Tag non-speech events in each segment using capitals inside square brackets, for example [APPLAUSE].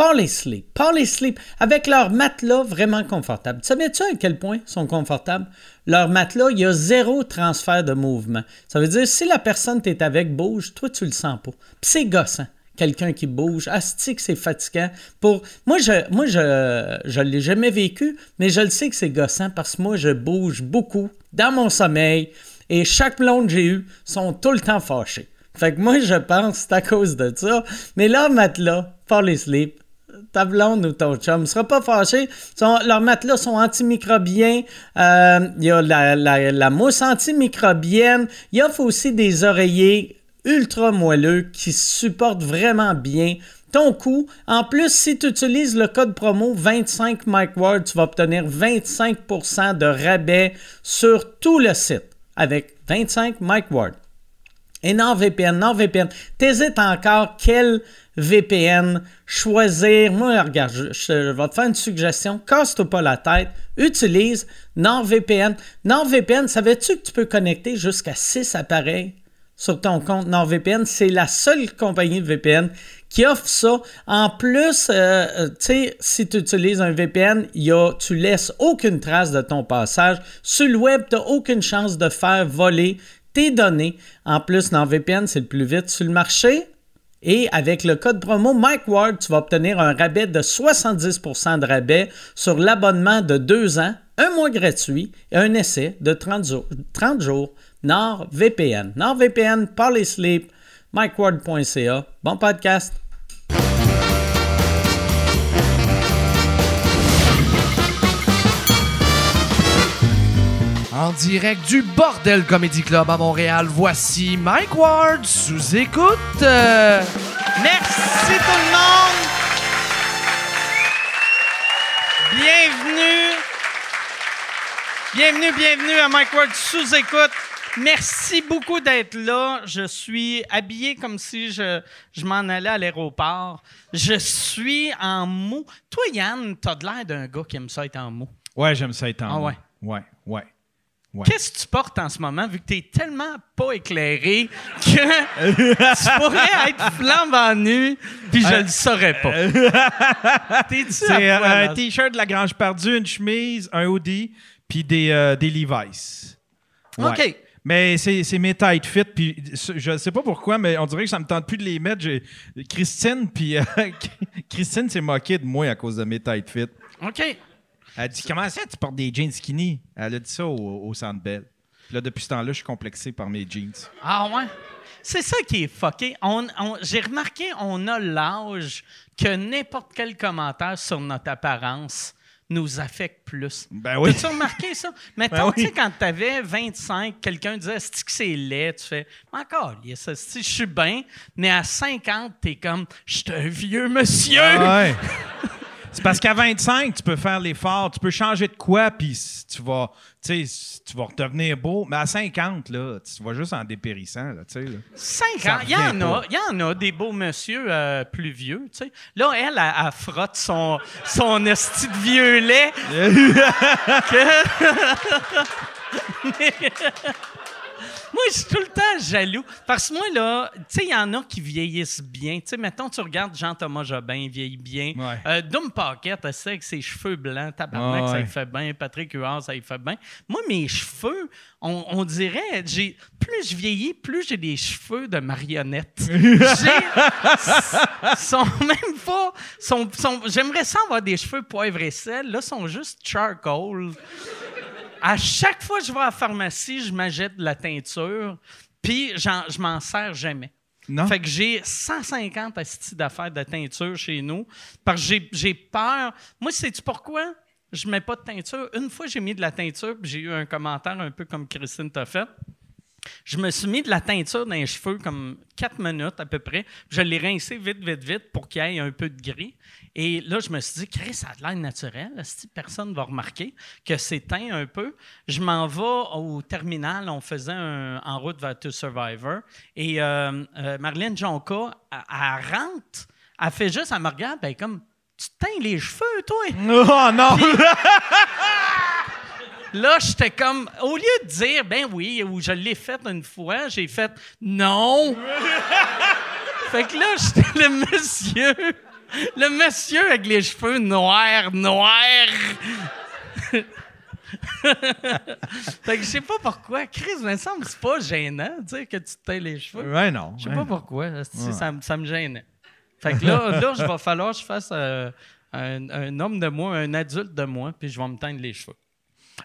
Polysleep. Polysleep, avec leur matelas vraiment confortable. Savais-tu à quel point ils sont confortables? Leur matelas, il y a zéro transfert de mouvement. Ça veut dire, si la personne tu avec bouge, toi, tu le sens pas. Puis c'est gossant quelqu'un qui bouge. Asti que c'est fatigant. Pour... Moi, je moi je, je l'ai jamais vécu, mais je le sais que c'est gossant parce que moi, je bouge beaucoup dans mon sommeil et chaque blonde que j'ai eu sont tout le temps fâchés. Fait que moi, je pense que c'est à cause de ça. Mais leur matelas, fall asleep, ta blonde ou ton chum ne sera pas fâché. leurs matelas sont antimicrobiens. Euh, il y a la, la, la mousse antimicrobienne. Il offre aussi des oreillers ultra moelleux qui supporte vraiment bien ton coût. En plus, si tu utilises le code promo 25 MikeWard, tu vas obtenir 25% de rabais sur tout le site avec 25 MikeWard. Et NordVPN, NordVPN, t'hésites encore quel VPN choisir? Moi, regarde, je, vais te faire une suggestion. Casse-toi pas la tête. Utilise NordVPN. NordVPN, savais-tu que tu peux connecter jusqu'à 6 appareils sur ton compte NordVPN. C'est la seule compagnie de VPN qui offre ça. En plus, euh, euh, tu sais, si tu utilises un VPN, y a, tu laisses aucune trace de ton passage. Sur le web, tu n'as aucune chance de faire voler données. En plus, NordVPN, c'est le plus vite sur le marché. Et avec le code promo MikeWard, tu vas obtenir un rabais de 70% de rabais sur l'abonnement de deux ans, un mois gratuit et un essai de 30 jours. 30 jours NordVPN. NordVPN, Polysleep, MikeWard.ca. Bon podcast. En direct du Bordel Comedy Club à Montréal, voici Mike Ward sous écoute. Merci tout le monde. Bienvenue. Bienvenue, bienvenue à Mike Ward sous écoute. Merci beaucoup d'être là. Je suis habillé comme si je, je m'en allais à l'aéroport. Je suis en mou. Toi, Yann, t'as de l'air d'un gars qui aime ça être en mou. Ouais, j'aime ça être en Ah mou. ouais? Ouais, ouais. Ouais. Qu'est-ce que tu portes en ce moment, vu que t'es tellement pas éclairé que tu pourrais être flambant nu, puis je le saurais pas. T'es-tu C'est euh, un t-shirt de la Grange perdue, une chemise, un hoodie, puis des, euh, des Levi's. Ouais. OK. Mais c'est mes tight fit, puis je sais pas pourquoi, mais on dirait que ça me tente plus de les mettre. Christine, puis euh, [LAUGHS] Christine s'est moquée de moi à cause de mes tight fit. OK. Elle a dit Comment ça, tu portes des jeans skinny? Elle a dit ça au, au Centre Bell. Puis là, depuis ce temps-là, je suis complexé par mes jeans. Ah ouais? C'est ça qui est fucké. On, on- J'ai remarqué, on a l'âge que n'importe quel commentaire sur notre apparence nous affecte plus. Ben oui. T'as-tu remarqué ça? [LAUGHS] Mettons, Ben oui. tu sais, quand t'avais 25, quelqu'un disait « que c'est laid », tu fais « Encore, esti, je suis bien », mais à 50, t'es comme « Je suis un vieux monsieur Ah ouais. [LAUGHS] [LAUGHS] C'est parce qu'à 25, tu peux faire l'effort, tu peux changer de quoi, puis tu vas, tu vas redevenir beau. Mais à 50, là, tu vas juste en dépérissant, là, tu sais. là. 5 Ça ans, il y en a, il y en a des beaux monsieur euh, plus vieux, tu sais. Là, elle, elle, elle frotte son, son esti de vieux lait. [LAUGHS] [LAUGHS] Moi, je suis tout le temps jaloux. Parce que moi, là, tu sais, il y en a qui vieillissent bien. Tu sais, mettons, tu regardes Jean-Thomas Jobin, il vieillit bien. Ouais. Euh, Doom Pocket, elle sait avec ses cheveux blancs, tabarnak, Ouais, ça lui fait bien. Patrick Huard, ça lui fait bien. Moi, mes cheveux, on, on dirait, j'ai, plus je vieillis, plus j'ai des cheveux de marionnette. [LAUGHS] j'ai, sont même pas, sont, sont- j'aimerais ça avoir des cheveux poivre et sel. Là, sont juste charcoal. À chaque fois que je vais à la pharmacie, je m'achète de la teinture, puis je m'en sers jamais. Non? Fait que j'ai 150 astis d'affaires de teinture chez nous, parce que j'ai- j'ai peur. Moi, sais-tu pourquoi? Je mets pas de teinture? Une fois, j'ai mis de la teinture, puis j'ai eu un commentaire un peu comme Christine t'a fait. Je me suis mis de la teinture dans les cheveux comme 4 minutes à peu près. Je l'ai rincé vite, vite, vite pour qu'il y ait un peu de gris. Et là, je me suis dit, Chris, ça a l'air naturel. Si personne va remarquer que c'est teint un peu? Je m'en vais au terminal. On faisait un en route vers To Survivor. Et euh, euh, Marlène Jonca, elle, elle rentre. Elle fait juste, elle me regarde, ben comme, tu te teins les cheveux, toi? [LAUGHS] Oh non! Là, j'étais comme, au lieu de dire, ben oui, ou je l'ai fait une fois, j'ai fait non. [LAUGHS] fait que là, j'étais le monsieur Le monsieur avec les cheveux noirs, noirs. [LAUGHS] fait que je sais pas pourquoi. Chris, me semble que c'est pas gênant, tu sais, que tu te les cheveux. Ouais, non. Je sais ouais. pas pourquoi. Ça, me- ça me gênait. Fait que là, là, je va falloir que je fasse euh, un, un homme de moi, un adulte de moi, puis je vais me teindre les cheveux.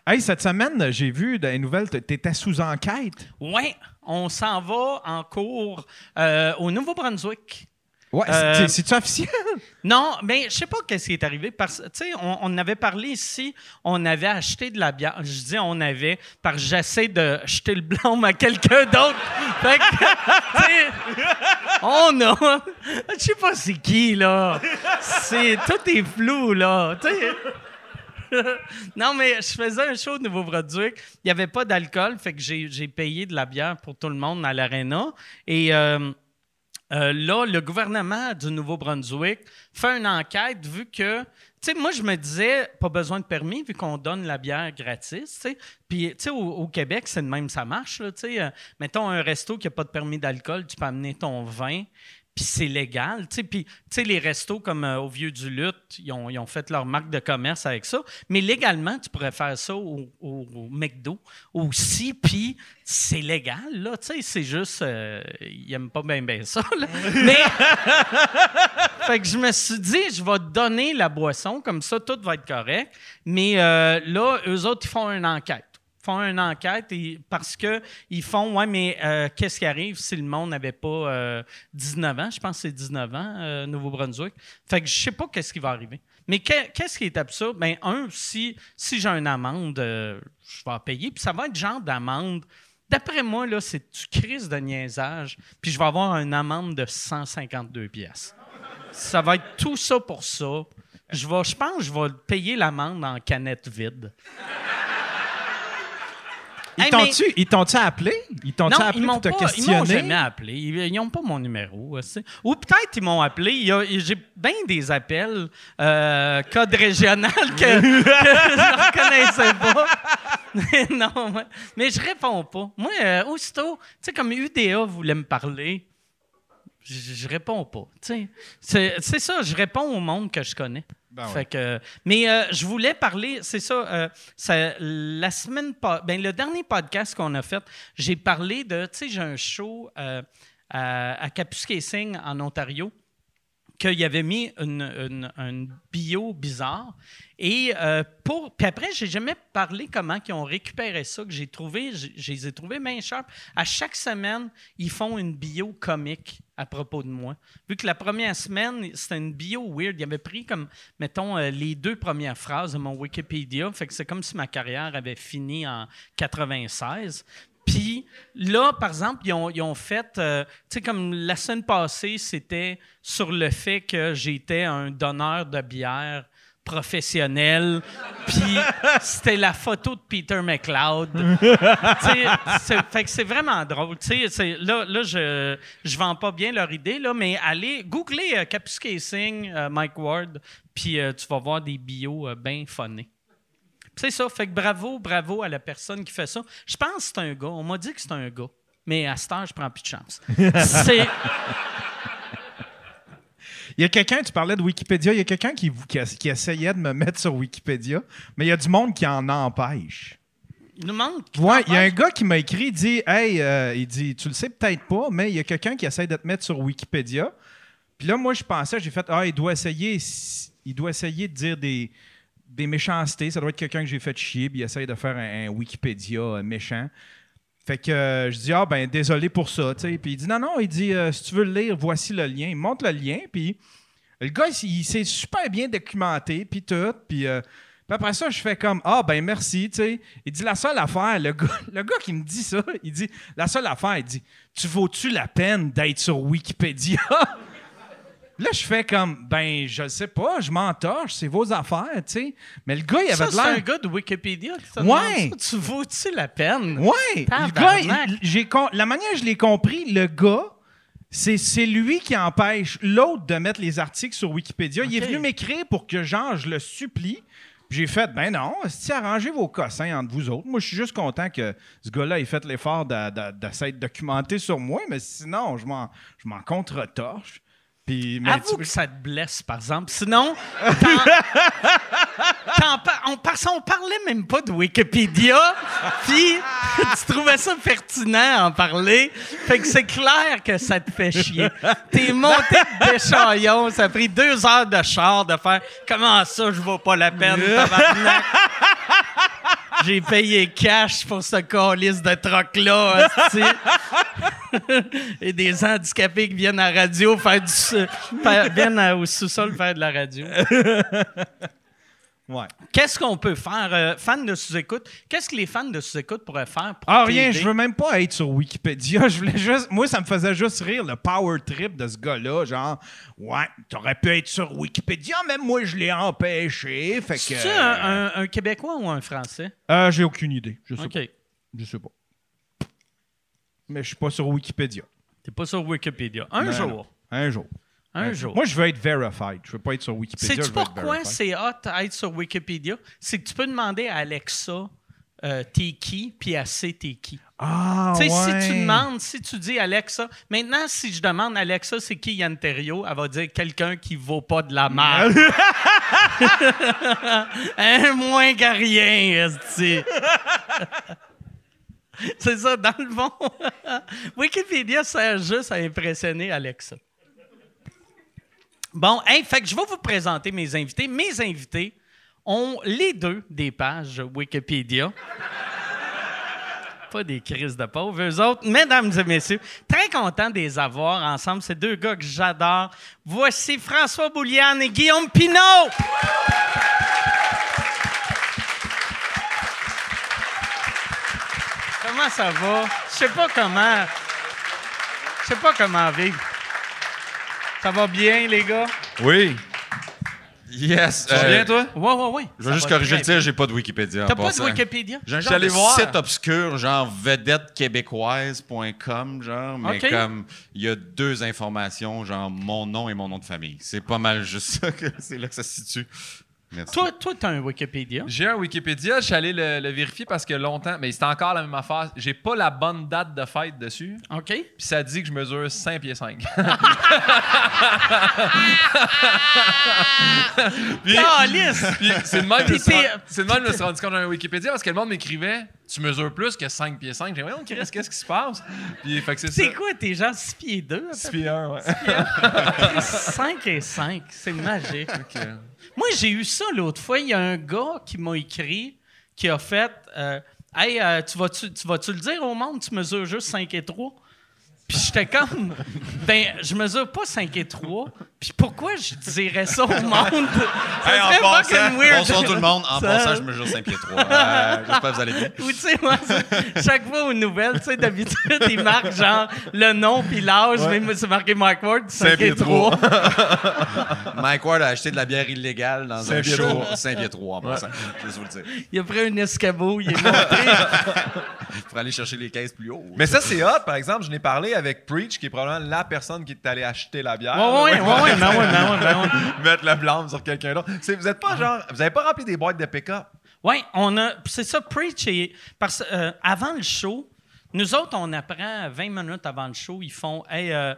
Hey, cette semaine, j'ai vu dans les nouvelles, t- t'étais sous enquête. Ouais, on s'en va en cours euh, au Nouveau-Brunswick. Ouais, Euh, c'est- c'est-tu officiel? [LAUGHS] Non, mais je sais pas qu'est-ce qui est arrivé. Parce, tu on, on avait parlé ici, on avait acheté de la bière. Je dis on avait, parce que j'essaie de jeter le blanc à quelqu'un d'autre. [LAUGHS] Fait que, tu sais, on a. Je sais pas c'est qui, là. C'est, tout est flou, là. Tu. [LAUGHS] non, mais je faisais un show au Nouveau-Brunswick. Il n'y avait pas d'alcool, fait que j'ai, payé de la bière pour tout le monde à l'aréna. Et. euh, euh, là, le gouvernement du Nouveau-Brunswick fait une enquête vu que, tu sais, moi, je me disais, pas besoin de permis vu qu'on donne la bière gratis, tu sais. Puis, tu sais, au, Québec, c'est de même, ça marche, tu sais. Euh, mettons un resto qui n'a pas de permis d'alcool, tu peux amener ton vin, puis c'est légal, tu sais. Puis, tu sais, les restos comme euh, au Vieux du Lutte, ils ont, ils ont fait leur marque de commerce avec ça. Mais légalement, tu pourrais faire ça au, au- au McDo aussi, puis c'est légal, là, tu sais. C'est juste, euh, ils n'aiment pas bien bien ça, là. Mais, [LAUGHS] fait que je me suis dit, je vais donner la boisson, comme ça, tout va être correct. Mais euh, là, eux autres, ils font une enquête. Font une enquête et- parce que ils font, ouais, mais euh, qu'est-ce qui arrive si le monde n'avait pas euh, 19 ans? Je pense que c'est 19 ans, euh, Nouveau-Brunswick. Fait que je sais pas qu'est-ce qui va arriver. Mais que- qu'est-ce qui est absurde? Ben, un, si, si j'ai une amende, euh, je vais payer. Puis ça va être genre d'amende. D'après moi, là, c'est tu crises de niaisage. Puis je vais avoir une amende de 152 pièces. Ça va être tout ça pour ça. Je, je pense que je vais payer l'amende en canette vide. Ils Hey, t'ont-tu ils t'ont-tu appelé? Ils t'ont-tu appelé pour te pas, ils m'ont questionner? jamais appelé. Ils n'ont pas mon numéro. aussi. Ou peut-être ils m'ont appelé. J'ai bien des appels, euh, code régional que, [LAUGHS] que je ne reconnaissais pas. Mais non, mais je réponds pas. Moi, euh, aussitôt, tu sais, comme UDA voulait me parler, je, je réponds pas. c'est ça, je réponds au monde que je connais. Ben ouais. Fait que, mais euh, je voulais parler, c'est ça, euh, ça, la semaine, ben, le dernier podcast qu'on a fait, j'ai parlé de, tu sais, j'ai un show euh, à, à Kapuskasing en Ontario qu'il avait mis une, une- une bio bizarre. Et euh, pour. Puis après, j'ai jamais parlé comment ils ont récupéré ça, que j'ai trouvé. Je les ai trouvés sharp. À chaque semaine, ils font une bio comique à propos de moi. Vu que la première semaine, c'était une bio weird. Ils avaient pris comme, mettons, euh, les deux premières phrases de mon Wikipédia. Fait que c'est comme si ma carrière avait fini en 96. Puis là, par exemple, ils ont, ils ont fait, euh, tu sais, comme la semaine passée, c'était sur le fait que j'étais un donneur de bière professionnel, puis c'était la photo de Peter McLeod. [LAUGHS] Fait que c'est vraiment drôle. Là, là, je je vends pas bien leur idée, là, mais allez, googlez euh, Kapuskasing, euh, Mike Ward, puis euh, tu vas voir des bios euh, bien funnés. C'est ça. Fait que bravo, bravo à la personne qui fait ça. Je pense que c'est un gars. On m'a dit que c'est un gars. Mais à cette heure, je prends plus de chance. [LAUGHS] c'est. Il y a quelqu'un, tu parlais de Wikipédia, il y a quelqu'un qui, qui, qui essayait de me mettre sur Wikipédia, mais il y a du monde qui en empêche. Il nous manque. Ouais, il y a un gars qui m'a écrit, il dit Hey, euh, il dit, tu le sais peut-être pas, mais il y a quelqu'un qui essaie de te mettre sur Wikipédia. Puis là, moi, je pensais, j'ai fait Ah, il doit essayer, il doit essayer de dire des, des méchancetés. Ça doit être quelqu'un que j'ai fait chier, puis il essaye de faire un, un Wikipédia euh, méchant. Fait que euh, je dis Ah, ben, désolé pour ça, tu sais. Puis il dit Non, non, il dit euh, Si tu veux le lire, voici le lien. Il montre le lien, puis le gars, il, s'est super bien documenté, puis tout. Puis. euh, puis après ça, je fais comme Ah, ben merci, tu sais. Il dit La seule affaire, le gars, [LAUGHS] le gars qui me dit ça, il dit La seule affaire, il dit Tu vaux-tu la peine d'être sur Wikipédia? [LAUGHS] Là, je fais comme Ben, je sais pas, je m'entorche, c'est vos affaires, tu sais. Mais le gars, il Ça, avait de c'est un l'air. gars de Wikipédia qui t'a Ouais. ça. Tu vaux-tu la peine? Ouais! Le gars, il- con- la manière que je l'ai compris, le gars, c'est, lui qui empêche l'autre de mettre les articles sur Wikipédia. Il est venu m'écrire pour que, genre, je le supplie. Puis J'ai fait, ben non, si arrangez vos cossins entre vous autres. Moi, je suis juste content que ce gars-là ait fait l'effort de, de, de s'être documenté sur moi, mais sinon, je m'en contre-torche. Puis, mais Avoue tu- que ça te blesse, par exemple. Sinon, t'en- on, parce on parlait même pas de Wikipédia, puis tu trouvais ça pertinent en parler. Fait que c'est clair que ça te fait chier. T'es monté de déchaillon, ça a pris deux heures de char de faire « Comment ça, je vaux pas la peine, tabarnak? J'ai payé cash pour ce calice de troc-là. Et des handicapés qui viennent à la radio faire du... faire- viennent au sous-sol faire de la radio. Ouais. Qu'est-ce qu'on peut faire, euh, fans de sous-écoute? Qu'est-ce que les fans de sous-écoute pourraient faire pour Ah, rien, je veux même pas être sur Wikipédia. [LAUGHS] Je voulais juste. Moi, ça me faisait juste rire le power trip de ce gars-là. Genre, ouais, t'aurais pu être sur Wikipédia, mais moi, je l'ai empêché. Fait que. C'est-tu un, un- un Québécois ou un Français? Euh, J'ai aucune idée. Je sais OK. pas. Je sais pas. Mais je suis pas sur Wikipédia. T'es pas sur Wikipédia. Un Non, jour. non. Un jour. Un jour. Moi, je veux être verified. Je veux pas être sur Wikipédia. Sais-tu pourquoi c'est hot être sur Wikipédia? C'est que tu peux demander à Alexa euh, t'es qui, puis elle sait t'es qui. Ah, Tu sais, ouais. si tu demandes, si tu dis Alexa, maintenant, si je demande Alexa, c'est qui Yann Terriot, elle va dire quelqu'un qui vaut pas de la merde. Un [LAUGHS] [LAUGHS] moins que rien. [LAUGHS] C'est ça, dans le fond. [LAUGHS] Wikipédia sert juste à impressionner Alexa. Bon, hey, fait que je vais vous présenter mes invités. Mes invités ont les deux des pages Wikipédia. Pas des crises de pauvres, eux autres. Mesdames et messieurs, très content de les avoir ensemble. C'est deux gars que j'adore. Voici François Bouliane et Guillaume Pinault. Comment ça va? Je sais pas comment. Je sais pas comment vivre. Ça va bien, les gars? Oui. Yes. Ça va euh, bien, toi? Ouais, ouais, ouais. Je vais juste corriger le tir, j'ai pas de Wikipédia. T'as pas de. Wikipédia? J'ai un genre de voir. site obscur, genre vedettequébécoise.com, genre, mais comme il y a deux informations, genre mon nom et mon nom de famille. C'est pas mal juste ça que c'est là que ça se situe. Merci. Toi, toi, t'as un Wikipédia. J'ai un Wikipédia, je suis allé le, le vérifier parce que longtemps, mais c'est encore la même affaire. J'ai pas la bonne date de fête dessus. OK? Puis ça dit que je mesure 5 pieds 5. [LAUGHS] puis, puis c'est de même que je me suis rendu- c'est de même que je me suis rendu compte dans un Wikipédia parce que le monde m'écrivait Tu mesures plus que 5 pieds 5. J'ai dit, Voyons, Chris, qu'est-ce qui se passe? Puis, fait que c'est ça. C'est quoi, t'es genre 6 pieds 2? 6 pieds 1, ouais. 5 et 5, c'est magique. Moi, j'ai eu ça l'autre fois. Il y a un gars qui m'a écrit, qui a fait euh, Hey, euh, tu vas-tu tu vas-tu le dire au monde, tu mesures juste 5 et 3? Puis j'étais comme, ben, je mesure pas 5 et 3. Puis pourquoi je dirais ça au monde? Ça Hey, en serait passant, fucking weird. bonsoir tout le monde. En Ça- passant, je mesure 5 pieds 3. Euh, J'espère que vous allez bien. Ou tu sais, moi, chaque fois aux nouvelles, tu sais, d'habitude, ils marquent genre le nom puis l'âge, mais moi, c'est marqué Mike Ward, 5 et 3. Mike Ward a acheté de la bière illégale dans un show trois. 5 pieds 3 en passant. Je vais vous le dire. Il a pris un escabeau, il est monté. [LAUGHS] Pour aller chercher les caisses plus haut. Mais ça, c'est hot, par exemple. Je n'ai parlé avec Preach, qui est probablement la personne qui est allée acheter la bière. Ouais, ouais, ouais, ouais, ben ouais, ouais, ben ouais. Mettre le blâme sur quelqu'un d'autre. Vous êtes pas genre. Vous avez pas rempli des boîtes de pick-up? Oui, on a. C'est ça, Preach. Et, parce, euh, avant le show, nous autres, on apprend 20 minutes avant le show, ils font Hey, euh,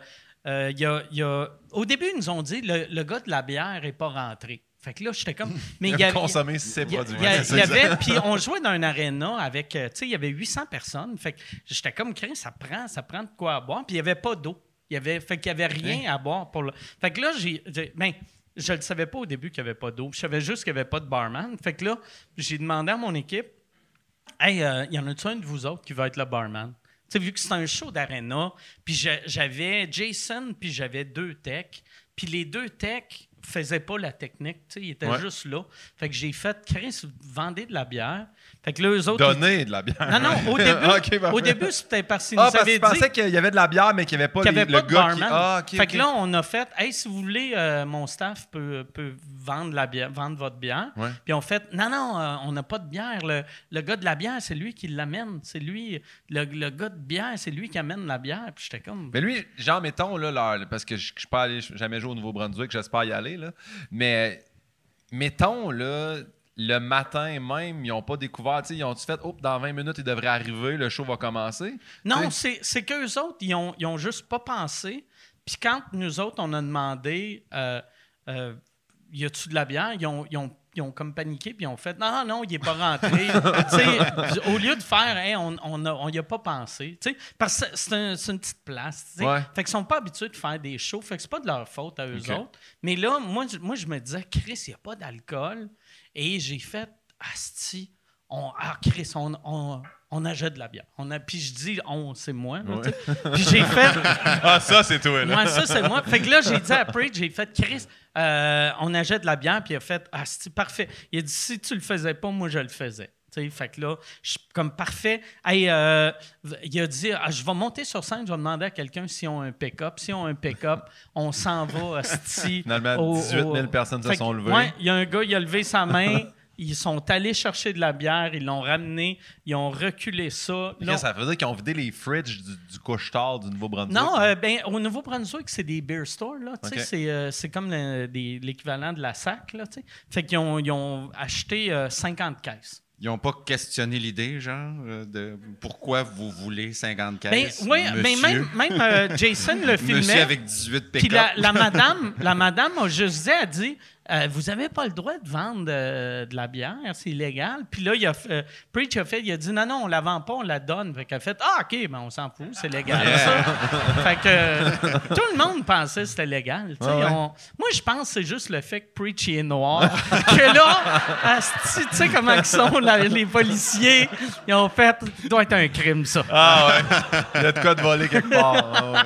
euh, y a, il y a- Au début, ils nous ont dit le, le gars de la bière n'est pas rentré. Fait que là, j'étais comme. [LAUGHS] Mais il y avait. consommer ses produits. Il y, avait, [LAUGHS] puis on jouait dans un aréna avec, euh, tu sais, il y avait 800 personnes. Fait que j'étais comme, Chris, ça prend, ça prend de quoi à boire. Puis il n'y avait pas d'eau. Il y avait, fait qu'il n'y avait rien à boire pour le. Fait que là, j'ai. Ben, je ne le savais pas au début qu'il n'y avait pas d'eau. Je savais juste qu'il n'y avait pas de barman. Fait que là, j'ai demandé à mon équipe, Hey, euh, y en a-tu un de vous autres qui va être le barman? Tu sais, vu que c'est un show d'aréna, puis j'a- j'avais Jason, puis j'avais deux techs, puis les deux techs faisaient pas la technique, tu sais, ils étaient Ouais. juste là. Fait que j'ai fait, Chris, vendez de la bière. Fait que là, eux autres... Donner de la bière. Non, non, au début, [LAUGHS] parfait. au début c'était parce qu'ils nous Ah, parce avaient je pensais dit qu'il y avait de la bière, mais qu'il n'y avait pas, les- le de gars qui. Ah, fait que là, on a fait, hey, si vous voulez, euh, mon staff peut, peut vendre, la bière, vendre votre bière. Ouais. Puis on fait, non, non, euh, on n'a pas de bière. Le, le gars de la bière, c'est lui qui l'amène. C'est lui, le, le gars de bière, c'est lui qui amène la bière. Puis j'étais comme, Mais lui, genre, mettons, là, parce que je ne suis pas allé, jamais joué au Nouveau-Brunswick, j'espère y aller, là. Mais, mettons, là, le matin même, ils n'ont pas découvert, ils ont-tu fait, oh, dans 20 minutes, il devrait arriver, le show va commencer? non, c'est, c'est qu'eux autres, ils ont, ils ont juste pas pensé. Puis quand nous autres, on a demandé euh, euh, y a-tu de la bière, ils ont, ils ont- ils ont comme paniqué, puis ils ont fait non, non, il n'est pas rentré. [LAUGHS] Au lieu de faire, Hey, on on a- on a pas pensé. Parce que c'est un- c'est une petite place. Ouais. Fait qu'ils sont pas habitués de faire des shows. Fait que c'est pas de leur faute à eux autres. Mais là, moi, moi, je me disais, Chris, il n'y a pas d'alcool. Et j'ai fait, Asti, on, ah, Chris, on, on, on achète de la bière. On a, puis je dis, on, c'est moi. là. Puis j'ai fait, [LAUGHS] Ah, ça, c'est toi, là. moi, ça, c'est moi. Fait que là, j'ai dit à Preach, j'ai fait, Chris, euh, on achète de la bière, puis il a fait, ah, c'est parfait. Il a dit, si tu le faisais pas, moi, je le faisais. Fait que là, je suis comme parfait. Hey, euh, il a dit, ah, je vais monter sur scène, je vais demander à quelqu'un s'ils ont un pick-up. S'ils ont un pick-up, on s'en va, [LAUGHS] asti, Finalement, au- 18 000 au- personnes se sont levées. ouais, il y a un gars, il a levé sa main. [LAUGHS] Ils sont allés chercher de la bière, ils l'ont ramené, ils ont reculé ça. Là, ça veut dire qu'ils ont vidé les fridges du, du couche-tard du Nouveau-Brunswick. non, euh, ben, au Nouveau-Brunswick, c'est des beer stores. Là, c'est, euh, c'est comme l'équivalent de la SAC. Là, fait qu'ils ont, ils ont acheté euh, 50 caisses. Ils n'ont pas questionné l'idée, genre, euh, de pourquoi vous voulez 50 Ben, caisses. oui, mais monsieur? même, même euh, Jason le [LAUGHS] Monsieur filmait. avec 18 Puis la, la madame, la madame a juste dit, elle dit, euh, vous n'avez pas le droit de vendre euh, de la bière, c'est illégal. Puis là, il a, euh, Preach a fait, il a dit, non, non, on la vend pas, on la donne. Fait qu'elle a fait, ah, OK, ben on s'en fout, c'est légal, ça. fait que euh, tout le monde pensait que c'était légal. tu sais. Ouais, ouais. On- moi, je pense que c'est juste le fait que Preach est noir. [LAUGHS] que là, tu sais comment ils sont, les policiers, ils ont fait, ça doit être un crime, ça. Ah ouais. Il y a de quoi de voler quelque part. Ah ouais.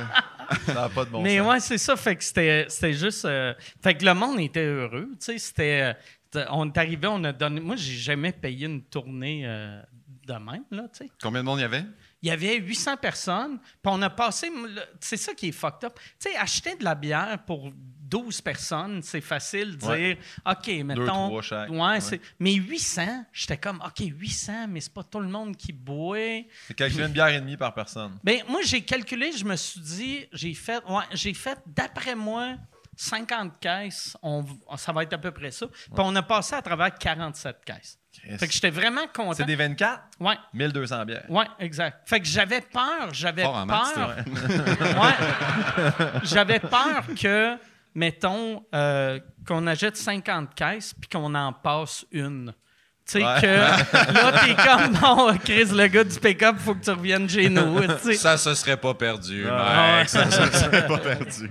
Ça pas de bon Mais sens. ouais, c'est ça. Fait que c'était c'était juste. euh, fait que le monde était heureux. Tu sais, c'était. euh, on est arrivé, on a donné. Moi, j'ai jamais payé une tournée euh, de même, là, tu sais. Combien de monde il y avait? Il y avait 800 personnes, puis on a passé. C'est ça qui est fucked up. Tu sais, acheter de la bière pour 12 personnes, c'est facile de dire. OK, mettons. trois. Ouais, Mais 800, j'étais comme, OK, 800, mais c'est pas tout le monde qui boit. C'est calculé une bière et demie par personne. Ben, moi, j'ai calculé, je me suis dit, j'ai fait, ouais, j'ai fait, d'après moi, 50 caisses, on, ça va être à peu près ça. Puis on a passé à travers 47 caisses. Fait que j'étais vraiment content. C'est des 24? Ouais, 1200 bières. ouais, exact. Fait que j'avais peur, j'avais Fort en maths, peur. [LAUGHS] ouais. J'avais peur que, mettons, euh, qu'on achète 50 caisses puis qu'on en passe une. Tu sais, Ouais. que là, t'es comme, [LAUGHS] non, Chris, le gars du pick-up, faut que tu reviennes chez nous. tu sais. Ça se serait pas perdu, Ah, mec. [LAUGHS] Ça se serait pas perdu.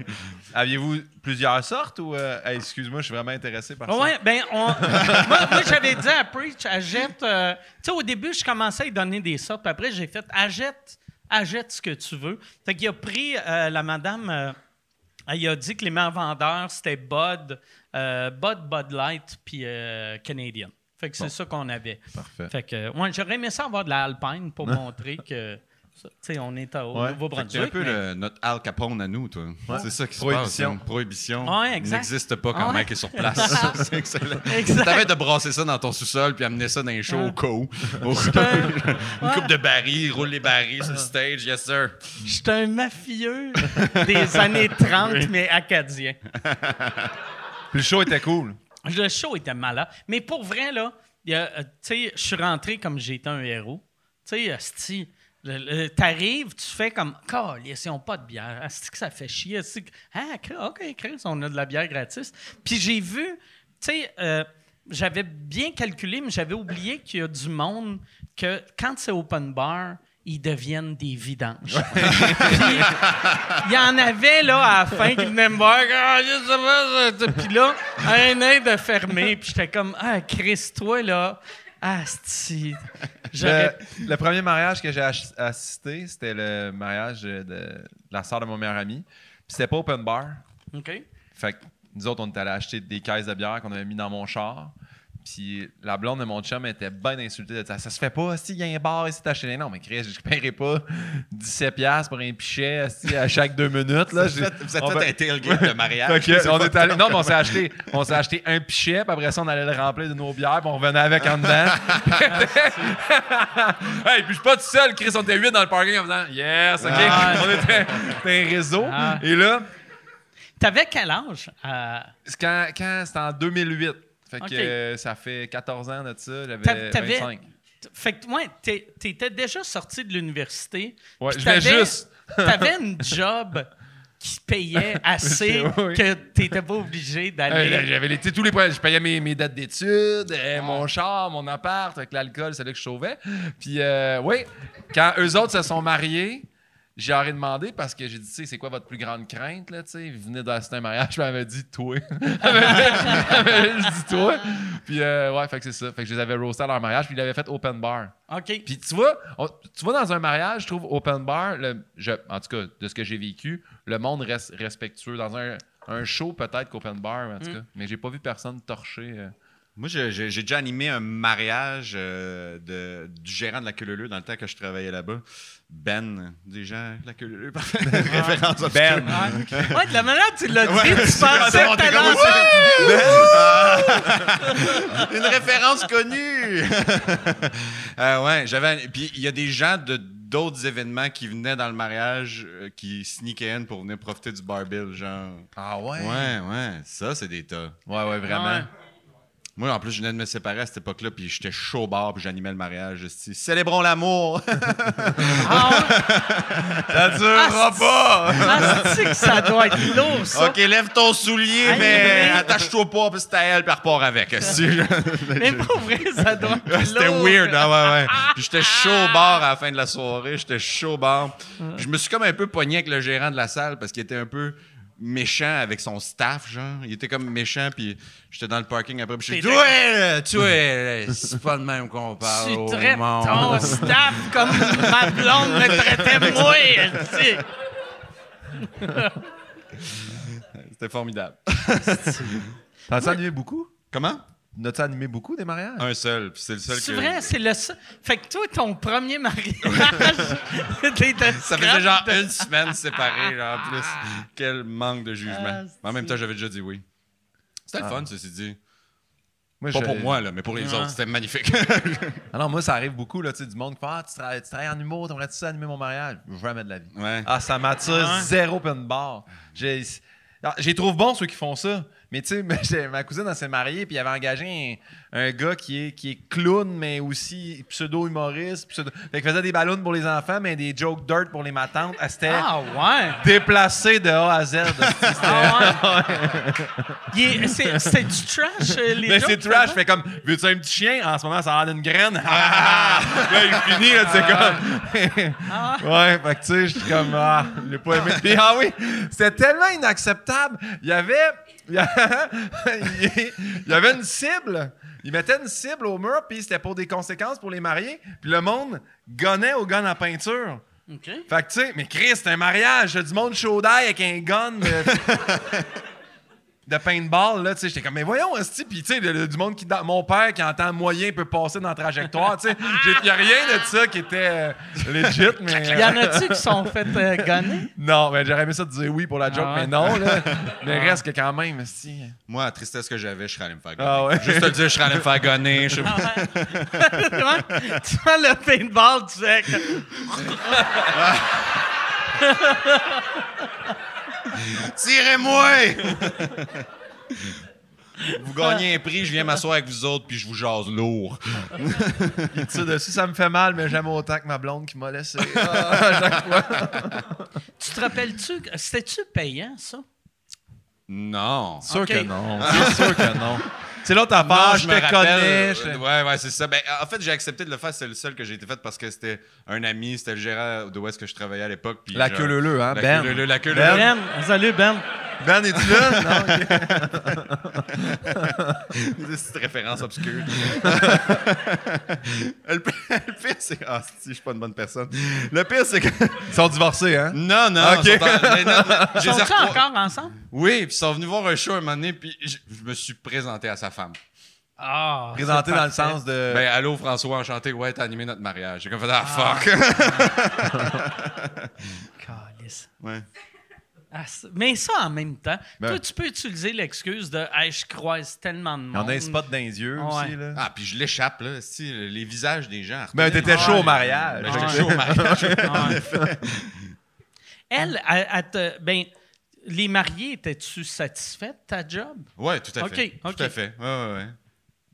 Aviez-vous plusieurs sortes ou. euh, hey, excuse-moi, je suis vraiment intéressé par ça. Ouais, ben, on- moi, moi, j'avais dit à Preach, achète. euh, tu sais, au début, je commençais à lui donner des sortes, puis après, j'ai fait, achète, achète ce que tu veux. Fait qu'il a pris euh, la madame. Euh, elle a dit que les meilleurs vendeurs, c'était Bud, euh, Bud, Bud Light, puis euh, Canadian. Fait que c'est ça qu'on avait. Parfait. Fait que, ouais, j'aurais aimé ça avoir de la Alpine pour [LAUGHS] montrer que, ça, tu sais, on est au Ouais. C'est Nouveau-Brunswick. un peu mais- le- notre Al Capone à nous, toi. C'est ça qui se Prohibition. passe. hein. Prohibition. Ouais, exact. n'existe pas quand Ouais. mec est sur place. [LAUGHS] [LAUGHS] c'est excellent. Exact. T'avais de brasser ça dans ton sous-sol puis amener ça dans les shows au cas où. [LAUGHS] Au cas où. Une Ouais. coupe de barils, il roule les barils sur le stage, yes sir. J'étais un mafieux des années 30, mais acadien. Le show était cool. Le show était malade. Mais pour vrai, là, euh, tu sais, je suis rentré comme j'étais un héros. Tu sais, t'arrives, tu fais comme, calice, ils n'ont pas de bière. Asti que ça fait chier? Asti que- ah, OK, Chris, on a de la bière gratis. Puis j'ai vu, tu sais, euh, j'avais bien calculé, mais j'avais oublié qu'il y a du monde que quand c'est open bar, ils deviennent des vidanges. [LAUGHS] Il y en avait, là, à la fin, qui venaient me voir. Ah, je sais pas. Puis là, un œil de fermé. Puis j'étais comme, ah, Chris, toi, là, ah, si. [LAUGHS] J'aurais. Le, le premier mariage que j'ai assisté, c'était le mariage de, de la sœur de mon meilleur ami. Puis c'était pas open bar. OK. Fait que nous autres, on était allés acheter des caisses de bière qu'on avait mis dans mon char. Puis la blonde de mon chum était bien insultée de ça. Ça se fait pas, si il y a un bar ici, t'achètes. Non, mais Chris, je ne paierai pas 17$ piastres pour un pichet à chaque deux minutes. Là. Vous êtes, vous êtes On fait un tailgate de mariage. On est allé- non, mais on s'est acheté, on s'est acheté un pichet, puis après ça, on allait le remplir de nos bières, puis on revenait avec en dedans. [LAUGHS] hey, puis je suis pas tout seul, Chris, on était huit dans le parking en faisant Yes, OK. Ah. [LAUGHS] On était, un réseau. Ah. Et là, T'avais quel âge? Euh, quand c'était en 2008. Fait que euh, ça fait 14 ans de ça, j'avais t'avais- 25. fait que, ouais, t'étais déjà sorti de l'université. Ouais, je juste. [LAUGHS] T'avais une job qui payait [LAUGHS] assez Oui. que tu n'étais pas obligé Euh, d'aller. J'avais les, tu sais, tous les points. Je payais mes, mes dettes d'études, euh, mon char, mon appart, avec l'alcool, c'est là que je sauvais. Puis, euh, oui, quand eux autres se sont mariés, j'ai ai demandé parce que j'ai dit, tu sais, c'est quoi votre plus grande crainte, là, tu sais? Vous venez d'assister à un mariage, [LAUGHS] puis elle m'a dit, toi. Elle m'a [LAUGHS] dit- toi. Puis, euh, ouais, fait que c'est ça. Fait que je les avais roastés à leur mariage, puis ils l'avaient fait open bar. OK. Puis tu vois, on- tu vois dans un mariage, je trouve open bar, le- je- en tout cas de ce que j'ai vécu, le monde reste respectueux. Dans un, un show peut-être qu'open bar, en tout cas. Mais j'ai pas vu personne torcher. euh. Moi, j'ai déjà animé un mariage euh, de, du gérant de la Queue dans le temps que je travaillais là-bas. Ben, des gens la Queue parfait. [LAUGHS] Référence. Ben. Ouais. Ouais, de la manière que tu l'as dit, Ouais, tu pensais que t'allais en- Ben, ah! [LAUGHS] Une référence connue. [LAUGHS] Euh, ouais, j'avais. Puis il y a des gens de d'autres événements qui venaient dans le mariage, euh, qui sneakaient in pour venir profiter du barbill, genre. Ah ouais? Ouais, ouais, ça c'est des tas. Ouais, ouais, vraiment. Ouais. Moi, en plus, je venais de me séparer à cette époque-là, puis j'étais chaud au bar, puis j'animais le mariage. Célébrons l'amour! [LAUGHS] Ah. Ça durera pas! Que ça doit être lourd, ça. ok, lève ton soulier, Aïe, mais attache-toi pas, puis c'est à elle, puis repars avec. esti. [LAUGHS] Mais pour vrai, ça doit être [LAUGHS] C'était weird, hein, ouais, ouais. Puis j'étais chaud au bar à la fin de la soirée, j'étais chaud au bar. Puis je me suis comme un peu pogné avec le gérant de la salle parce qu'il était un peu méchant avec son staff, genre. Il était comme méchant, puis j'étais dans le parking après, puis je suis dit, ouais, tu es, c'est pas de même qu'on parle Tu au traites monde. ton staff comme ma blonde me traitait moi. tu sais. C'était formidable. [LAUGHS] T'as-tu animé beaucoup? Comment? N'as-tu animé beaucoup des mariages? Un seul, puis c'est le seul C'est que... vrai, c'est le seul. Fait que toi, ton premier mariage, [LAUGHS] t'étais Ça faisait genre de- une semaine séparée, genre, en plus. Quel manque de jugement. Ah, Mais en même temps, j'avais déjà dit oui. C'était le fun, ceci dit. Moi, Pas je- pour moi, là, mais pour les Ah. autres, c'était magnifique. [LAUGHS] [LAUGHS] Ah non, moi, ça arrive beaucoup, là, tu sais, du monde qui fait Ah, tu travailles, tu travailles en humour, t'aimerais-tu ça animer mon mariage? Jamais de la vie. ouais. Ah, ça m'attire Ah zéro open bar. J'ai. Ah, J'y trouve bon ceux qui font ça. Mais tu sais, [LAUGHS] j'ai- ma cousine, elle s'est mariée, puis il avait engagé un, un gars qui est, qui est clown, mais aussi pseudo-humoriste. Pseudo... Fait qu'il faisait des ballons pour les enfants, mais des jokes dirt pour les matantes. Elle s'était Ah ouais. déplacée de A à Z. [LAUGHS] C'était- Ah ouais. Est- c'est- C'était du trash, euh, les Mais c'est trash, fait comme, veux-tu un petit chien? En ce moment, ça a l'air d'une graine. [LAUGHS] là, il finit, là, c'est comme. ouais, fait que tu sais, je suis comme, ah, je l'ai pas aimé. Puis, ah oui, c'était tellement inacceptable. Il y avait. [LAUGHS] Il y avait, une cible. Il mettait une cible au mur, puis c'était pour des conséquences pour les mariés. Puis le monde gonnait au gun à peinture. Fait que, tu sais, mais Chris, c'est un mariage. Du monde chaud d'ail avec un gun [LAUGHS] de, de paintball, là. Tu sais, j'étais comme, mais voyons, esti. Puis, tu sais, du monde qui. dans- Mon père qui entend moyen peut passer dans la trajectoire, tu sais. [LAUGHS] Il n'y a rien de ça qui était euh, legit, mais. [LAUGHS] Y en a-tu qui sont fait euh, gonner? Non, mais j'aurais aimé ça de dire oui pour la joke, Ah ouais. mais non, là. [LAUGHS] Mais reste que quand même, esti. Moi, la tristesse que j'avais, je serais allé me faire gonner. Ah ouais. Juste te le dire, je serais allé me faire gonner. je sais pas. Tu vois le paintball, tu fais que- Tirez-moi! [LAUGHS] vous gagnez un prix, je viens m'asseoir avec vous autres, puis je vous jase lourd. [LAUGHS] Il tire dessus, ça me fait mal, mais j'aime autant que ma blonde qui m'a laissé. [LAUGHS] Ah, à chaque fois. Tu te rappelles-tu, que- c'était-tu payant, ça? Non. Sûr que non. C'est sûr que non. C'est l'autre Non, affaire, je me te rappelle, connais. euh, je- Ouais, ouais, c'est ça. Ben, en fait, j'ai accepté de le faire. C'est le seul que j'ai été fait parce que c'était un ami, c'était le gérant de où est-ce que je travaillais à l'époque. puis La genre- queue leu hein, La Ben. queue leu-leu, la queue Ben. Ben, salut Ben. Ben, es-tu là? [LAUGHS] Non. [LAUGHS] C'est cette référence obscure. [LAUGHS] le pire, le pire, c'est. Ah, si, je suis pas une bonne personne. Le pire, c'est que. Ils sont divorcés, hein? Non, non. Ok. ils sont en- mais non, mais recro- encore ensemble? Oui, puis ils sont venus voir un show un moment donné, puis je, je me suis présenté à sa femme. Ah. Présenté c'est dans le sens de. Ben, allô, François, enchanté. Ouais, t'as animé notre mariage. J'ai comme fait, ah, fuck. [LAUGHS] Calice. ouais. Mais ça, en même temps, Ben. toi, tu peux utiliser l'excuse de hey, je croise tellement de monde. en a un spot dans les yeux Ouais. aussi, là. Ah, puis je l'échappe, là. Si, les visages des gens. Ben, reconnaissent. t'étais chaud Ouais. au mariage. Ben, Ouais. j'étais chaud au mariage. [LAUGHS] Ouais. Elle, elle, elle te- ben, les mariés, étais-tu satisfait de ta job? Ouais, tout à fait. ok. Tout à fait. Ouais, ouais, ouais.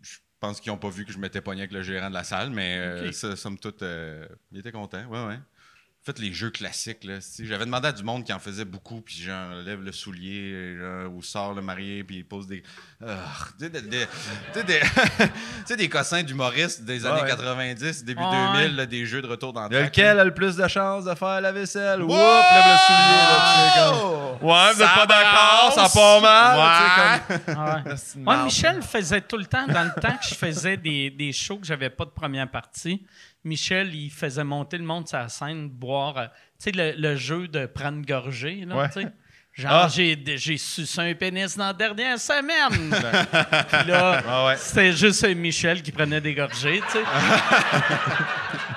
Je pense qu'ils n'ont pas vu que je m'étais pogné avec le gérant de la salle, mais euh, Ok. ça, somme toute, euh, ils étaient contents. Ouais, ouais. Fait les jeux classiques. là. J'avais demandé à du monde qui en faisait beaucoup, puis genre, lève le soulier, genre, ou sort le marié, puis il pose des. Ah, tu sais, des, des- tu sais, des, [LAUGHS] cossins d'humoristes des années ouais. 90, début Ouais. 2000, là, des jeux de retour dans a lequel a le plus de chances de faire la vaisselle? Whoop, lève le soulier, là, comme... Ouais, vous êtes Ça pas d'accord, ça part mal. Ouais. tu sais, [LAUGHS] Ah ouais. comme- Ouais, marde. Michel faisait tout le temps, dans le temps que je faisais des, des shows que j'avais pas de première partie, Michel, il faisait monter le monde sur la scène, boire, euh, tu sais, le, le jeu de prendre gorgée, là, Ouais. tu sais. Genre, Ah. j'ai, sucé un pénis dans la dernière semaine. [LAUGHS] Puis là, Ah ouais. c'était juste Michel qui prenait des gorgées, tu sais. [LAUGHS]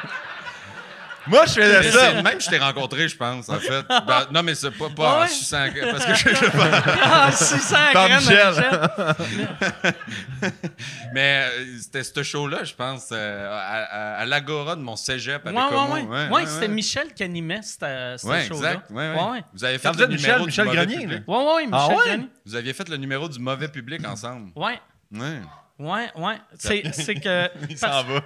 Moi, je faisais ça. c'est même je t'ai rencontré, je pense, en fait. Ben, non, mais c'est pas, pas Ah en ouais? suçant, Parce que je, je- [LAUGHS] [LAUGHS] Ah, 600 Par graines, Michel. Mais euh, c'était ce show-là, je pense, euh, à, à- à l'Agora de mon cégep Ouais, avec ouais, Homo. ouais. Ouais, c'était Michel qui animait cette, euh, ce Ouais, show-là. exact. Ouais, ouais. Ouais, ouais. Vous avez fait le Michel, numéro du Michel mauvais Grenier, public. Ouais, ouais, Michel Ah ouais? Gagné. Vous aviez fait le numéro du mauvais public ensemble. Ouais, Ouais. ouais, ouais. C'est, que. [LAUGHS] Il s'en va.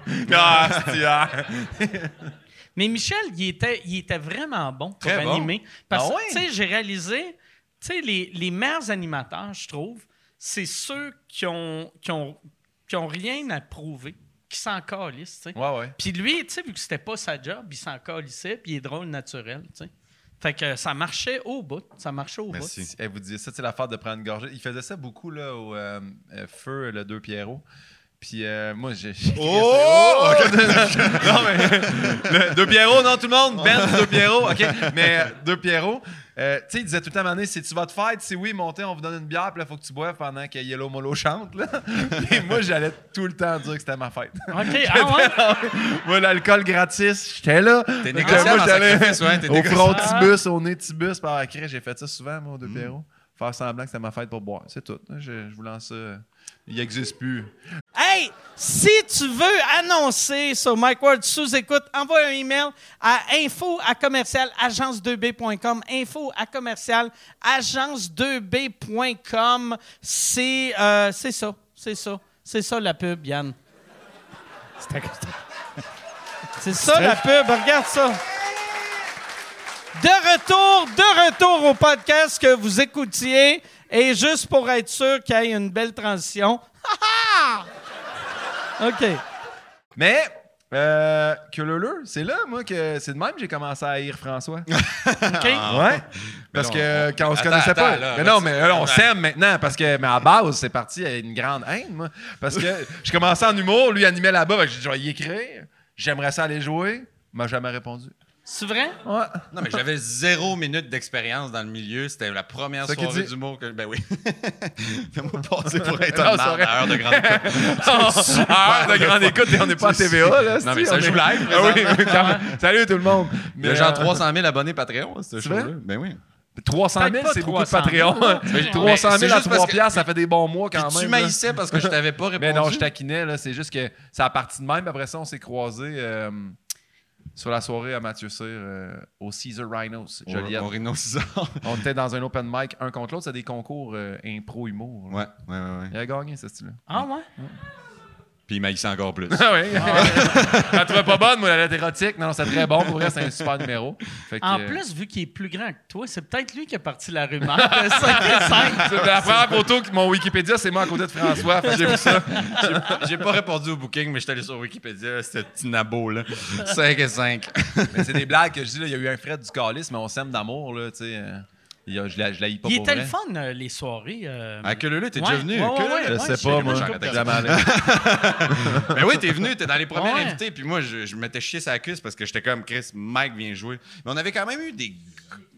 Ah, ah. Mais Michel, il était, il était vraiment bon pour Très bon. animer. Parce Ah que, ouais? tu sais, j'ai réalisé, tu sais, les, les meilleurs animateurs, je trouve, c'est ceux qui ont, qui ont, qui ont rien à prouver, qui s'en tu sais. Ouais, ouais. Puis lui, tu sais, vu que c'était pas sa job, il s'en calissait, puis il est drôle naturel, tu sais. Fait que ça marchait au bout. Ça marchait au Merci. Eh, vous disiez ça, c'est l'affaire de prendre une gorgée. Il faisait ça beaucoup là, au euh, euh, Feu, le deux Pierrot. Puis euh, moi, j'ai. j'ai- Oh! [LAUGHS] non, mais. le- deux Pierrot, non, tout le monde? Ben, deux Pierrot. OK. Mais euh, deux Pierrot. euh, tu sais, il disait tout le temps à un moment donné, c'est tu vas te fête, si oui, montez, on vous donne une bière, puis là, faut que tu boives pendant que Yellow Molo chante. Là. [LAUGHS] Et moi, j'allais tout le temps dire que c'était ma fête. OK, ah [LAUGHS] ouais? moi, l'alcool gratis, j'étais là. T'es négociable moi, j'allais ouais, au front tibus, au nez tibus, par la j'ai fait ça souvent, moi, deux Pierrot. Faire semblant que c'était ma fête pour boire. C'est tout. Je, je vous lance ça. Il n'existe plus. Hey, si tu veux annoncer sur Mike Ward sous écoute, envoie un email à info à commercial agence2b.com. Info à commercial agence2b.com. C'est euh, c'est ça, c'est ça, c'est ça la pub, Yann. C'est ça la pub, regarde ça. De retour, de retour au podcast que vous écoutiez. Et juste pour être sûr qu'il y ait une belle transition. Ha, ha! OK. Mais, euh, que le c'est là, moi, que c'est de même que j'ai commencé à haïr François. [LAUGHS] OK? ouais. Parce non, que on- quand on se attends, connaissait pas. là, mais non, mais là, on s'aime maintenant parce que, mais à base, c'est parti à une grande haine, moi. Parce que je commençais en humour, lui animait là-bas, j'ai dit, je vais y écrire. J'aimerais ça aller jouer. Il m'a jamais répondu. C'est vrai? Ouais. Non, mais j'avais zéro minute d'expérience dans le milieu. C'était la première Ça soirée dit. d'humour que. Ben oui. [LAUGHS] Fais-moi passer pour être Non, un heure de grande écoute. [LAUGHS] Ah, de grande écoute, et on n'est pas à TVA, là. Non, mais ça joue live, Ah oui. Salut tout le monde. Il y a Mais, genre euh, 300 000 abonnés Patreon, ce C'est vrai? show-là. Ben oui. 300 000, Peut-être pas c'est beaucoup de 300 000, Patreon. [LAUGHS] Mais- 300 mais 000 c'est à juste 3 parce que- piastres, ça fait des bons mois quand Puis même. tu maïssais parce que je t'avais pas répondu. Mais non, je taquinais, là. C'est juste que ça a parti de même. Après ça, on s'est croisés euh, sur la soirée à Mathieu Cyr euh, au Caesar Rhinos, Joliette. Au Rhino. [LAUGHS] On était dans un open mic, un contre l'autre. C'est des concours euh, impro-humour. ouais, ouais. ouais. Il a gagné, ce style-là. Ah ouais? Puis il maïssait encore plus. [LAUGHS] Ah oui. [LAUGHS] Je la trouvais pas bonne, moi, la lettre érotique. Non, non, c'était très bon. Pour vrai, c'est un super numéro. Fait que, En euh, plus, vu qu'il est plus grand que toi, c'est peut-être lui qui a parti la rumeur de 5 et 5. c'est la première photo que mon Wikipédia, c'est moi à côté de François. J'ai vu ça. J'ai- pas répondu au booking, mais j'étais allé sur Wikipédia, c'était petit nabo, là. 5 et 5. Mais c'est des blagues que je dis. là. Il y a eu un Fred du calice, mais on s'aime d'amour. Là, tu sais. Il y a- je la, je la Il était le fun, euh, les soirées. euh, À que le t'es Ouais, déjà venu? ouais, Je ouais, sais pas, moi. une. Ben [LAUGHS] oui, t'es venu, t'es dans les premiers Ouais. invités, puis moi, je, je m'étais chié sa cuisse parce que j'étais comme Chris, Mike vient jouer. Mais on avait quand même eu des.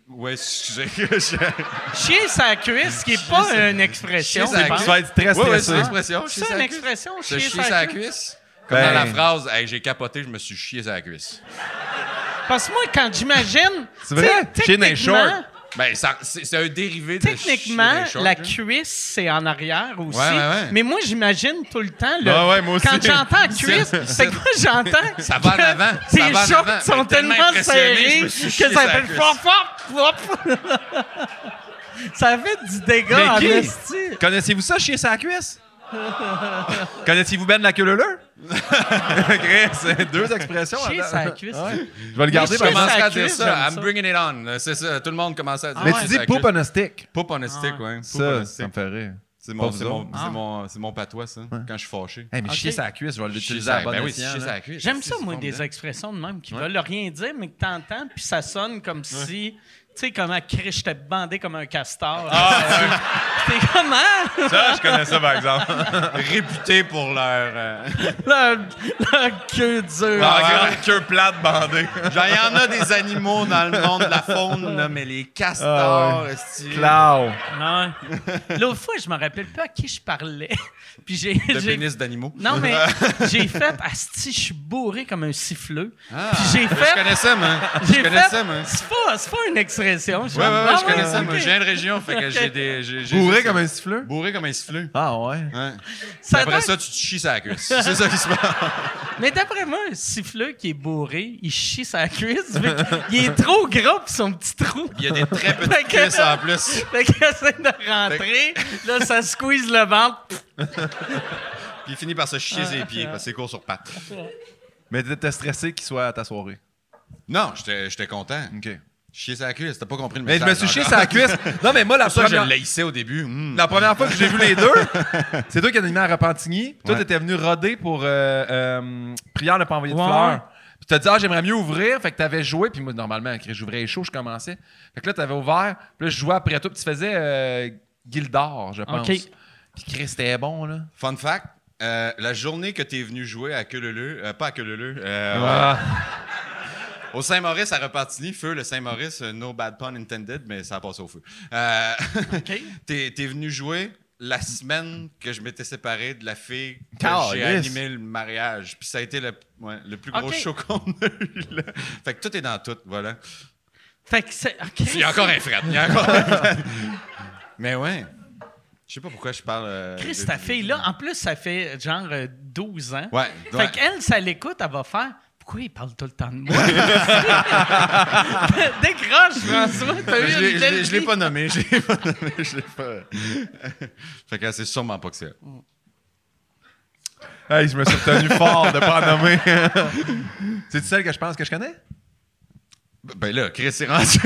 Ouais, excusez. [LAUGHS] Chier sa cuisse, qui n'est pas une expression. Chier sa. Tu vas être très Ouais, ouais, c'est stressé. C'est chier ça, sa une expression, chier chier sa sa cuisse? Comme Ben- dans la phrase, Hey, j'ai capoté, je me suis chié sa cuisse. Parce que moi, quand j'imagine. C'est vrai? Chier dans les techniquement- shorts. Ben, c'est un dérivé de Techniquement, shorts, la là. cuisse, c'est en arrière aussi. Ouais, ouais, ouais. Mais moi, j'imagine tout le temps. Le... Ouais, ouais, moi aussi. Quand j'entends [LAUGHS] cuisse, c'est que moi, j'entends. [LAUGHS] Ça va en avant, [LAUGHS] Tes shorts sont tellement tellement serrés que ça fait flop, flop. Ça fait du dégât en. Connaissez-vous ça, chier sa cuisse? [LAUGHS] Connaissez-vous Ben la queue leu [LAUGHS] Chris, c'est deux expressions. Chier sa cuisse. Ouais. Je vais le garder. Exemple. commencerait à dire ça. I'm ça. bringing it on. C'est ça. Tout le monde commençait à dire Mais tu dis la poop on a stick. Poop on a stick, ouais. Ça, ça me fait rire. C'est mon, mon, mon, c'est mon patois, ça, quand je suis fâché. Hey, mais Ok. chier sa cuisse, je vais l'utiliser à bon ben oui, escient, chier là. sa cuisse. J'aime ça, moi, des expressions de même qui veulent rien dire, mais que t'entends, puis ça sonne comme si. Tu sais, comment Chris, j'étais bandé comme un castor. Ah, [LAUGHS] T'es comment? Ça, je connais ça, par exemple. [LAUGHS] Réputés pour leur. euh, [LAUGHS] leur, leur queue dure. Ah, Ah, ouais. ouais. queue plate bandée. Genre, il y en a des animaux dans le monde de la faune, là, mais les castors, Ah esti, Clau. Ouais. L'autre fois, je me rappelle pas à qui je parlais. Puis j'ai. de pénis d'animaux. Non, mais j'ai fait Asti, je suis bourré comme un siffleux. Ah, Puis j'ai Je fait. connais ça, moi. Je J'ai connais fait. ça, moi. C'est pas, c'est pas une expression. Ouais, ouais, ouais, Ah je connais ça, moi. Je viens de région, fait que j'ai des. j'ai- j'ai- Bourré comme un siffleux. Bourré comme un siffleux. Ah ouais. Ouais. Ça Après doit- ça, tu te chies sa cuisse. C'est ça qui se passe. [LAUGHS] Mais d'après moi, un siffleux qui est bourré, il chie sa cuisse. vu qu'il est trop gros pour son petit trou. Il y a des très Fait petites que- cuisses en plus. Fait qu'il essaie de rentrer. Là, ça squeeze le ventre. Puis il finit par se chier ses pieds parce que c'est court sur pattes. Mais t'es stressé qu'il soit à ta soirée? Non, j'étais j'étais content. OK. Chier sa cuisse, t'as pas compris le Mais message. je me suis chié sa cuisse. Non, mais moi, la [LAUGHS] ça je première... au début. Hum. La première fois que j'ai vu les deux, [LAUGHS] c'est toi qui as animé à Repentigny. Puis toi, Ouais. t'étais venu roder pour euh, euh, Prière ne pas envoyer de Ouais. fleurs. Puis t'as dit, ah, j'aimerais mieux ouvrir. Fait que t'avais joué. Puis moi, normalement, quand j'ouvrais chaud, je commençais. Fait que là, t'avais ouvert. Puis là, je jouais après toi. Puis tu faisais euh, Gildor, je pense. OK. Puis Chris, c'était bon, là. Fun fact, euh, la journée que t'es venu jouer à Queuleleu, euh, pas à Queuleleu, euh, Ah. [LAUGHS] au Saint-Maurice à Repentigny, feu le Saint-Maurice, euh, no bad pun intended, mais ça a passé au feu. Euh, [LAUGHS] t'es, t'es venu jouer la semaine que je m'étais séparé de la fille que j'ai animé le mariage. Puis ça a été le, ouais, le plus gros show qu'on a eu. Là. Fait que tout est dans tout, voilà. Fait que c'est. Il y a encore un fret. Il y a encore un fret. [LAUGHS] Mais ouais. Je sais pas pourquoi je parle. euh, Chris, ta fille-là, en plus, ça fait genre euh, 12 ans. Ouais. Fait ouais. qu'elle, ça l'écoute, elle va faire. Pourquoi il parle tout le temps de moi? [LAUGHS] Décroche, François. T'as eu Je l'ai- je l'ai- pas nommé. Je l'ai pas nommé. Je l'ai pas. [LAUGHS] fait que c'est sûrement pas que c'est. elle. Hey, je me suis retenu fort de pas en nommer. [LAUGHS] C'est-tu celle que je pense que je connais? Ben là, Chris est rendu.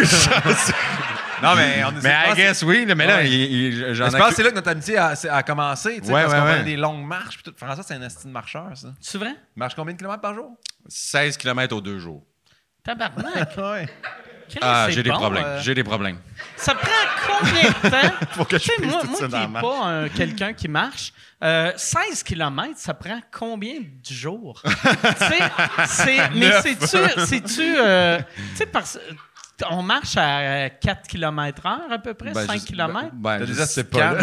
Non, mais on mais I guess oui, mais là, Ouais. il- il- j'en Mais je pense que c'est là que notre amitié a, a commencé. tu sais, Ouais, parce ouais, qu'on des longues marches. Puis tout. François, c'est un estime marcheur, ça. C'est vrai? Il marche combien de kilomètres par jour? 16 km aux deux jours. Tabarnak. [LAUGHS] Ouais. Ah, j'ai des bon, problèmes. euh, J'ai des problèmes. Ça prend combien de temps? [LAUGHS] Que je moi, moi qui n'ai pas un- quelqu'un qui marche, euh, 16 km, ça prend combien de jours? [LAUGHS] tu sais, c'est, mais c'est-tu... euh, tu sais, parce on marche à 4 km heure à peu près, Ben, 5 je- km? Ben, je sais pas. là.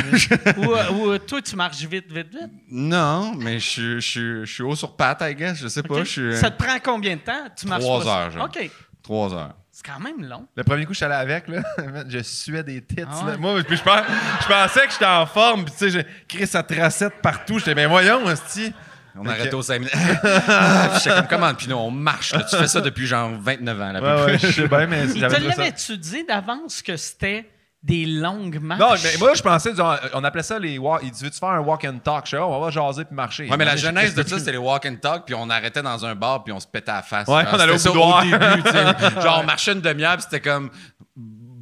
ou, euh, ou, euh, toi, tu marches vite, vite, vite? non, mais je suis- je suis- je suis haut sur patte, I guess. Je sais pas. OK? Je suis. Ça te prend combien de temps? Tu marches Trois pas- heures, genre. OK. Trois heures. C'est quand même long. Le premier coup, je suis allé avec, là. [LAUGHS] je suais des tits. Ah là. Moi, puis je, pens- je pensais que j'étais en forme. Puis, tu sais, j'ai créé sa tracette partout. J'étais, ben voyons, hostie. On Fait a arrêté que- au 5 minutes. Je sais comme, comment, Pinot, on marche. là. Tu fais ça depuis genre 29 ans. Là, Ouais, je sais bien, mais j'avais te l'avais-tu dit d'avance que c'était des longues marches? Non, mais moi, je pensais, genre, on appelait ça les walk. Il dit, veux-tu faire un walk and talk? Je sais, on va jaser puis marcher. Ouais, mais la Je- [LAUGHS] genèse de ça, c'était les walk and talk, puis on arrêtait dans un bar, puis on se pétait à la face. Ouais, on allait au boudoir. début, tu sais. [LAUGHS] Genre, on marchait une demi-heure, puis c'était comme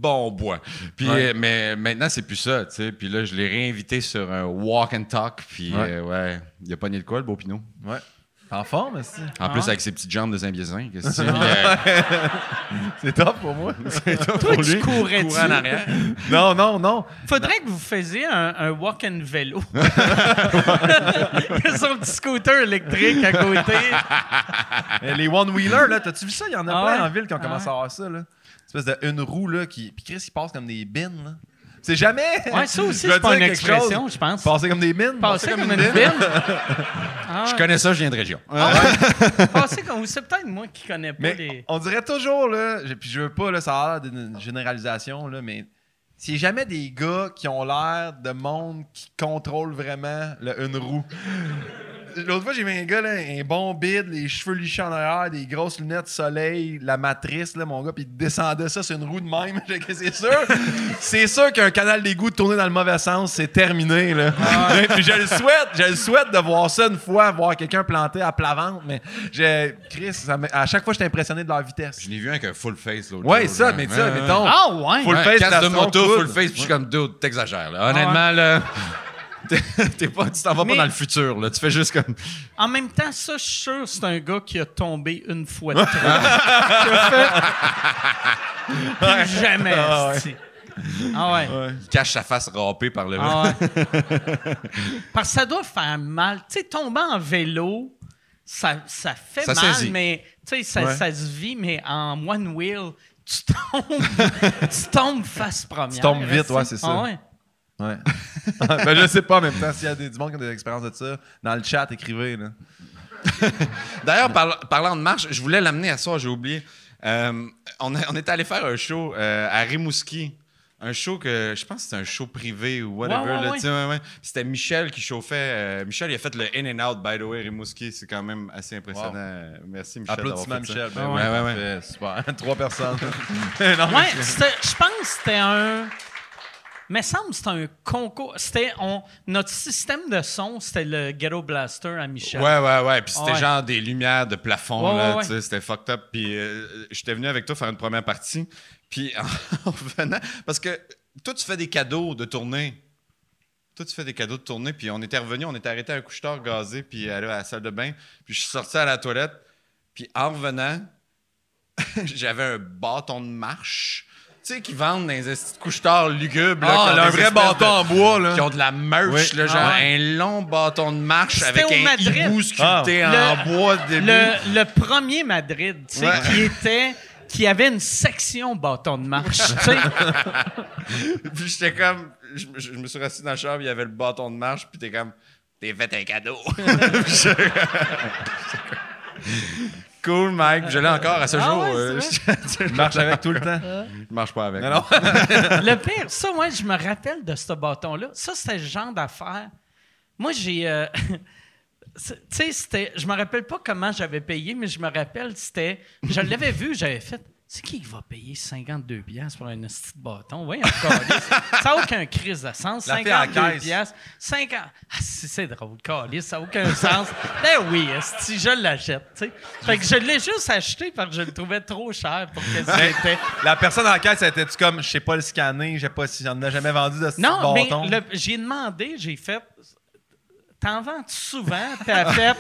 bon on boit. Puis, Ouais. euh, mais maintenant, c'est plus ça, tu sais. Puis là, je l'ai réinvité sur un walk and talk, puis Ouais. euh, ouais, il a pogné le quoi, le beau Pinot. Ouais. En forme, aussi. En plus, Ah. avec ses petites jambes de que c'est? [LAUGHS] Euh, [LAUGHS] C'est top pour moi. [LAUGHS] Toi, tu courais-tu? courant en arrière. non, non, non. Faudrait que vous faisiez un, un walk and vélo. Son petit scooter électrique à côté. Les one-wheelers, là, t'as-tu vu ça? Il y en a Ah plein ouais? en ville qui ont Ah commencé ouais. à avoir ça, là. Espèce de une roue, là, qui. Puis Chris, il passe comme des bines, là. C'est jamais. Ouais, ça [LAUGHS] aussi, c'est pas une expression, chose. je pense. Passer comme des bines. Passer comme une bine. [LAUGHS] Ah, Je connais ça, je viens de région. [LAUGHS] passer comme... C'est peut-être moi qui connais pas Mais les... on dirait toujours, là, je- puis je veux pas, là, ça a l'air d'une généralisation, là, mais c'est jamais des gars qui ont l'air de monde qui contrôlent vraiment le une roue. L'autre fois, j'ai vu un gars, là, un bon bide, les cheveux lichés en arrière, des grosses lunettes soleil, la matrice, là, mon gars, puis il descendait ça sur une roue de même. [LAUGHS] C'est sûr, c'est sûr qu'un canal d'égout tourné dans le mauvais sens, c'est terminé, là. [LAUGHS] Puis je le souhaite, je le souhaite de voir ça une fois, voir quelqu'un planté à plat ventre, mais j'ai, Chris, ça à chaque fois, j'étais impressionné de leur vitesse. Je l'ai vu avec un full face l'autre Ouais, jour, ça, là. mais Ouais, ça, ouais. mettons. Ah ouais? Full Ouais, face, casse de moto, full face, puis je suis comme, dude, t'exagères, là. Honnêtement, là. [LAUGHS] T'es pas, tu t'en vas Mais- pas dans le futur, là. Tu fais juste comme. En même temps, ça, je suis sûr, c'est un gars qui a tombé une fois de [LAUGHS] trop. qui a fait? Plus jamais. Ah ouais. Ah ouais. Cache sa face râpée par le. Ah ouais. [LAUGHS] Parce que ça doit faire mal. Tu sais, tomber en vélo, ça, ça fait Ça mal, saisit. mais tu sais, ça, Ouais. ça se vit, mais en one wheel, tu tombes, tu tombes face première. Tu tombes vite, ouais, c'est ça. Ah ouais. Ouais. ben, je sais pas en même temps. S'il y a des, du monde qui a des expériences de ça, dans le chat, écrivez. Là. [LAUGHS] D'ailleurs, parla- parlant de marche, je voulais l'amener à soir, j'ai oublié. Euh, on, a- on était allé faire un show euh, à Rimouski. Un show que je pense que c'était un show privé ou whatever. Ouais, ouais. C'était Michel qui chauffait. euh, Michel, il a fait le In and Out, by the way, Rimouski. C'est quand même assez impressionnant. Merci, Michel. Applaudissements, fait ça. Michel. Ben Ouais, ouais, Super. [LAUGHS] Trois personnes. non, Ouais, c'était- je pense que c'était un. Mais semble que c'était un concours. C'était on, notre système de son, c'était le Ghetto Blaster à Michel. Ouais, ouais, ouais. Puis c'était Ouais. genre des lumières de plafond, Ouais, là, ouais, tu sais, c'était fucked up. Puis euh, j'étais venu avec toi faire une première partie. Puis [LAUGHS] en venant, parce que toi, tu fais des cadeaux de tournée. Toi, tu fais des cadeaux de tournée. Puis on était revenu, on était arrêté à un couche-tard gazé, puis allé à la salle de bain. Puis je suis sorti à la toilette. Puis en revenant, [LAUGHS] j'avais un bâton de marche. Tu sais, qui vendent dans les esti de couche-tard lugubres. là, Ah, qui ont là, un des vrai bâton de- en bois, là. Qui ont de la merch, Oui. là, genre Ah ouais. un long bâton de marche C'était avec un Madrid. hibou sculpté Ah. en bois de début. Le, le premier Madrid, tu sais, Ouais. qui était. qui avait une section bâton de marche. tu sais. [LAUGHS] Puis j'étais comme. Je, je me suis rassis dans la chambre, il y avait le bâton de marche, puis t'es comme. T'es fait un cadeau. [LAUGHS] Cool, Mike. Je l'ai encore à ce Ah jour. ouais, euh, Je marche avec tout le temps. je marche pas avec. Non, non. Le pire, ça, moi, je me rappelle de ce bâton-là. Ça, c'était le genre d'affaire. Moi, j'ai. euh, [LAUGHS] tu sais, c'était. Je me rappelle pas comment j'avais payé, mais je me rappelle, c'était. Je l'avais vu, j'avais fait. C'est qui qui va payer 52 piastres pour un petit bâton? Oui, encore. [LAUGHS] ça n'a aucun crise de sens. La fille à la 52 caisse. piastres. 50... Ah, c'est drôle, calice, ça n'a aucun sens. Ben oui, si je l'achète, tu sais. Fait que je l'ai juste acheté parce que je le trouvais trop cher pour que c'était. La personne en caisse, elle était-tu comme, je sais pas le scanner, j'ai pas, j'en ai jamais vendu de ce Non, bâton? le- j'ai demandé, j'ai fait. T'en vends souvent? A fait.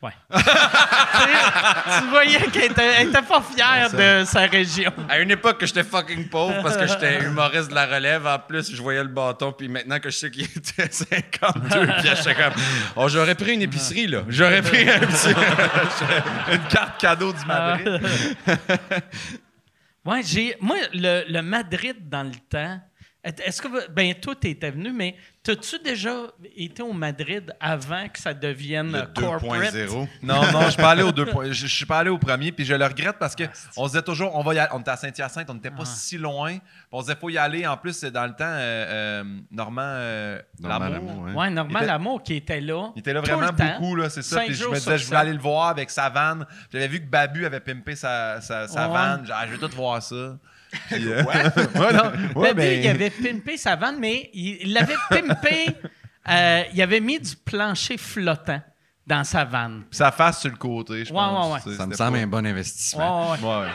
Ouais. [LAUGHS] tu, voyais qu'elle était, était pas fière de sa région. À une époque que j'étais fucking pauvre parce que j'étais humoriste de la relève, en plus, je voyais le bâton, puis maintenant que je sais qu'il était [LAUGHS] 52, puis j'étais comme. Oh, j'aurais pris une épicerie, là. J'aurais pris un petit. [LAUGHS] Une carte cadeau du Madrid. Ouais, j'ai. Moi, le, le Madrid dans le temps. Est-ce que. Ben, toi, t'étais venu, mais t'as-tu déjà été au Madrid avant que ça devienne Le corporate? 2.0. Non, non, je suis pas allé au deux [LAUGHS] points. Je, je suis pas allé au premier, puis je le regrette parce que on se disait toujours, on va y aller. On était à Saint-Hyacinthe, on n'était pas si loin. Puis on se disait, faut y aller. En plus, c'est dans le temps, euh, euh, Normand euh, Normand Lamour. Lamour, ouais. Ouais, Normand Lamour qui était là. Il était là vraiment beaucoup, là, c'est ça. Puis je me disais, je voulais aller le voir avec sa vanne. J'avais vu que Babu avait pimpé sa, sa, sa Ouais. vanne. Ah, je veux tout voir ça. [LAUGHS] Puis, euh, ouais, [LAUGHS] non. Babu, Ouais, ben- il avait pimpé sa vanne, mais il l'avait [LAUGHS] pimpé. euh, il avait mis du plancher flottant dans sa vanne. Puis sa face sur le côté, je Ouais, pense. ouais, Ça me semble pas- un bon investissement. Ouais, ouais, ouais. Ouais, ouais.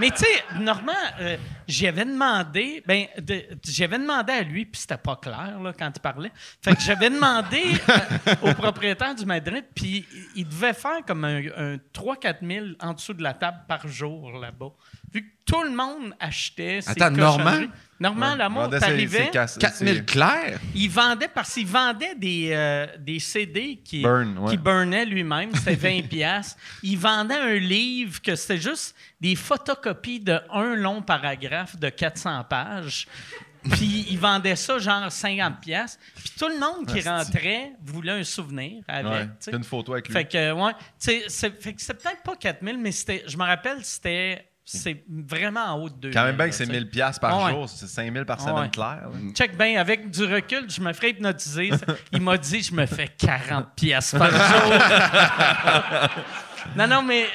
Mais tu sais, Normand, euh, j'avais demandé, ben, de- j'avais demandé à lui, puis c'était pas clair là, quand il parlait. Fait que j'avais demandé euh, au propriétaire du Madrid, puis il- il devait faire comme un, un 3-4 000 en dessous de la table par jour là-bas. Vu que tout le monde achetait ses Attends. Normand? Normand, l'amour, Vendait ses- t'arrivais, ses casses- 4000 ses- clairs? il vendait parce qu'il vendait des, euh, des CD qui, Burn, ouais. qui burnaient lui-même. C'était 20 [LAUGHS] pièces. Il vendait un livre que c'était juste des photocopies de un long paragraphe de 400 pages. Puis il vendait ça genre 50 pièces. Puis tout le monde qui rentrait voulait un souvenir avec. Ouais, une photo avec lui. Fait que, ouais, c'est- fait que c'était peut-être pas 4000, mais c'était, je me rappelle, c'était c'est vraiment en haut de 2000. Quand même bien que c'est tu sais. 1000 pièces par ouais. jour, c'est 5000 par semaine ouais. clair. là. Check bien, avec du recul, je me ferais hypnotiser. Il m'a dit, je me fais 40 pièces par jour. non, non, mais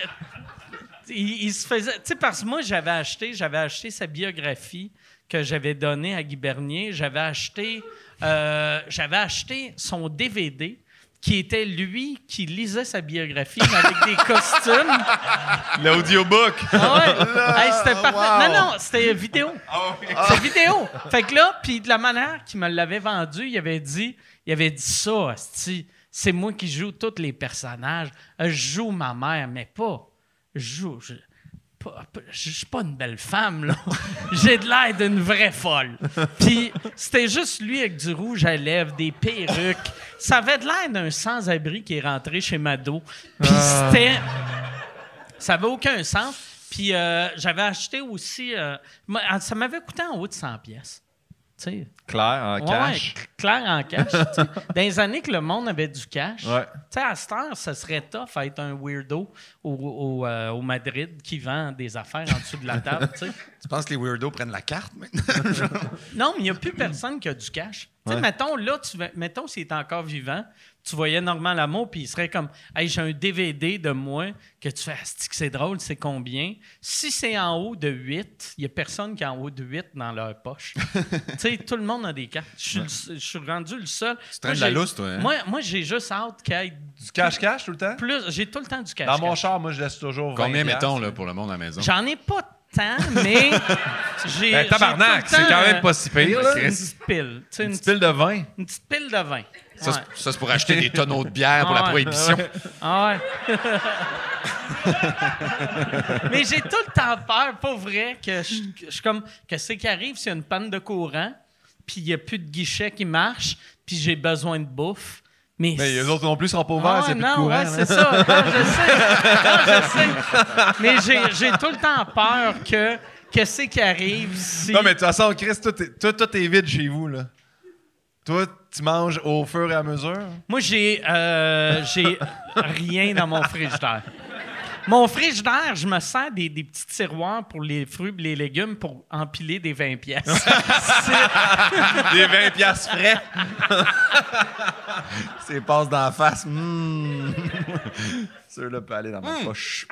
il, il se faisait. Tu sais, parce que moi, j'avais acheté, j'avais acheté sa biographie que j'avais donnée à Guy Bernier. J'avais acheté, euh, j'avais acheté son DVD qui était lui qui lisait sa biographie mais avec des costumes. [LAUGHS] L'audiobook! Ah ouais. Hey, c'était parfait. Non, non, c'était vidéo. C'était vidéo. Fait que là, puis de la manière qu'il me l'avait vendu, il avait dit, il avait dit ça, c'est moi qui joue tous les personnages. Je joue ma mère, mais pas. Je joue. Je, je suis pas une belle femme, là. [LAUGHS] J'ai de l'air d'une vraie folle. Puis c'était juste lui avec du rouge à lèvres, des perruques. Ça avait de l'air d'un sans-abri qui est rentré chez Mado. Puis c'était. Ça n'avait aucun sens. Puis euh, j'avais acheté aussi. euh, moi, ça m'avait coûté en haut de 100 pièces. Tu sais. Clair, en Ouais, cash. ouais, clair en cash. [LAUGHS] Dans les années que le monde avait du cash, Ouais. tu sais, à cette heure, ça serait tough à être un weirdo au, au, euh, au Madrid qui vend des affaires en dessous de la [LAUGHS] table. tu penses que les weirdos prennent la carte maintenant? [LAUGHS] Non, mais il n'y a plus personne qui a du cash. Tu sais, Ouais. mettons, là, tu vas- mettons s'il est encore vivant, tu voyais Normand Lamour, puis il serait comme Hey, j'ai un DVD de moi que tu fais que c'est drôle, c'est combien? Si c'est en haut de 8, il n'y a personne qui est en haut de 8 dans leur poche. [LAUGHS] tu sais, tout le monde a des cartes. Je suis, rendu le seul. Tu traînes de la lousse, toi, hein? Moi, moi j'ai juste hâte qu'il y ait Du cash-cash tout le temps? plus. J'ai tout le temps du cash. Dans mon char, moi, je laisse toujours 20 Combien, mettons, là, pour le monde à la maison? J'en ai pas tant, mais [LAUGHS] j'ai. Ben, j'ai tabarnak, tout le c'est quand même pas si pire, là. Une petite pile. Une une petite pile de vin. Une petite pile de vin. Ça, Ouais. c'est- pour acheter des tonneaux de bière pour Ah la [LAUGHS] ouais. prohibition. Ah ouais. [LAUGHS] Mais j'ai tout le temps peur, pas vrai, que je, que je suis comme, que c'est qui arrive, s'il y a une panne de courant, puis il n'y a plus de guichet qui marche, puis j'ai besoin de bouffe. Mais, Mais les autres non plus seront pas Ah ouverts, ouais, c'est plus de non, courant. ouais, c'est ça. Non, je sais. [LAUGHS] Non, je sais. Mais j'ai, j'ai tout le temps peur que, que c'est qui arrive si... Non, mais de toute façon, Chris, tout est, tout, tout est vide chez vous, là. Toi, tu manges au fur et à mesure? Moi, j'ai euh, j'ai rien dans mon frigidaire. Mon frigidaire, je me sers des, des petits tiroirs pour les fruits et les légumes pour empiler des 20 pièces. [LAUGHS] Des 20 piastres frais. C'est passe dans la face. hmm. Ceux-là peuvent aller dans ma poche.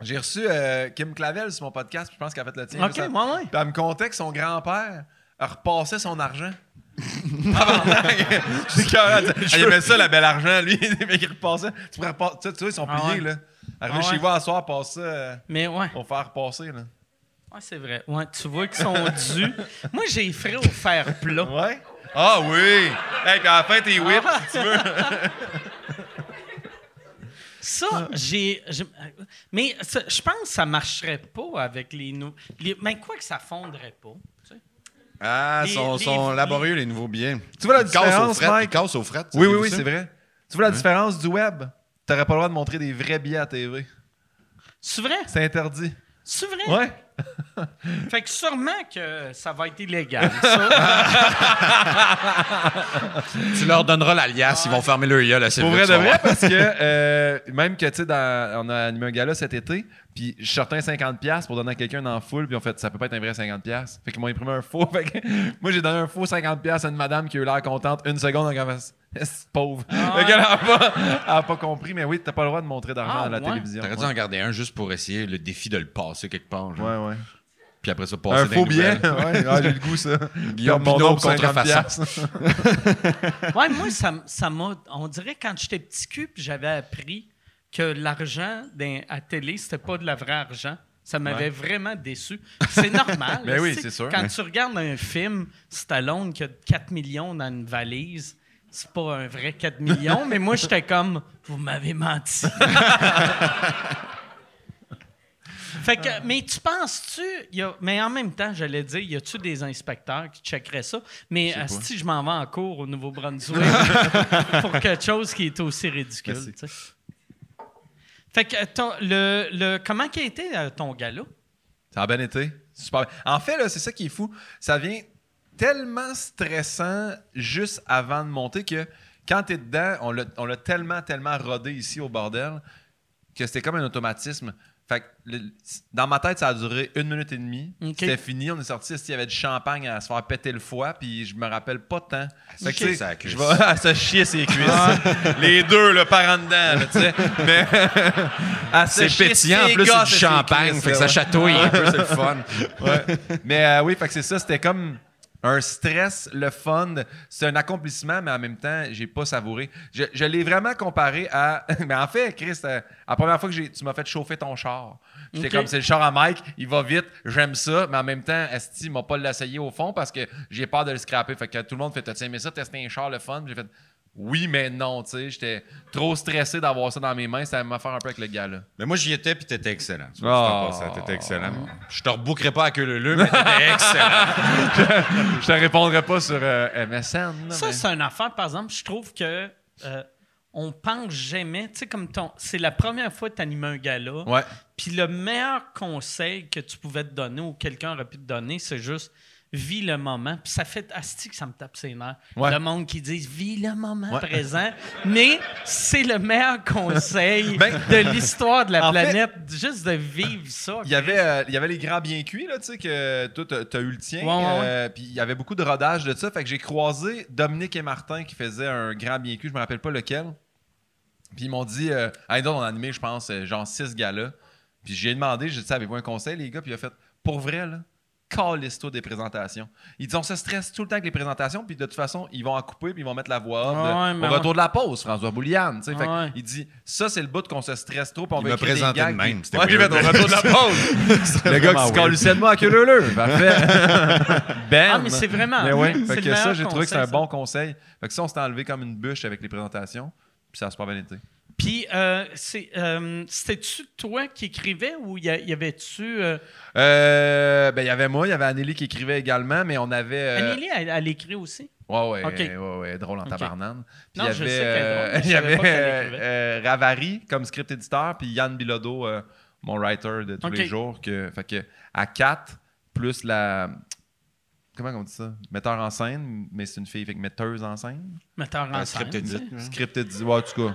J'ai reçu euh, Kim Clavel sur mon podcast, puis je pense qu'elle a fait le tien. OK, ouais, ouais. Puis elle me contait que son grand-père repassait son argent. J'ai cœur. Elle aimait ça, la belle argent, lui. [LAUGHS] Mais il repassait. Tu pourrais. Tu sais, tu sais, ils sont Ah pliés, ouais. là. Arriver Ah chez ouais. vous à soir, passe ça euh, Mais ouais, pour faire repasser, là. ouais c'est vrai. Ouais, tu vois qu'ils sont dus. [LAUGHS] Moi, j'ai frais au fer plat. Ouais? Ah oui! Hey, puis à la fin, t'es whip, Ah. si tu veux. [LAUGHS] Ça, j'ai. Mais ça- je pense que ça marcherait pas avec les- mais quoi que ça fondrait pas. Ah, Les- sont, les- sont les- laborieux, les nouveaux billets. Tu vois la Ils cassent différence, frettes, Mike? Ils cassent aux frettes. Oui, oui, oui, c'est vrai. Tu vois la différence du web? T'aurais pas le droit de montrer des vrais billets à TV. C'est vrai? C'est interdit. C'est vrai? Ouais? [LAUGHS] Fait que sûrement que ça va être illégal, [LAUGHS] ça. Tu leur donneras l'alias, ils vont fermer leur gueule assez Pour vrai de vrai, parce que [LAUGHS] euh, même que, tu sais, dans- on a animé un gala cet été, puis je sortais un 50$ pour donner à quelqu'un dans la foule, puis en fait, ça peut pas être un vrai 50$. Fait qu'ils m'ont imprimé un faux. [LAUGHS] Fait que moi, j'ai donné un faux 50$ à une madame qui a eu l'air contente une seconde, fait, Est-ce pauvre? Fait qu'elle a pas, elle a pas compris, mais oui, t'as pas le droit de montrer d'argent Ah, à la ouais. télévision. T'aurais dû en garder un juste pour essayer le défi de le passer quelque part. genre. Ouais, ouais. Puis après ça, passer Un faux billet. ouais, ah, j'ai le goût, ça. [LAUGHS] Guillaume Pinot contrefaçon. 50$. Ouais, moi, ça, m'a. On dirait quand j'étais petit cul, puis j'avais appris que l'argent à télé, c'était pas de la vraie argent. Ça m'avait vraiment déçu. C'est normal. [LAUGHS] Ben oui, c'est sûr. Quand tu regardes un film, Stallone qui a 4 millions dans une valise, c'est pas un vrai 4 millions, mais moi, j'étais comme, vous m'avez menti. [LAUGHS] Fait que, mais tu penses-tu, mais en même temps, j'allais dire, y a-tu des inspecteurs qui checkeraient ça? Mais si je m'en vais en cours au Nouveau-Brunswick [LAUGHS] pour quelque chose qui est aussi ridicule. Fait que le, le, comment a été euh, ton gala? Ça a bien été. Super. En fait, c'est ça qui est fou. Ça vient tellement stressant juste avant de monter que quand tu es dedans, on l'a tellement, tellement rodé ici au bordel que c'était comme un automatisme. Fait que le- dans ma tête, ça a duré une minute et demie. Ok. C'était fini. On est sorti. Il y avait du champagne à se faire péter le foie. Puis je me rappelle pas tant. Fait que, tu sais, Ça cuisse. je vais [LAUGHS] à se chier ses cuisses. Les deux, là, par en dedans. là, tu sais. [LAUGHS] Mais. [LAUGHS] à se C'est chier pétillant, en ses plus, c'est gosses du ses champagne, cuisses, fait que là, ça ouais. chatouille un peu, c'est le fun. Ouais. Mais euh, oui, fait que c'est ça. C'était comme un stress, le fun. C'est un accomplissement, mais en même temps, j'ai pas savouré. Je, je l'ai vraiment comparé à. [LAUGHS] Mais en fait, Chris, euh, la première fois que tu m'as fait chauffer ton char, j'étais comme c'est le char à Mike, il va vite, j'aime ça, mais en même temps, Esti m'a pas l'essayer au fond parce que j'ai peur de le scraper. Fait que tout le monde fait T'as aimé ça, tester un char, le fun? J'ai fait oui, mais non, tu sais. J'étais trop stressé d'avoir ça dans mes mains. Ça m'a fait un peu avec le gars, là. Mais moi, j'y étais, puis t'étais excellent. Tu Oh. vois, ça, t'étais excellent. Je te rebouquerai pas à queue leu, mais t'étais [LAUGHS] excellent. Je te répondrai pas sur euh, MSN. là, Ça, mais- c'est une affaire, par exemple, je trouve que euh, on pense jamais, tu sais, comme ton. C'est la première fois que tu animes un gala. Ouais. Puis le meilleur conseil que tu pouvais te donner ou quelqu'un aurait pu te donner, c'est juste vis le moment. Puis ça fait asti que ça me tape ses nerfs. Ouais. Le monde qui dit vis le moment Ouais. présent. Mais c'est le meilleur [LAUGHS] conseil Ben, de l'histoire de la fait- planète. juste de vivre ça. Il y avait, euh, il y avait les grands bien cuits, là, tu sais, que toi, t'as- t'as eu le tien. Ouais, euh, Puis il y avait beaucoup de rodage de ça. Fait que j'ai croisé Dominique et Martin qui faisaient un grand bien cuit, je me rappelle pas lequel. Puis ils m'ont dit, euh, hey, donc, on a animé, je pense, euh, genre six gars-là. Puis j'ai demandé, j'ai dit, avez-vous un conseil, les gars? Puis il a fait, pour vrai, là, calisse-toi des présentations. Ils disent, on se stresse tout le temps avec les présentations, puis de toute façon, ils vont en couper, puis ils vont mettre la voix off. Ouais, au retour de la pause, François Bouliane. Ouais. il dit, ça, c'est le bout qu'on se stresse trop, puis on Il va écrire des gags, de même, puis- Ouais, au retour de la pause. [LAUGHS] le gars qui se calissait de moi à queue leu. [LAUGHS] Parfait. ben. Ah, mais c'est vraiment. Mais ouais, [LAUGHS] c'est fait que ça, j'ai trouvé que c'est un bon conseil. Fait que ça, on s'est enlevé comme une bûche avec les présentations, puis ça a super bien été. Puis, euh, c'est, euh, c'était-tu toi qui écrivais ou y, a- y avait-tu. euh, Euh, ben, il y avait moi, il y avait Anneli qui écrivait également, mais on avait. Anneli, elle, elle écrit aussi? Ouais, ouais, Ok. ouais, ouais, drôle en Ok. tabarnane. Puis Non, il y je avait, sais qu'elle est drôle, mais [LAUGHS] je il y avait Ravary comme script éditeur, puis Yann Bilodeau, mon writer de tous les jours. Que, fait que à 4, plus la. Comment on dit ça? Metteur en scène, mais c'est une fille, que metteuse en scène. Metteur en scène. script tu sais. Script éditeur, ouais, en tout cas.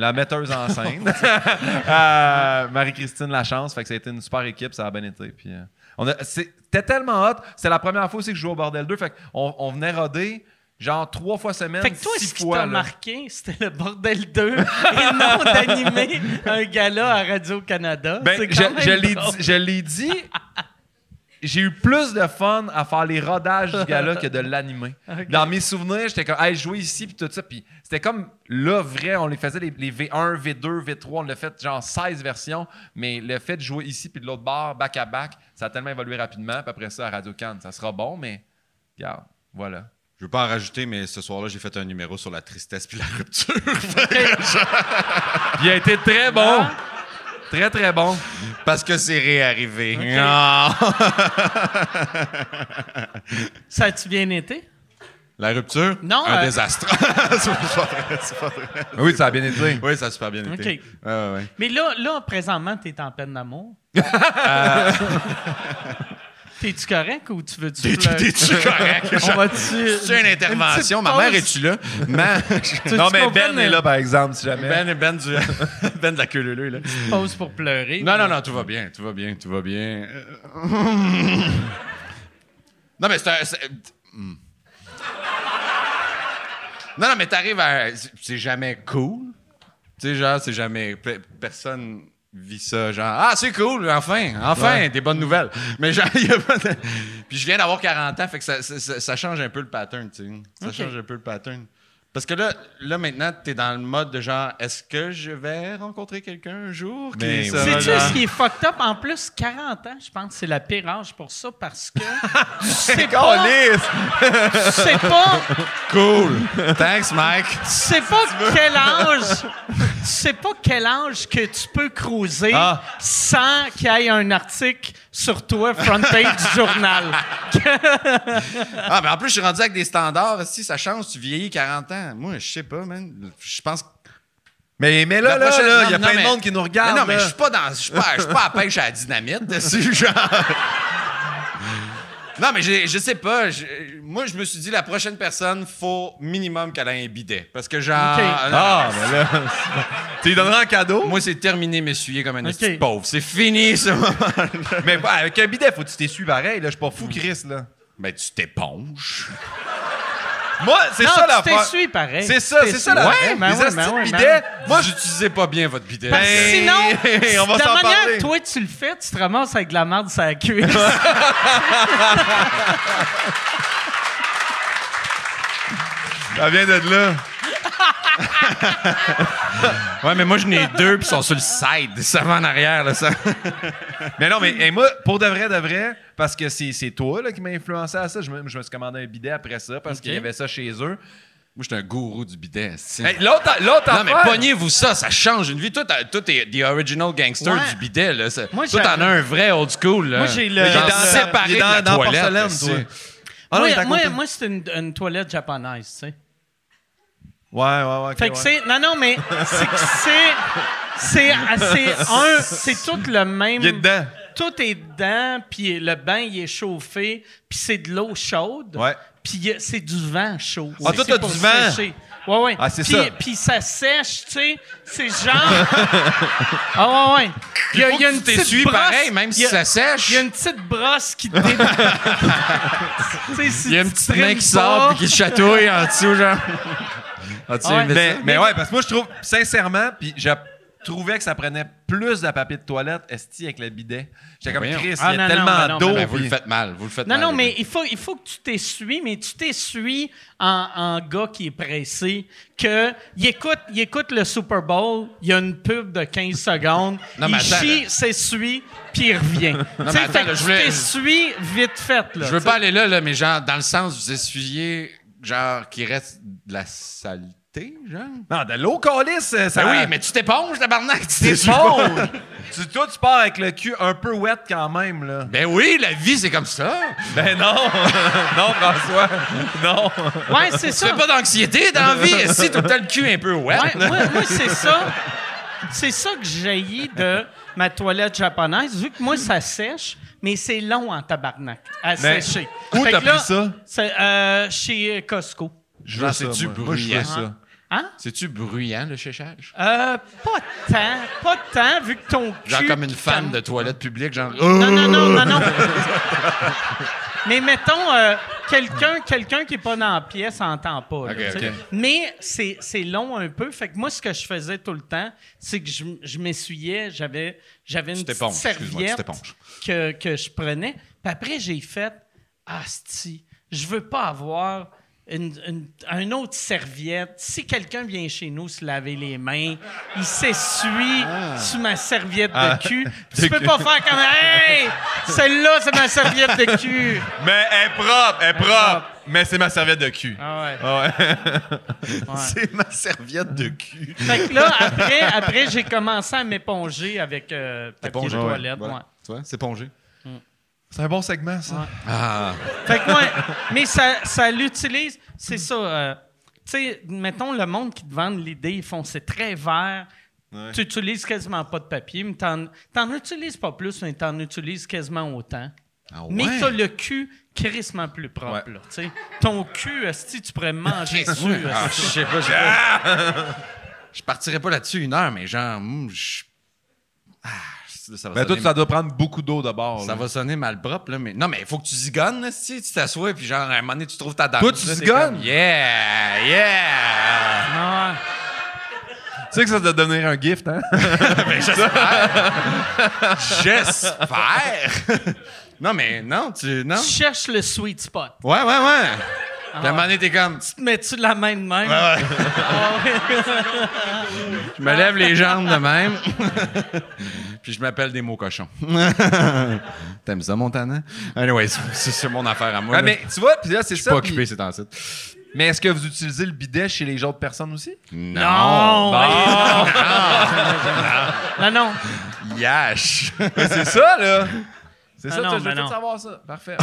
La metteuse en scène. [LAUGHS] Euh, Marie-Christine Lachance, fait que ça a été une super équipe, ça a bien été. Puis, euh, on a- c'est- C'était tellement hot. C'était la première fois aussi que je jouais au Bordel 2. Fait qu'on on venait roder genre trois fois semaine. Fait que toi, six ce qui fois, t'a là. marqué, c'était le bordel 2 [LAUGHS] et non d'animer un gala à Radio-Canada. Ben, c'est je, quand même je l'ai drôle. dit, je l'ai dit, [LAUGHS] j'ai eu plus de fun à faire les rodages du gars-là que de [LAUGHS] l'animer. Dans mes souvenirs, j'étais comme, hey, jouer ici, puis tout ça. Puis c'était comme, là, vrai, on les faisait les, les V1, V2, V3, on l'a fait genre 16 versions, mais le fait de jouer ici, puis de l'autre bar, back à back, ça a tellement évolué rapidement. Puis après ça, à Radio Cannes, ça sera bon, mais regarde, voilà. Je veux pas en rajouter, mais ce soir-là, j'ai fait un numéro sur la tristesse puis la rupture. [LAUGHS] Il a été très bon. Très, très bon. Parce que c'est réarrivé. Ah. [LAUGHS] Ça a-tu bien été? La rupture? Non, Un euh, désastre. [LAUGHS] c'est pas vrai, c'est pas vrai. Oui, ça a bien été. Oui, ça a super bien été. OK. Ouais, ouais, ouais. Mais là, là présentement, tu es en peine d'amour. [LAUGHS] T'es-tu correct ou tu veux-tu? T'es-tu [LAUGHS] correct? On va-tu... C'est une intervention. Ma mère, es-tu là? Man, [LAUGHS] Non, mais Ben est là, par exemple, si jamais. ben, ben, du, [LAUGHS] ben de la queue leu, là. pause pour pleurer. Non, non, non, tout va bien, tout va bien, tout va bien. Non, mais c'est un. Hmm. Non, non, mais t'arrives à. c'est- jamais cool. Tu sais, genre, c'est jamais. pe- Personne vit ça, genre. Ah, c'est cool, enfin, enfin, des bonnes nouvelles. Mais genre, [LAUGHS] il y a pas de- Puis je viens d'avoir 40 ans, fait que ça, ça- ça- ça change un peu le pattern, tu sais. Ça change un peu le pattern. Parce que là, là maintenant, t'es dans le mode de genre, est-ce que je vais rencontrer quelqu'un un jour? qui Mais sera oui. Sais-tu genre- ce qui est fucked up? En plus, 40 ans, je pense que c'est la pire âge pour ça parce que [LAUGHS] sais pas, sais pas, Cool. Thanks, Mike. sais pas quel âge, [LAUGHS] tu sais pas quel âge que tu peux cruiser Ah. sans qu'il y ait un article sur toi, front page du journal. Ah, mais en plus, je suis rendu avec des standards. Si ça change, tu vieillis 40 ans. Moi, je sais pas, man. Je pense que. Mais, mais là, là, il y a non, plein mais- de monde qui nous regarde. Mais non, mais je suis pas dans. Je suis pas, je suis pas à pêche à la dynamite dessus, genre. Non, mais je sais pas. je- moi, je me suis dit, la prochaine personne, faut minimum qu'elle ait un bidet. Parce que genre. Ok. non, Ah, ben là. [LAUGHS] tu lui donneras un cadeau? Moi, c'est terminé m'essuyer comme un Ok. petit pauvre. C'est fini, ce moment. Mais bah, avec un bidet, faut que tu t'essuies pareil. là. Je suis pas fou, Chris. Là. Ben, tu t'éponges. Moi, c'est ça la tu t'essuies pareil. C'est ça, c'est ça la vraie. ben Les ouais, astis ben ouais, ben ouais. Moi, j'utilisais pas bien votre bidet. Parce que Ben, sinon, [LAUGHS] on va de la manière parler. que toi tu le fais, tu te ramasses avec de la merde sur la cuisse. [LAUGHS] Ça vient de là. [LAUGHS] Ouais, mais moi, j'en ai deux, puis ils sont sur le side. Ça va en arrière, là, ça. [LAUGHS] Mais non, mais moi, pour de vrai, de vrai, parce que c'est c'est toi là, qui m'a influencé à ça, je me, je me suis commandé un bidet après ça, parce qu'il y avait ça chez eux. Moi, j'étais un gourou du bidet. Hey, L'autre l'autre non, mais pognez-vous ça, ça change une vie. Toi, toi, t'es the original gangster Ouais. du bidet, là. Moi, toi, t'en j'avais- as un vrai old school, là. Moi, j'ai le- Genre Il est dans- séparé il est dans- de la dans toilette, porcelaine, toi. Ah non, il est moi, à moi, côté. moi, c'est une, une toilette japonaise, tu sais. Ouais, ouais, ouais. ok, Fait que ouais. c'est. Non, non, mais c'est que c'est. C'est c'est un. C'est tout le même. Il est dedans. Tout est dedans, puis le bain, il est chauffé, puis c'est de l'eau chaude. Ouais. Puis c'est du vent chaud. Ah, toi, t'as du vent? sécher. Ouais, ouais. Ah, c'est Puis- ça. Puis ça sèche, tu sais. C'est genre. ah, ouais, ouais. Faut il y a une petite brosse. pareil, même si ça sèche. Il y a une petite brosse qui te [LAUGHS] Il y a une petite main qui sort puis qui te chatouille en dessous, genre. Ah ouais. aimé Mais, ça? mais ouais, parce que moi, je trouve, sincèrement, puis trouvais que ça prenait plus de papier de toilette, esti, avec le bidet. J'étais comme Voyons. Chris, Ah, il y non, a non, tellement ben non, d'eau. Ben, vous puis- le faites mal, vous le faites Non, mal. non, les mais il faut, il faut que tu t'essuies, mais tu t'essuies en, en gars qui est pressé, que il écoute, il écoute le Super Bowl, il y a une pub de 15 secondes, [LAUGHS] Non, mais il attends, chie, là. s'essuie, puis il revient. [LAUGHS] Tu sais, mais attends, fait que là, je voulais- t'essuies vite fait. Là, Je veux pas aller là, là, mais genre, dans le sens, vous essuyez, genre, qu'il reste de la saleté, genre. Non, de l'eau calice, ça. Ben oui, mais tu t'éponges, tabarnak, tu [LAUGHS] pas. tu, toi, tu pars avec le cul un peu wet quand même, là. Ben oui, la vie, c'est comme ça. Ben non. [LAUGHS] non, François. Non. Ouais, c'est Tu ça. fais pas d'anxiété dans la vie. Si tout le temps le cul un peu wet. Ouais, moi, moi, c'est ça. C'est ça que j'ai de ma toilette japonaise, vu que moi, ça sèche, mais c'est long en tabarnak à Mais sécher. où t'as pris ça? C'est euh, chez Costco. Je veux ça, c'est-tu moi. Moi, je veux ça. Hein? C'est-tu bruyant, le séchage? Euh, pas tant, pas tant, vu que ton cul... Genre comme une femme de toilette publique, genre. Non, non, non, non, non. [LAUGHS] Mais mettons, euh, quelqu'un quelqu'un qui n'est pas dans la pièce n'entend pas. là. Mais c'est c'est long un peu. Fait que moi, ce que je faisais tout le temps, c'est que je, je m'essuyais, j'avais j'avais une petite serviette que, que je prenais. Puis après, j'ai fait Asti, je veux pas avoir une, une- un autre serviette. Si quelqu'un vient chez nous se laver les mains, il s'essuie sur ma serviette Ah, de cul. de [LAUGHS] tu peux cul. pas faire comme Hey! Celle-là, c'est ma serviette de cul. Mais elle est propre, elle est propre. Mais c'est ma serviette de cul. Ah ouais. Ah ouais. [LAUGHS] C'est ma serviette de cul. Fait que là, après, après j'ai commencé à m'éponger avec euh, papier de ouais, toilette. voilà. ouais. Tu vois, c'est pongé. C'est un bon segment, ça. Ah. Fait que ouais, mais ça, ça l'utilise, c'est ça. euh, tu sais, mettons le monde qui te vend l'idée, ils font c'est très vert. Tu utilises quasiment pas de papier, mais t'en, t'en utilises pas plus, mais t'en utilises quasiment autant. Ah Mais ouais? t'as le cul crissement plus propre, Ouais. là, tu sais. Ton cul, esti, tu pourrais manger dessus. Ah, je sais pas, je. [LAUGHS] Je partirais pas là-dessus une heure, mais genre, hum, je- Ah, ça va Mais toi, sonner- ça doit prendre beaucoup d'eau d'abord. Ça là. va sonner mal propre, là, mais... Non, mais il faut que tu zigonnes, là, si tu t'assois, puis genre, à un moment donné, tu trouves ta dame. Toi, tu zigonnes? comme, Yeah! Yeah! Ah, Tu sais que ça doit devenir un gift, hein? [LAUGHS] Ben, J'espère! non, mais non, tu... Non? tu cherches le sweet spot. Ouais, ouais, ouais. Puis à un moment donné, t'es comme... Tu te mets-tu de la main de même? Ouais. Ah. [LAUGHS] Je me lève les jambes de même. [LAUGHS] Puis je m'appelle des mots cochons. [LAUGHS] T'aimes ça, Montana? Anyway, c'est- c'est c'est mon affaire à moi. Là. mais tu vois, puis là, c'est Je suis ça. pas puis- occupé ces temps-ci. Mais est-ce que vous utilisez le bidet chez les autres personnes aussi? Non! Bon. Non, non. Yash! Mais c'est ça, là! C'est Ah ça, non, tu veux ben tout non. savoir ça. Parfait.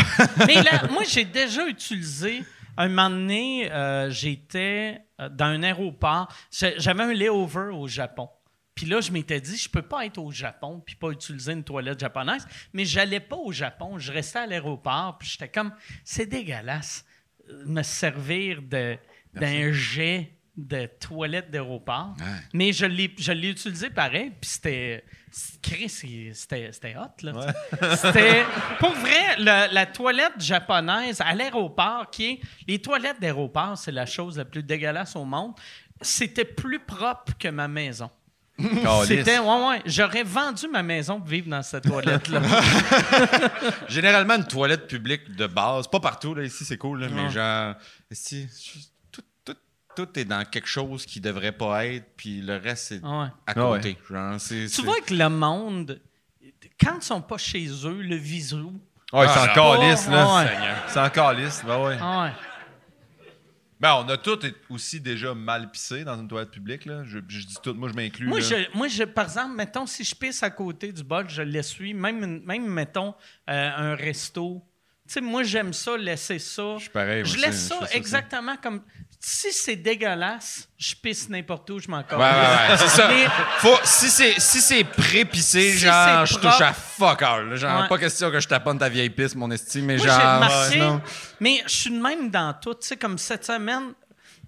Mais là, moi, j'ai déjà utilisé. Un moment donné, euh, j'étais euh, dans un aéroport. J'avais un layover au Japon. Puis là, je m'étais dit, je peux pas être au Japon puis pas utiliser une toilette japonaise. Mais j'allais pas au Japon. Je restais à l'aéroport. Puis j'étais comme, c'est dégueulasse euh, me servir d'un jet de toilette d'aéroport. Mais je l'ai, je l'ai utilisé pareil. Puis c'était. Chris, c'était, hot, là. [LAUGHS] C'était. Pour vrai, le- la toilette japonaise à l'aéroport, qui est. Les toilettes d'aéroport, c'est la chose la plus dégueulasse au monde. C'était plus propre que ma maison. C'était, ouais, ouais. J'aurais vendu ma maison pour vivre dans cette toilette-là. [LAUGHS] Généralement, une toilette publique de base, pas partout, là, ici c'est cool, là, mais genre, ici, tout, est dans quelque chose qui devrait pas être, puis le reste, c'est Ouais. à côté. Genre, c'est, Tu c'est- vois que le monde, quand ils sont pas chez eux, le visu. Ouais, c'est Ah, encore lisse, là. ouais. C'est encore lisse, ben ouais. Ah ouais. Ben, on a tous aussi déjà mal pissé dans une toilette publique, là. Je, je dis tout, moi je m'inclus. Moi je, moi, je, par exemple, mettons, si je pisse à côté du bol, je l'essuie. Même, même mettons, euh, un resto. Tu sais, moi, j'aime ça, laisser ça. Je suis pareil, Je aussi, laisse je ça ça exactement comme. Si c'est dégueulasse, je pisse n'importe où, je m'en Ouais, ouais, ouais, c'est ça. Mais- Faut, si c'est si c'est prépissé, Si genre, je touche à fuck all. Genre, Ouais. pas question que je taponne ta vieille piste, mon estime, mais Moi, genre. remarqué, non. mais je suis de même dans tout. Tu sais, comme cette semaine,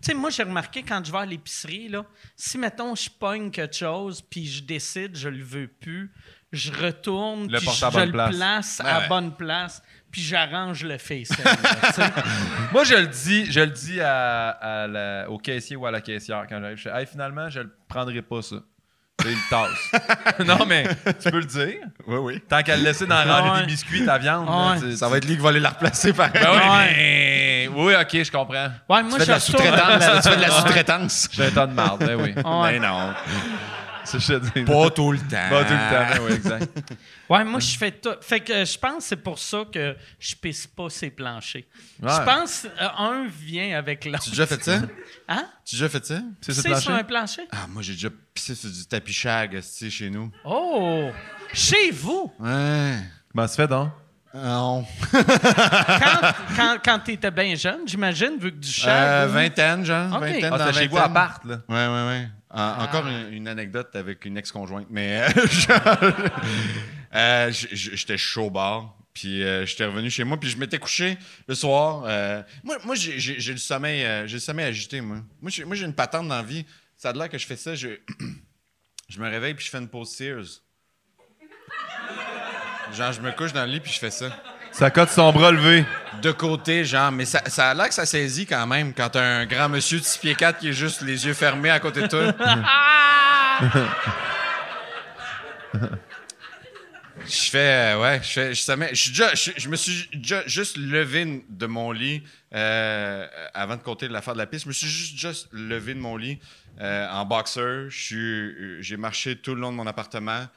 tu sais, moi, j'ai remarqué quand je vais à l'épicerie, là, si, mettons, je pogne quelque chose, puis je décide, je le veux plus, je retourne, Le puis je, place. le place Ouais, à ouais. bonne place, puis j'arrange le face. [LAUGHS] Moi, je le dis, je le dis à, à la- au caissier ou à la caissière quand j'arrive. Je fais, hey, finalement, je le prendrai pas, ça. C'est une tasse. [LAUGHS] non, mais tu peux le dire. Oui, oui. Tant qu'à le laisser dans Ouais. des biscuits, ta viande. Ouais. là, tu- Ça va être lui qui va aller la replacer pareil. Ben oui, Ouais. mais- Oui, ok, je comprends. Ouais, moi, tu fais de la sous-traitance. [LAUGHS] tu fais de la sous-traitance. J'ai un tas de marde, ben oui. Ouais. Mais non. Te dis. Pas tout le temps. Pas tout le temps, ben oui, exact. Ouais, moi, je fais tout. Fait que euh, je pense que c'est pour ça que je pisse pas ces planchers. Ouais. Je pense euh, un vient avec l'autre. Tu as déjà fait ça? [LAUGHS] Hein? Tu as déjà fait ça? C'est ce C'est sur un plancher? Ah, moi, j'ai déjà pissé sur du tapis shag, esti, chez nous. Oh! Chez vous! Ouais. Comment ça fait donc? Non. [LAUGHS] quand, quand, [LAUGHS] quand tu étais bien jeune, j'imagine, vu que du chat. Euh, vingtaine, genre. Ok. Vingtaine Ah, chez vous à part, là. Ouais, ouais, ouais. En- Ah. Encore une, une anecdote avec une ex-conjointe, mais euh, genre, euh, j'étais chaud au bar, puis euh, j'étais revenu chez moi, puis je m'étais couché le soir. euh, moi, moi j'ai- le sommeil, euh, j'ai le sommeil agité, moi. Moi, j'ai moi, j'ai une patente dans la vie. Ça a l'air que je fais ça, je, [CLEARS THROAT] je me réveille puis je fais une pause Sears. Genre, je me couche dans le lit puis je fais ça. Ça cote son bras levé. De côté, genre, mais ça, ça a l'air que ça saisit quand même quand t'as un grand monsieur de 6 pieds 4 qui est juste les yeux fermés à côté de toi. [LAUGHS] [LAUGHS] Je fais, euh, ouais, je fais, je, je, me suis juste levé de mon lit euh, avant de compter l'affaire de la piste. Je me suis juste, levé de mon lit euh, en euh, J'ai marché tout le long de mon appartement.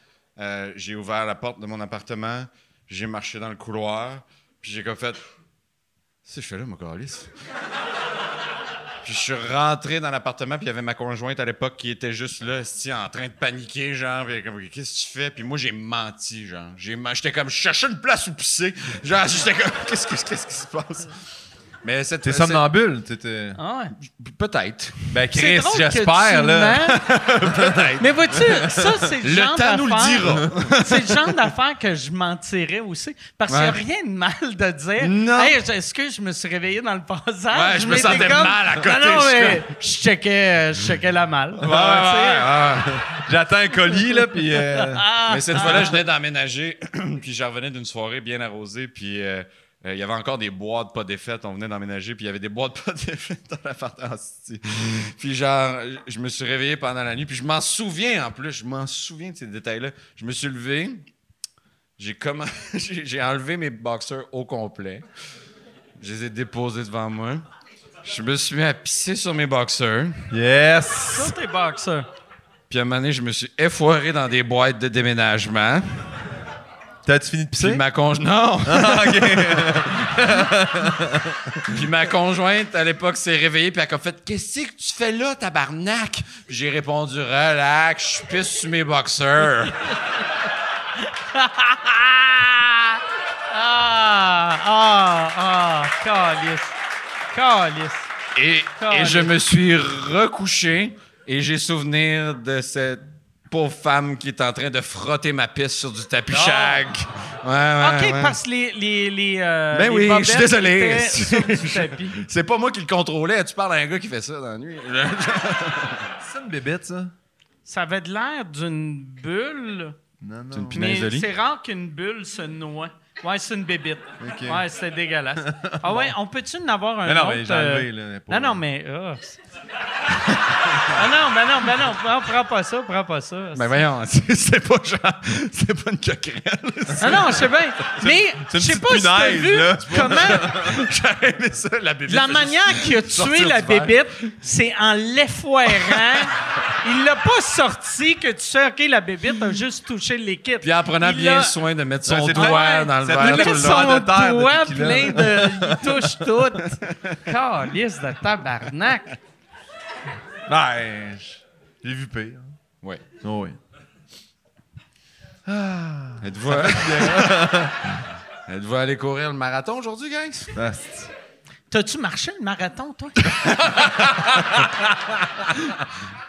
J'ai ouvert la porte de mon appartement. J'ai marché dans le couloir. Puis j'ai comme fait, c'est fait là, mon. Puis je suis rentré dans l'appartement, puis il y avait ma conjointe à l'époque qui était juste là, en train de paniquer, genre, comme, qu'est-ce que tu fais? Puis moi, j'ai menti, genre. J'étais comme, je cherchais une place où pisser. Genre, j'étais comme, [LAUGHS] qu'est-ce, que- qu'est-ce qui se passe? Mais cette T'es cette- somnambule. t'étais- Ah ouais. Peut-être. Ben, Chris, drôle que j'espère, tu là. mens. [LAUGHS] Mais vois-tu, ça, c'est le, Le genre temps nous le d'affaire- [LAUGHS] C'est le genre d'affaire que je mentirais aussi. Parce qu'il n'y a Ouais. rien de mal de dire. Non. Hey, est-ce que je me suis réveillé dans le passage? Ouais, je me sentais mal à côté, Non, non, je suis mais je checkais, euh, je checkais la malle. Ouais, ouais, ouais. J'attends un colis, là, puis... euh, [LAUGHS] Ah, Mais cette fois-là, je venais d'emménager, [CLEARS THROAT] puis je revenais d'une soirée bien arrosée, puis euh, euh, il y avait encore des boîtes pas défaites. On venait d'emménager, puis il y avait des boîtes [LAUGHS] pas défaites dans l'appartement. esti. Puis genre, je me suis réveillé pendant la nuit, puis je m'en souviens en plus, je m'en souviens de ces détails-là. Je me suis levé, j'ai [LAUGHS] enlevé mes boxers au complet, je les ai déposés devant moi. Je me suis mis à pisser sur mes boxers. Yes! ça, t'es boxeur. Puis à un moment donné, je me suis effoiré dans des boîtes de déménagement. T'as-tu fini de Puis pisser? ma conjointe... [LAUGHS] Non! Ah, OK. [LAUGHS] Puis ma conjointe, à l'époque, s'est réveillée, puis elle a fait Qu'est-ce que tu fais là, tabarnak? Puis j'ai répondu Relax, je pisse sur mes boxeurs. [LAUGHS] Ah, ah, ah, calice. Calice. Et, et je me suis recouché, et j'ai souvenir de cette pauvre femme qui est en train de frotter ma piste sur du tapis Ah. shag. Ouais, ouais, OK, ouais. parce que les, les, les, euh, Ben les oui, je suis désolé. [LAUGHS] C'est pas moi qui le contrôlais. Tu parles à un gars qui fait ça dans la nuit. [LAUGHS] C'est une bébête, ça? Ça avait de l'air d'une bulle, Non, non. une mais c'est rare qu'une bulle se noie. Ouais, c'est une bébite. Ouais, c'était dégueulasse. [LAUGHS] Ah ouais, on peut-tu en avoir un Mais non, autre? mais j'ai enlevé, euh, là. pour- Non, non, mais... ah, c'est- ah non, ben non, ben non, prends, prends pas ça, prends pas ça. Ben voyons, [LAUGHS] c'est pas genre. C'est pas une coquerelle. Ah non, je sais bien. Mais je sais pas si t'as vu là. comment... [LAUGHS] J'aurais aimé ça, la bébé. La manière qu'il a tué la bébite, c'est en l'effoirant. Il l'a pas sorti que tu sais, OK, la bébite a juste touché le liquide. Puis en prenant Il bien soin de mettre son Ouais, c'est doigt dans le verre. Il tout met le son de terre doigt plein de... Il touche tout. Calice de tabarnak. Ben, j'ai vu pire. Ouais. Oh oui. Êtes-vous [LAUGHS] Êtes-vous allé courir le marathon aujourd'hui, gang? Ah, T'as-tu marché le marathon, toi? [LAUGHS]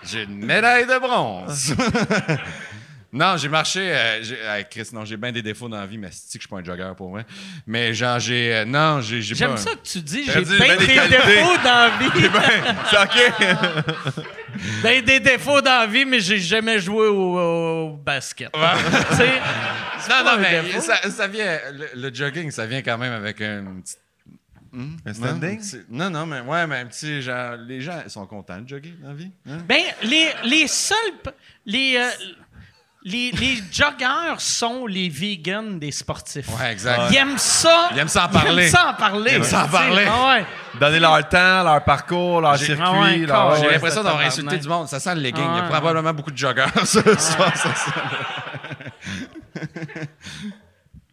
J'ai une médaille de bronze. [LAUGHS] non, j'ai marché. euh, j'ai- ah, Chris, non, j'ai bien des défauts dans la vie, mais c'est que je suis pas un jogger pour moi. Mais genre, j'ai. euh, non, j'ai j'ai pas. J'aime un- ça que tu dis, j'ai bien ben des défauts dans la vie. C'est OK. [LAUGHS] Ben des défauts dans la vie, mais j'ai jamais joué au, au basket. [LAUGHS] Tu sais, c'est Non, non, mais ça, ça vient. Le, le jogging, ça vient quand même avec un petit. Hmm? Un standing? Non, Non, non, mais ouais, mais un petit genre. Les gens ils sont contents de jogger dans la vie. hein? Ben, les, les seuls. Les, euh, les, les joggeurs sont les vegans des sportifs. Ouais, exact. Ils aiment ça. Ils aiment ça en parler. Ils aiment ça en parler. Ils aiment ça en parler. Ah ouais. Donner leur temps, leur parcours, leur J'ai- circuit. Ah ouais, leur- corps, J'ai ouais, l'impression d'avoir insulté du monde. Ça sent le legging. Il y a Ah, probablement beaucoup de joggeurs ce soir. ça sent.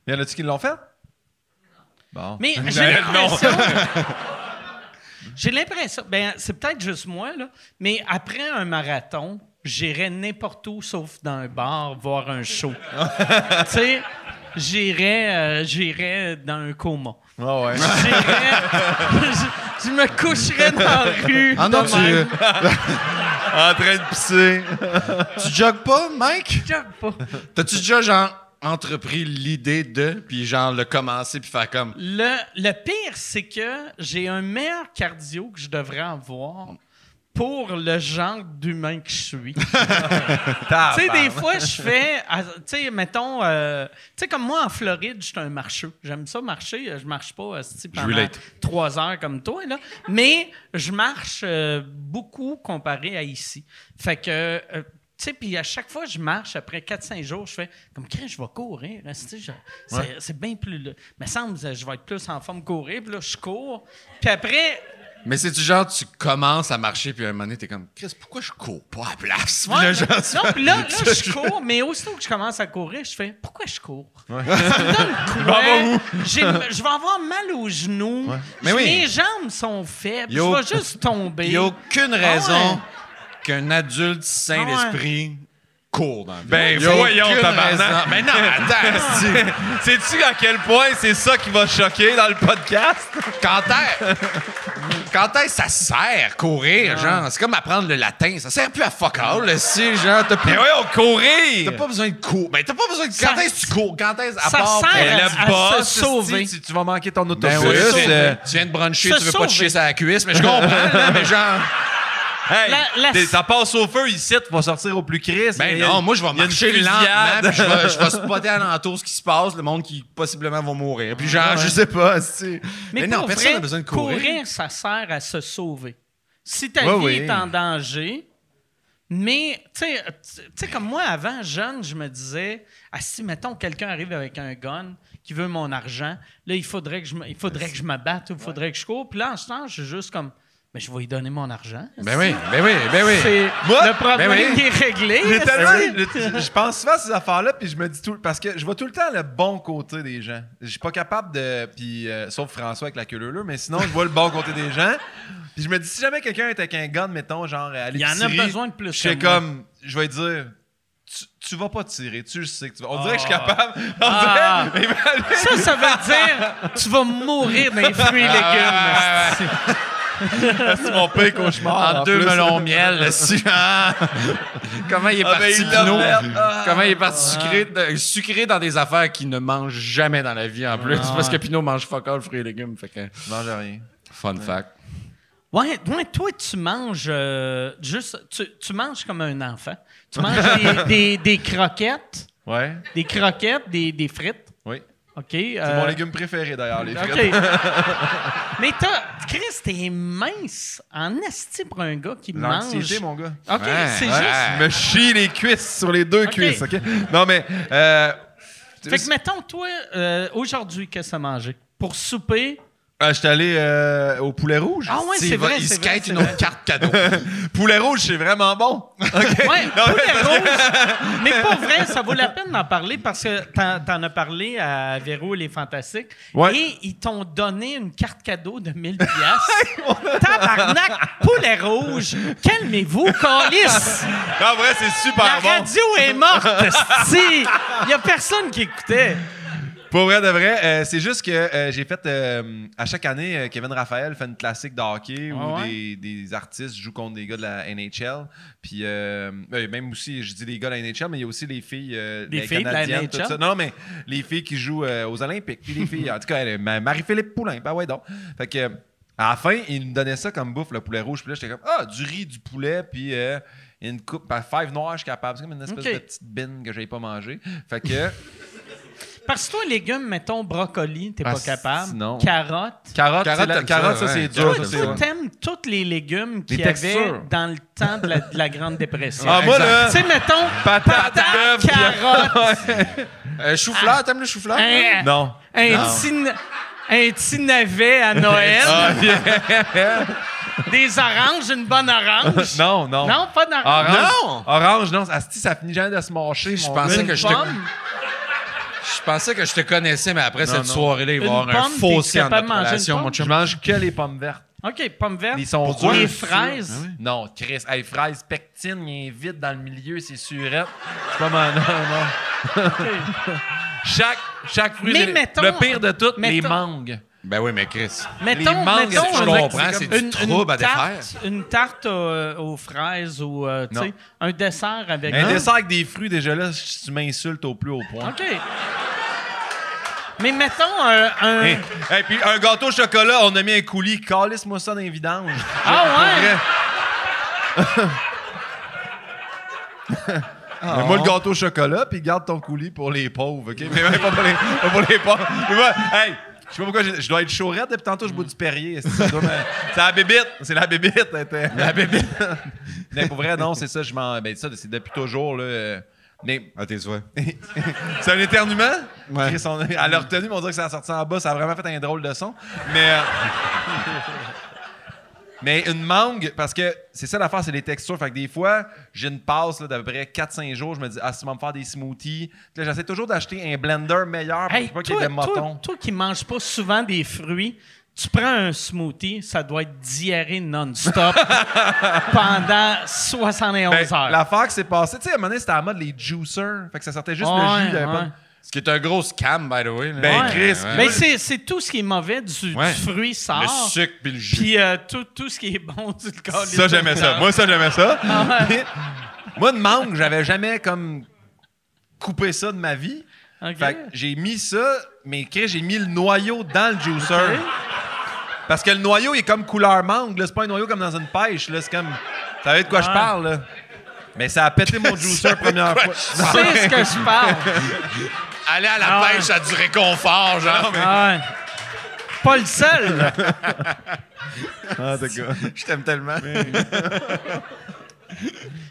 Y en a-tu qui l'ont fait? Bon. Mais [LAUGHS] j'ai l'impression. J'ai l'impression. Ben, c'est peut-être juste moi, là. Mais après un marathon, j'irais n'importe où sauf dans un bar voir un show. [LAUGHS] tu sais, j'irais, euh, j'irais dans un coma. Ah ouais. J'irais. [LAUGHS] je, je me coucherais dans la rue. Ah non, de tu, même. [LAUGHS] en train de pisser. tu jogues pas, Mike? Je jogue pas. T'as-tu déjà, genre, entrepris l'idée de, puis genre, le commencer, puis faire comme. Le, le pire, c'est que j'ai un meilleur cardio que je devrais avoir pour le genre d'humain que je suis. [LAUGHS] tu sais, des fois, je fais, ah, tu sais, mettons, euh, tu sais, comme moi en Floride, je suis un marcheux. J'aime ça marcher. Je marche pas esti, pendant trois heures comme toi, là. Mais je marche euh, beaucoup comparé à ici. Fait que, euh, tu sais, puis à chaque fois que je marche, après 4-5 jours, je fais comme quand je vais courir. C'est bien plus. Me semble que je vais être plus en forme courir. Puis là, je cours. Puis après, Mais c'est-tu genre, tu commences à marcher, puis à un moment donné, t'es comme, Chris, pourquoi je cours pas à la place? Ouais, là, genre, non, puis là, là, je [LAUGHS] cours, mais aussitôt que je commence à courir, je fais pourquoi je cours? Ça me donne quoi? [LAUGHS] J'ai- Je vais avoir mal aux genoux. Mais oui. Mes jambes sont faibles. Yo- Je vais juste tomber. Il n'y a aucune Ah raison ouais. qu'un adulte sain Ah ouais. d'esprit court dans la vie. Ben, Il y a voyons, tabarnak. raison. Mais non, attends, [LAUGHS] c'est- Sais-tu à quel point c'est ça qui va choquer dans le podcast? quand quand est ça sert courir, genre? C'est comme apprendre le latin. Ça sert plus à fuck all, si, genre, t'as plus... Mais voyons, courir! T'as pas besoin de courir. Ben, t'as pas besoin de... Quand est-ce que tu cours? Quand est-ce... À ça part... sert Ben, à- le boss, se sauver. si tu vas manquer ton Ben autobus. oui, euh, tu viens de bruncher, Se tu veux pas te sauver. chier sur la cuisse, mais je comprends, là, mais genre... [LAUGHS] hey, La- la- t'es- ça passe au feu ici, tu vas sortir au plus Chris. Ben non, moi je vais marcher lentement, je vais, je vais [LAUGHS] spotter alentour ce qui se passe, le monde qui possiblement va mourir. Puis genre, je sais pas, c'est... Mais, Mais, non, personne n'a besoin de courir. ça sert à se sauver. Si ta Ouais, vie oui. est en danger, mais, tu sais, tu sais, comme moi, avant, jeune, je me disais, ah, si, mettons, quelqu'un arrive avec un gun qui veut mon argent, là, il faudrait que je me, il faudrait que je me batte ou il faudrait que je cours. Puis là, en ce temps, je suis juste comme, mais je vais lui donner mon argent. Ben oui, ben oui, ben oui. C'est Moi, le problème ben oui. qui est réglé. J'ai esti. tellement- je- je pense souvent à ces affaires-là, puis je me dis tout. Parce que je vois tout le temps le bon côté des gens. Je suis pas capable de. Puis, euh, sauf François avec la queue leu, mais sinon, je vois le bon côté des gens. Puis je me dis, si jamais quelqu'un est avec un gun, mettons, genre à Il y en a besoin de plus Je moi. comme. Je vais dire. Tu, tu vas pas tirer, tu le sais que tu vas. On dirait que je suis Ah. capable. [LAUGHS] On Ah. dirait. Ça, ça veut dire tu vas mourir dans les fruits et légumes. esti. [LAUGHS] C'est mon pire cauchemar. En deux melons au miel, si- ah. [LAUGHS] Comment il est Ah, ben, parti, il l'a Pinot? fait. Ah. Comment il est parti sucré, de- sucré dans des affaires qu'il ne mange jamais dans la vie, en plus. Parce que Pinot mange fuck all, fruits et légumes. Fait que, Je mange rien. fun fact. Ouais, ouais, toi, tu manges euh, juste. Tu, tu manges comme un enfant. Tu manges des, [LAUGHS] des- des croquettes, Ouais. des croquettes, des, des frites. Oui. OK. C'est euh, mon légume préféré d'ailleurs, les frites. OK. Mais t'as. Chris, t'es mince en esti pour un gars qui mange. L'anxiété, mon gars. OK, Ouais, c'est ouais. juste. Je me chie les cuisses sur les deux Ok. cuisses, OK? Non, mais... Euh, Fait que, mettons, toi, euh, aujourd'hui, qu'est-ce que tu as mangé? Pour souper. Euh, J'étais allé euh, au poulet rouge. Ah, ouais, c'est vrai. Il c'est se quête une autre carte [LAUGHS] cadeau. Poulet rouge, c'est vraiment bon. OK? Ouais, [LAUGHS] Non, mais- poulet rouge. [LAUGHS] Mais pour vrai, ça vaut la peine d'en parler parce que t'en, t'en as parlé à Véro et les Fantastiques. Ouais. Et ils t'ont donné une carte cadeau de 1000 piastres. Tabarnak, poulet rouge. Calmez-vous, calice. En vrai, c'est super La bon. radio est morte, si. Il y a personne qui écoutait. Pour vrai de vrai, euh, c'est juste que euh, j'ai fait euh, à chaque année, Kevin Raphaël fait une classique de hockey où Ah ouais? des, des artistes jouent contre des gars de la NHL. Puis euh, même aussi, je dis les gars de la NHL, mais il y a aussi les filles, Les les filles de la canadiennes, NHL? tout ça. Non, mais les filles qui jouent aux Olympiques, puis les filles, [LAUGHS] en tout cas, Marie-Philippe Poulain, ben ouais donc. Fait que à la fin, ils nous donnaient ça comme bouffe, le poulet rouge. Puis là, j'étais comme ah du riz, du poulet, puis euh, une coupe, ben, five noir, je suis capable. C'est comme une espèce de petite bine que j'avais pas mangé. Fait que Parce que toi, légumes, mettons brocoli, t'es Ah, pas capable. sinon. Carotte. carotte, Carotte, la- ça, c'est dur. Toi, t'aimes tous les légumes qu'il y avait dans le temps de la, de la Grande Dépression. Ah, moi, là, Tu sais, mettons, patate, carotte, [LAUGHS] Euh, chou-fleur, t'aimes le chou-fleur? un, Non. un Non. petit, un petit navet à Noël, [LAUGHS] Ah, des oranges, une bonne orange. non, non. Non, pas d'orange. Orange. Non! Orange, non. Asti, ça finit jamais de se mâcher. Je pensais que je te-. Je pensais que je te connaissais, mais après Non, cette soirée-là, il va y avoir un fossé en notre relation, mon Je mange que les pommes vertes. OK, pommes vertes. Ils sont Pourquoi? Les durs. fraises? Ah oui. Non, Chris. Hey, fraise, pectine, il est vide dans le milieu, c'est surette. C'est pas mal. Non, non. chaque, chaque fruit. Mais c'est- mettons- le pire de tout, les mangues. Ben oui, mais Chris. Mettons, mangues, mettons je comprends, c'est du trouble à tarte, défaire. Une tarte euh, aux fraises ou euh, tu Non. sais, un dessert avec Un Hein? dessert avec des fruits, déjà là, tu m'insultes au plus haut point. OK. Mais mettons un. Hey, hey, puis un gâteau au chocolat, on a mis un coulis. Calisse-moi ça dans les vidanges. Ah ouais? [LAUGHS] Mais moi, le gâteau au chocolat, puis garde ton coulis pour les pauvres, OK? Mais même pas pour les, pas pour les pauvres. Mais moi, hey, je sais pas pourquoi je, je dois être chaurette depuis tantôt, je bois du Perrier. C'est la bébite. C'est la bébite. La bébite. [LAUGHS] Mais pour vrai, non, c'est ça. Je m'en, ben, ça, c'est depuis toujours, là. euh, Mais Ah, t'es souhaits. [LAUGHS] c'est un éternuement? Ouais. À leur tenue, on dirait que ça a sorti en bas. Ça a vraiment fait un drôle de son. Mais. [LAUGHS] Mais une mangue, parce que c'est ça l'affaire, c'est les textures. Fait que des fois, j'ai une passe d'à peu près 4-5 jours. Je me dis, ah, si tu vas me faire des smoothies. Là, j'essaie toujours d'acheter un blender meilleur pour Hey, pas qu'il y ait des motons. toi, toi qui manges pas souvent des fruits, tu prends un smoothie, ça doit être diarrhée non-stop [LAUGHS] pendant 71 Ben, heures. L'affaire qui s'est passée, tu sais, à un moment donné, c'était à la mode les juicers. Fait que ça sortait juste Ouais, le jus. ouais. Ce qui est un gros scam, by the way. là. Ben, Ouais. Chris, Mais c'est, c'est tout ce qui est mauvais du, Ouais. du fruit sort. Le sucre puis le jus. Puis euh, tout, tout ce qui est bon du calice Ça, j'aimais ça. Moi, ça, j'aimais ça. Ah Mais Moi, de mangue, j'avais jamais comme coupé ça de ma vie. OK. Fait que j'ai mis ça, mais Chris, j'ai mis le noyau dans le juicer. Parce que le noyau, il est comme couleur mangue. là. C'est pas un noyau comme dans une pêche. là. C'est comme. Vous savez de quoi je parle, là? Mais ça a pété mon juicer [LAUGHS] première fois. Tu sais ce que je parle. [LAUGHS] Aller à la Ah pêche à du réconfort, genre. Ah ouais. Pas le seul. [LAUGHS] Ah, d'accord. Je t'aime tellement.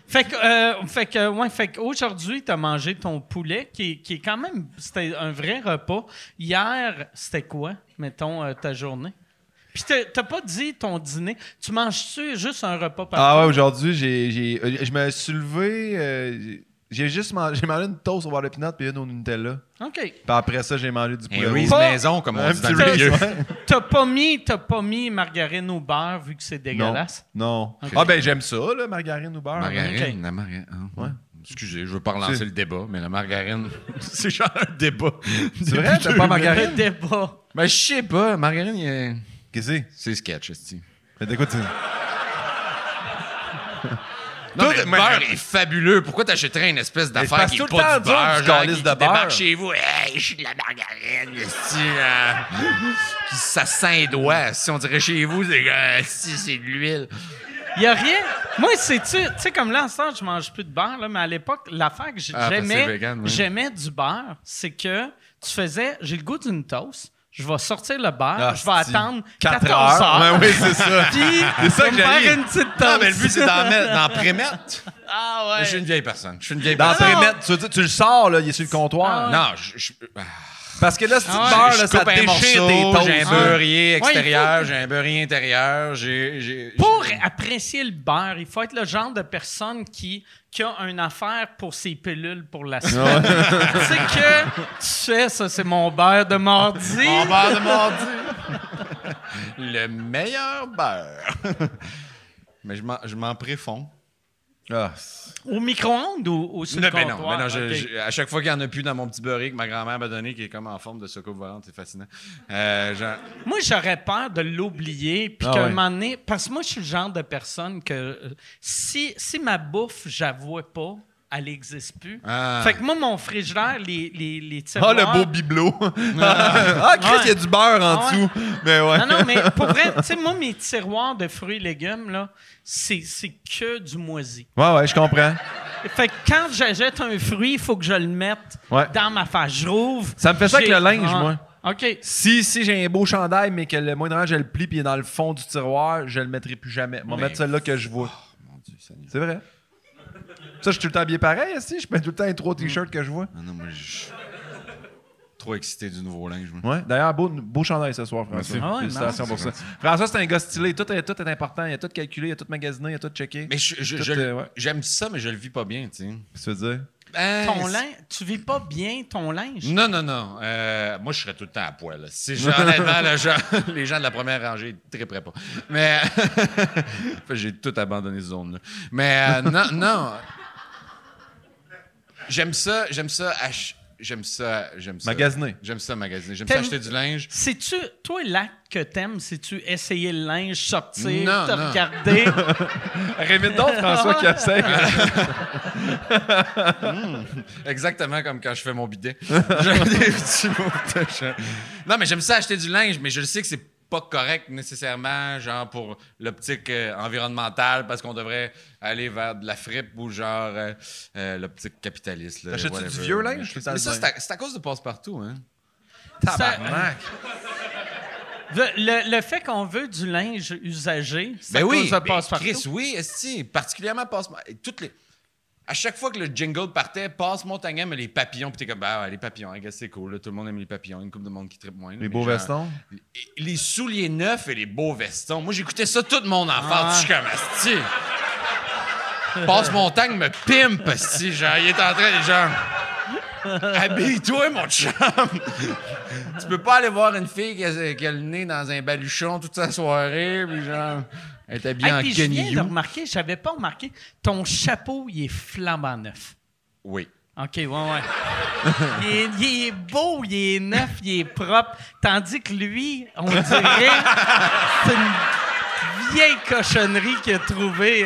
Fait que, euh, fait que, ouais, fait qu'aujourd'hui, tu as mangé ton poulet, qui est, qui est quand même, c'était un vrai repas. Hier, c'était quoi, mettons, euh, ta journée? Puis t'as t'as pas dit ton dîner. Tu manges-tu juste un repas par Ah jour? ouais, aujourd'hui, j'ai, j'ai- euh, je me suis levé. euh, j'ai juste mangé, j'ai mangé une toast au beurre de pinot puis une au Nutella. OK. Puis après ça, j'ai mangé du poulet. Reese Pas- maison, comme on Un dit dans petit le milieu. T'as pas mis, t'as pas mis margarine au beurre vu que c'est dégueulasse? Non. Ah ben j'aime ça, là, margarine ou beurre. Margarine, la margarine. ah, ouais. Excusez, je veux pas relancer le débat, mais la margarine, [LAUGHS] c'est genre un débat. C'est vrai, t'as pas margarine? débat. Ben, je sais pas. Margarine, il est- Qu'est-ce que c'est? c'est sketch, esti. Mais écoute, tu- Non, Tout- mais le beurre est fabuleux. Pourquoi t'achèterais une espèce d'affaire qui est pas du beurre, du genre, qui, de débarque chez vous, hey, je suis de la margarine. Puis ça sent les doigts. Si on dirait chez vous, c'est que, si c'est de l'huile. Il y a rien. Moi, c'est-tu, tu sais, comme là, en ce temps, je mange plus de beurre, là, mais à l'époque, l'affaire que j'ai- Ah, j'aimais, oui. j'aimais du beurre, c'est que tu faisais, j'ai le goût d'une toast, je vais sortir le beurre, Ah, je vais attendre Quatre 14 heures. oui, c'est ça. [LAUGHS] Puis, C'est ça que faire une petite toast. Non, mais le but, c'est d'en mettre, d'en prémettre. [LAUGHS] Ah ouais. Je suis une vieille personne. Je suis une vieille Dans personne. prémettre, tu, tu le sors, là, il est sur le comptoir. Ah ouais. Non, je, je- ah, Parce que là, ce Ah ouais. beurre, là, ça déchire morceau, tes toasts. J'ai un beurrier extérieur, j'ai un beurrier intérieur, Pour apprécier le beurre, il faut être le genre de personne qui, qui a une affaire pour ses pilules pour la semaine. tu sais que tu sais, ça, c'est mon beurre de mardi. Mon beurre de mardi. [LAUGHS] Le meilleur beurre. [LAUGHS] Mais je m'en, je m'en préfonds. Ah, Au micro-ondes ou, sur Non, le ben non, ben non, je- Ok. je- à chaque fois qu'il n'y en a plus dans mon petit beurrier que ma grand-mère m'a donné, qui est comme en forme de soucoupe volante, c'est fascinant. Euh, genre- Moi, j'aurais peur de l'oublier, puis Ah qu'à un ouais. moment donné... Parce que moi, je suis le genre de personne que... euh, si, si ma bouffe, j'avoue pas, elle n'existe plus. Ah. Fait que moi, mon frigidaire, les, les, les Ah, tiroirs... le beau bibelot. [LAUGHS] ah, Chris, Ouais. il y a du beurre en Ah ouais. dessous. Mais ouais. Non, non, mais pour vrai, tu sais, moi, mes tiroirs de fruits et légumes, là, c'est c'est que du moisi. Ouais, ouais, je comprends. Fait que quand j'achète un fruit, il faut que je le mette Ouais. dans ma face. Je rouvre. Ça me fait ça avec le linge, Ah. moi. OK. Si, si j'ai un beau chandail, mais que le moindre je le plie puis il est dans le fond du tiroir, je le mettrai plus jamais. Je vais mettre celui-là que je vois. Mon Dieu, Seigneur. C'est vrai. Ça, je suis tout le temps bien pareil, si. Je mets tout le temps les trois t-shirts que je vois. Ah non, moi, je suis trop excité du nouveau linge. moi. Ouais. D'ailleurs, beau, beau chandail ce soir, François. Merci. Ah ouais, Félicitations pour ça. François, c'est un gars stylé. Tout est, tout est important. Il a tout calculé, il a tout magasiné, il a tout checké. Mais je- je- je- euh, ouais. j'aime ça, mais je le vis pas bien, tu sais. Qu'est-ce que tu veux dire? Ben, Ton linge, tu vis pas bien ton linge? Non, non, non. Euh, moi, je serais tout le temps à poil. Si, honnêtement, genre, [LAUGHS] les gens de la première rangée ne tripperaient pas. Mais [LAUGHS] j'ai tout abandonné cette zone-là. Mais euh, non, non. J'aime ça, j'aime ça, ach- j'aime ça, j'aime ça. Magasiner. J'aime ça magasiner. J'aime ça acheter du linge. C'est-tu, toi, l'acte que t'aimes, c'est-tu essayer le linge, sortir, Non, te non. regarder? [LAUGHS] Rémi d'autres, François, qui essaye. [LAUGHS] Exactement comme quand je fais mon bidet. [LAUGHS] J'ai des petits mots de. Non, mais j'aime ça acheter du linge, mais je le sais que c'est pas correct nécessairement, genre pour l'optique euh, environnementale, parce qu'on devrait aller vers de la fripe ou genre euh, euh, l'optique capitaliste. là, T'achètes-tu whatever. du vieux linge, Mais ça, c'est à, c'est à cause de passe-partout, hein? Tabarnak. Le, le- le fait qu'on veut du linge usagé, c'est Ben à oui, cause de ben. Chris, oui, esti, particulièrement passe toutes les à chaque fois que le jingle partait, passe montagnard, mais les papillons, puis t'es comme, bah ouais, les papillons, hein, c'est cool, là, tout le monde aime les papillons, une couple de monde qui tripe moins. là, Les beaux vestons? Les, les souliers neufs et les beaux vestons. Moi, j'écoutais ça toute mon enfance. Ah. Je suis comme. Passe montagne me pimpe, esti. Genre, il est en train genre, [LAUGHS] habille-toi, mon chum. tu peux pas aller voir une fille qui a, qui a le nez dans un baluchon toute sa soirée, puis genre, elle est habillée Hey, en puis je viens de remarquer, j'avais pas remarqué, ton chapeau, il est flambant neuf. Oui. OK, ouais, ouais. il, est, il est beau, il est neuf, il est propre. Tandis que lui, on dirait c'est une vieille cochonnerie qu'il a trouvée.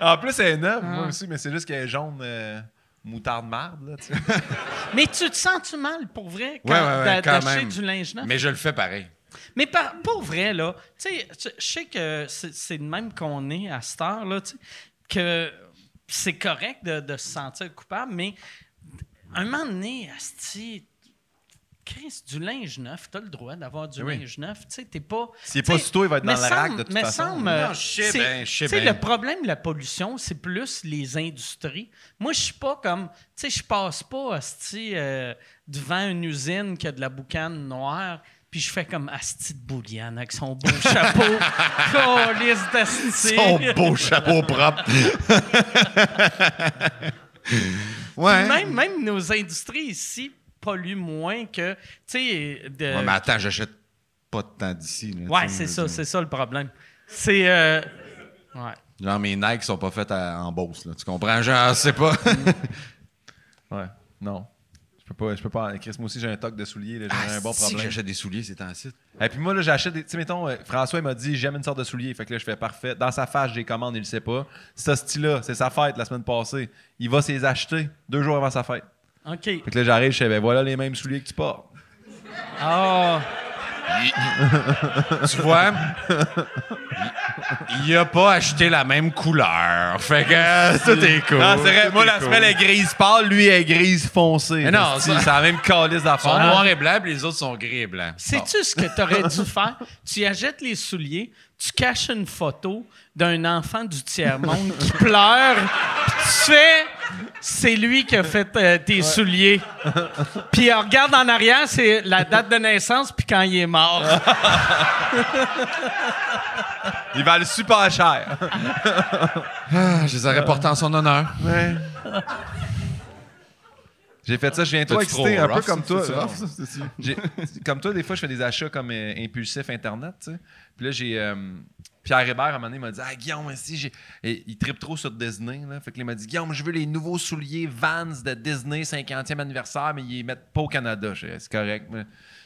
En plus, elle est neuve, moi Ah. aussi, mais c'est juste qu'elle est jaune euh, moutarde marde, là, tu sais. [LAUGHS] Mais tu te sens-tu mal, pour vrai, quand, Ouais, ouais, ouais, d'a- quand d'acheter même. du linge neuf? Mais je le fais pareil. Mais par, pour vrai, là, tu sais, je sais que c'est c'est de même qu'on est à cette heure, là, tu sais, que c'est correct de, de se sentir coupable, mais un moment donné, asti, Chris, du linge neuf, t'as le droit d'avoir du Oui. linge neuf, tu sais, t'es pas... S'il est tu pas sous toi, il va être dans le rack de toute me façon. semble, Non, je sais bien, je sais tu sais, bien. le problème de la pollution, c'est plus les industries. Moi, je suis pas comme... Tu sais, je passe pas, asti, euh, devant une usine qui a de la boucane noire, puis je fais comme asti de bouliane avec son beau [LAUGHS] chapeau, colisse d'asti. Son beau chapeau propre. [LAUGHS] ouais. Même, même nos industries ici polluent moins que, tu sais, de... Ouais, mais attends, j'achète pas de temps d'ici. là, Ouais, c'est ça, c'est ça le problème. C'est... euh, Ouais. Genre, mes Nike sont pas faites à- en Beauce, là. Tu comprends? Genre, c'est pas. [LAUGHS] Ouais, non. Je peux pas, je peux pas. Chris, moi aussi, j'ai un toc de souliers, là, j'ai un bon Ah, si, problème. j'achète des souliers, c'est en site. Et puis moi, là, j'achète des. Tu sais, mettons, euh, François, il m'a dit, j'aime une sorte de soulier. Fait que là, je fais parfait. Dans sa face, j'ai les commandes, il le sait pas. Ce style-là, c'est sa fête la semaine passée. Il va se les acheter deux jours avant sa fête. OK. Fait que là, j'arrive, je fais, ben voilà les mêmes souliers que tu portes. Ah, Tu vois, il a pas acheté la même couleur. Fait que [LAUGHS] tout est cool. Ah, c'est vrai. Tout Moi, la cool. semelle est grise pâle, lui est grise foncée. Mais non, c'est la même calice Ils sont d'affaires. noirs et blancs, puis les autres sont gris et blancs. sais-tu ce que tu aurais dû faire? Tu achètes les souliers, tu caches une photo d'un enfant du tiers-monde qui pleure, puis tu fais c'est lui qui a fait euh, tes souliers. [LAUGHS] Puis euh, regarde en arrière, c'est la date de naissance puis quand il est mort. [LAUGHS] Ils valent super cher. [LAUGHS] Ah, je les aurais portés en son honneur. J'ai fait ça, je viens T'as-tu excité, trop un peu comme toi. Rough, comme toi, des fois, je fais des achats comme euh, impulsifs Internet, tu sais. Puis là, j'ai... Pierre Hébert, à un moment donné, m'a dit « Ah, Guillaume, si il tripe trop sur Disney, là. Fait que il m'a dit « Guillaume, je veux les nouveaux souliers Vans de Disney 50e anniversaire, mais ils les mettent pas au Canada. » Je fais, C'est correct. mais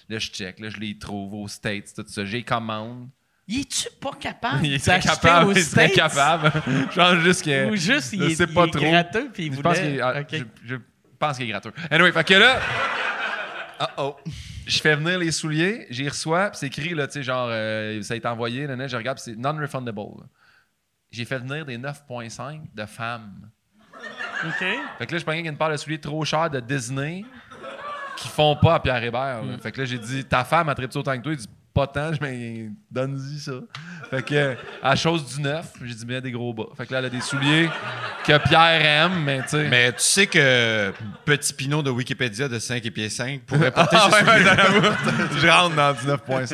Là, je check, là, je les trouve aux States, tout ça. J'ai commande. Il est-tu pas capable [LAUGHS] Il est capable, aux il States? capable. [LAUGHS] Genre juste que... Ou juste, il Je est, il pas est gratteux puis il Je pense voulait... qu'il est- ah, OK. je, je pense qu'il est gratteux. Anyway, fait que là, [LAUGHS] Oh, je fais venir les souliers, j'y reçois, puis c'est écrit, là, tu sais, genre, euh, ça a été envoyé, là, je regarde, c'est non-refundable. J'ai fait venir des 9.5 de femmes. OK. Fait que là, je prenais une paire de souliers trop chers de Disney qui font pas à Pierre Hébert. là. Fait que là, j'ai dit, ta femme a trippé autant que toi. Il dit, pas tant, je mais donne-y ça. Fait que, à chose du neuf, j'ai dit, bien des gros bas. Fait que là, elle a des souliers que Pierre aime, mais tu sais. Mais tu sais que Petit Pinot de Wikipédia de 5 et pieds 5 pourrait [LAUGHS] porter Ah, ses ouais, souliers. [LAUGHS] je rentre dans 19.5.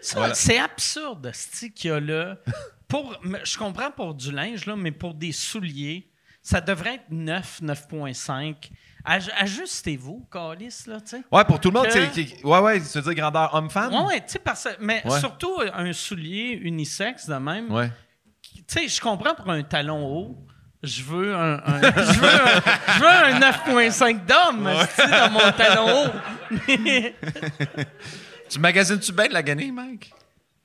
Ça, Voilà. C'est absurde, ce qu'il y a là. Pour, je comprends pour du linge, là, mais pour des souliers, ça devrait être 9, 9.5. Aj- Ajustez-vous, Calis, là, tu sais. Ouais, pour tout le monde, Que- qui- Ouais, ouais, tu veux dire grandeur homme-femme? Ouais, ouais, tu sais, parce mais Ouais. surtout un soulier unisexe de même. Ouais. Tu sais, je comprends pour un talon haut. Je veux un, un- [LAUGHS] je veux un, je veux un 9.5 d'homme dans mon talon haut. [LAUGHS] Tu magasines-tu bien de la gagner, Mike?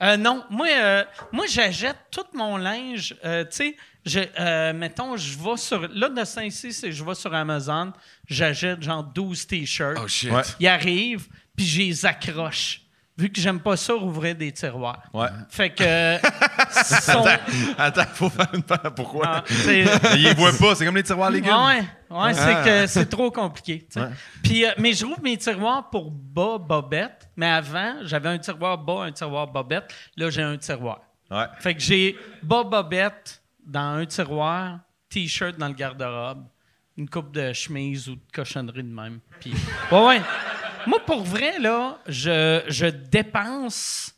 Euh, non, moi, euh, moi j'achète tout mon linge. euh, tu sais, je- euh, mettons, je vais sur. Là, de Saint-Cy, c'est je vais sur Amazon, j'achète genre 12 t-shirts. Oh shit. Ouais. Ils arrivent, puis je les accroche. Vu que j'aime pas ça, rouvrir des tiroirs. Ouais. Fait que. [LAUGHS] sont- Attends, faut faire une. Pourquoi? ah, Ils les voient pas, c'est comme les tiroirs légumes. Ah ouais, ouais, c'est que c'est trop compliqué. Ouais. Puis, euh, mais je rouvre mes tiroirs pour bas bobette. Mais avant, j'avais un tiroir bas, un tiroir bobette. Là, j'ai un tiroir. Ouais. Fait que j'ai bas bobette dans un tiroir, t-shirt dans le garde-robe, une coupe de chemise ou de cochonnerie de même. Puis, ouais, ouais. Moi, pour vrai, là, je, je dépense.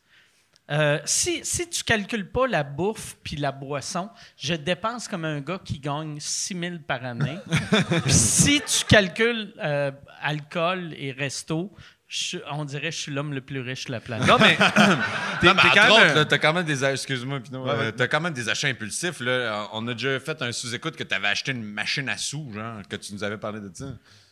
euh, si, si tu calcules pas la bouffe puis la boisson, je dépense comme un gars qui gagne 6 000 par année. Puis [LAUGHS] si tu calcules euh, alcool et resto, je- on dirait que je suis l'homme le plus riche de la planète. Non, mais. t'es- [LAUGHS] [CLEARS THROAT] Non, mais t'es entre quand même autres, un- là, t'as quand même des... Excuse-moi. Ouais, euh, ouais. t'as quand même des achats impulsifs. Là. On a déjà fait un sous-écoute que t'avais acheté une machine à sous, genre, que tu nous avais parlé de ça.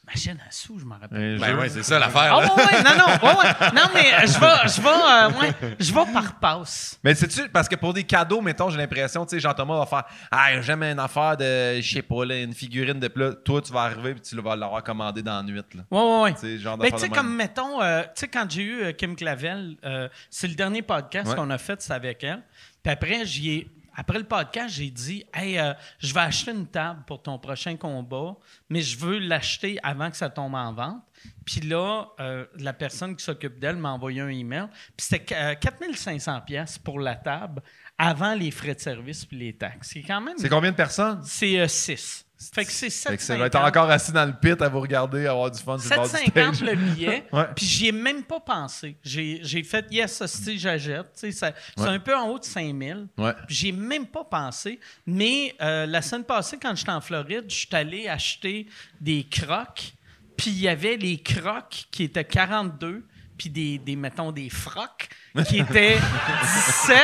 Machine à sous, je m'en rappelle. Ben ouais, c'est ça l'affaire. Ah ouais, ouais, non, non, ouais, ouais. Non, mais je vais, je vais, euh, ouais, je vais par passe. Mais c'est-tu, parce que pour des cadeaux, mettons, j'ai l'impression, tu sais, Jean-Thomas va faire Ah, j'aime une affaire de, je sais pas, là, une figurine de plat. Toi, tu vas arriver et tu vas l'avoir commandé dans la nuit, là. Ouais, ouais, ouais. Tu sais, genre Ben, tu sais, comme, mettons, euh, tu sais, quand j'ai eu euh, Kim Clavel, euh, c'est le dernier podcast Ouais. qu'on a fait, c'est avec elle. Puis après, j'y ai- après le podcast, j'ai dit, hey, euh, je vais acheter une table pour ton prochain combat, mais je veux l'acheter avant que ça tombe en vente. Puis là, euh, la personne qui s'occupe d'elle m'a envoyé un email. Puis c'était euh, 4500 pièces pour la table avant les frais de service puis les taxes. C'est quand même... C'est combien de personnes? C'est 6. Fait que c'est Fait que ça 750. va être encore assis dans le pit à vous regarder, avoir du fun sur le bord du 750 stage. le billet. [LAUGHS] Ouais. Puis j'y ai même pas pensé. J'ai fait yes, hostie, j'achète. C'est un peu en haut de 5000. Ouais. Puis J'y ai même pas pensé. Mais euh, la semaine passée, quand j'étais en Floride, je suis allé acheter des crocs. Puis il y avait les crocs qui étaient 42, puis des, des mettons, des frocs qui [LAUGHS] étaient 17.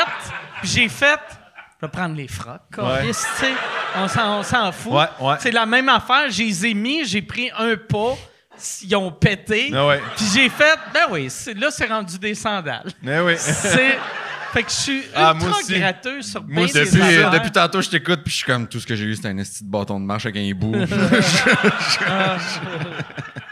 Puis j'ai fait, je vais prendre les frocs. Ouais. On s'en fout. Ouais, ouais. C'est la même affaire. Je les ai mis, j'ai pris un pas. ils ont pété. Ouais. Puis j'ai fait, ben oui, là, c'est rendu des sandales. Mais oui. C'est. Fait que je suis Ah, ultra moi aussi. gratteux sur Moi bien Depuis, depuis tantôt, je t'écoute, puis je suis comme tout ce que j'ai eu, c'était un esti de bâton de marche avec un hibou. [LAUGHS]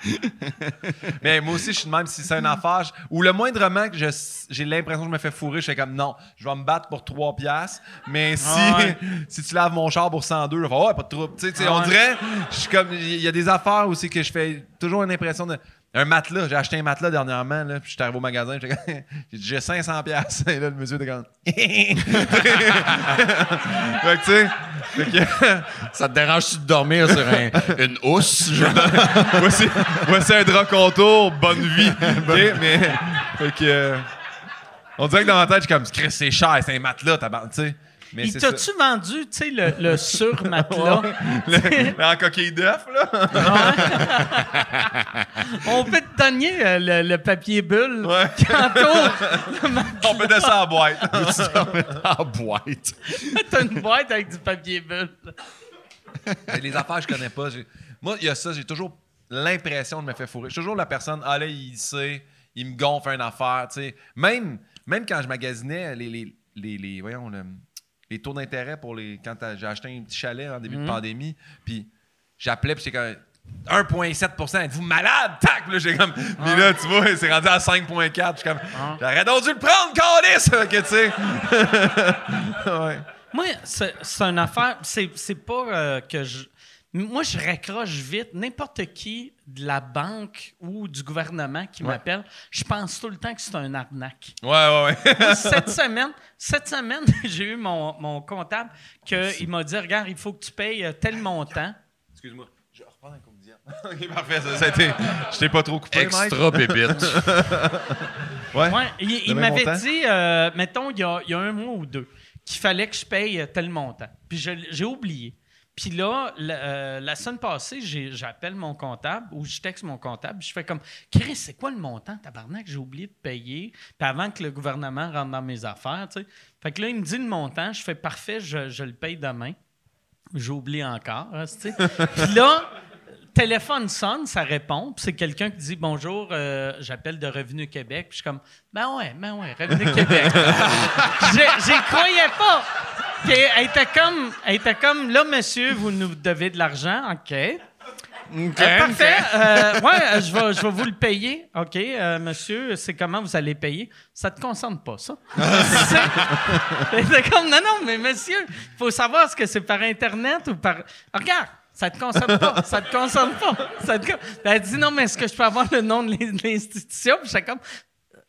[LAUGHS] Mais moi aussi, je suis de même si c'est une affaire. Ou le moindrement que je- j'ai l'impression que je me fais fourrer, je fais comme non, je vais me battre pour 3 piastres. Mais si, Ah ouais. [LAUGHS] si tu laves mon char pour 102, je vais faire ouais, pas de trouble. Tu sais, tu sais, Ah on dirait, je suis comme, il y a des affaires aussi que je fais toujours une impression de. Un matelas, j'ai acheté un matelas dernièrement, là, puis je suis arrivé au magasin, [LAUGHS] j'ai dit, j'ai 500 pièces Et là, le monsieur était comme... [LAUGHS] [LAUGHS] fait que, tu sais, fait que- Ça te dérange-tu de dormir sur un- une housse? genre? voici, voici un drap contour, bonne vie. Mais. Fait que. euh, on dirait que dans ma tête, je suis comme, Chris, c'est cher, c'est un matelas, tu sais. Mais Il ça. t'a-tu vendu, tu sais, le, le [LAUGHS] sur-matelas? Le- en coquille d'œuf, là. On peut te donner euh, le, le papier bulle Ouais. [LAUGHS] On peut descendre en boîte. [LAUGHS] en boîte. T'as une boîte avec du papier bulle. Les affaires, je connais pas. Moi, il y a ça, j'ai toujours l'impression de me faire fourrer. Je suis toujours la personne, ah là, il sait, il me gonfle une affaire, tu sais. Même, même quand je magasinais les, les, les, les- voyons, le- les taux d'intérêt pour les. Quand j'ai acheté un petit chalet en début de pandémie, puis j'appelais, puis j'étais comme. 1,7% Êtes-vous malade? Tac! Là, j'ai comme. Mais là, tu vois, c'est rendu à 5,4. Je suis comme. J'aurais donc dû le prendre, Calis! que tu sais. [LAUGHS] ouais. Moi, c'est c'est une affaire. C'est c'est pas euh, que je. Moi, je raccroche vite. N'importe qui de la banque ou du gouvernement qui m'appelle, je pense tout le temps que c'est un arnaque. Ouais, ouais, ouais. Moi, cette semaine, cette semaine, [LAUGHS] j'ai eu mon, mon comptable qu'il m'a dit Regarde, il faut que tu payes euh, tel montant. Excuse-moi. Je reprends un comédien. [LAUGHS] ok, parfait. Ça, ça a été. [LAUGHS] Je t'ai pas trop coupé. Extra pépite. Ouais. Ouais, il m'avait dit, euh, mettons, il y, a, il y a un mois ou deux, qu'il fallait que je paye tel montant. Puis j'ai oublié. Puis là, la, euh, la semaine passée, j'appelle mon comptable ou je texte mon comptable. Je fais comme, Chris, c'est quoi le montant, tabarnak, j'ai oublié de payer. Puis avant que le gouvernement rentre dans mes affaires, tu sais. Fait que là, il me dit le montant. Je fais, parfait, je, je le paye demain. J'oublie encore, hein, tu sais. [LAUGHS] Puis là, téléphone sonne, ça répond, puis c'est quelqu'un qui dit bonjour, euh, j'appelle de Revenu Québec, puis je suis comme ben ouais, ben ouais, Revenu Québec. [LAUGHS] Je- J'y croyais pas. Elle était comme, elle était comme là, monsieur, vous nous devez de l'argent, ok. Euh, parfait. Euh, ouais, euh, je vais, je vais vous le payer. OK, euh, monsieur, c'est comment vous allez payer? Ça te concerne pas, ça? [LAUGHS] C'est- comme, non, non, mais monsieur, il faut savoir ce que c'est par Internet ou par. Ah, regarde, ça te concerne pas. Ça te concerne pas. Ça te Elle dit, non, mais est-ce que je peux avoir le nom de l'in- de l'institution? Puis j'étais comme,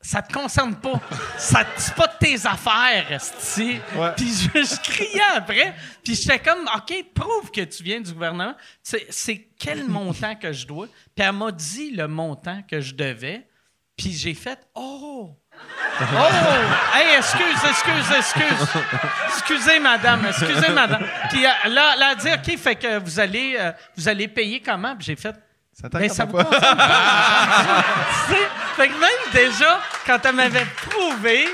ça te concerne pas. Ça c'est pas de tes affaires. Ouais. Puis je, je criais après. Puis j'étais comme, OK, prouve que tu viens du gouvernement. C'est, quel montant que je dois? Puis elle m'a dit le montant que je devais. Puis j'ai fait, oh! Oh! Hey, excuse, excuse, excuse. Excusez, madame, excusez, madame. Puis euh, là, là, elle a dit, OK, fait que vous allez, euh, vous allez payer comment? Puis j'ai fait, Ça mais ça pas. [LAUGHS] fait que même déjà, quand elle m'avait prouvé,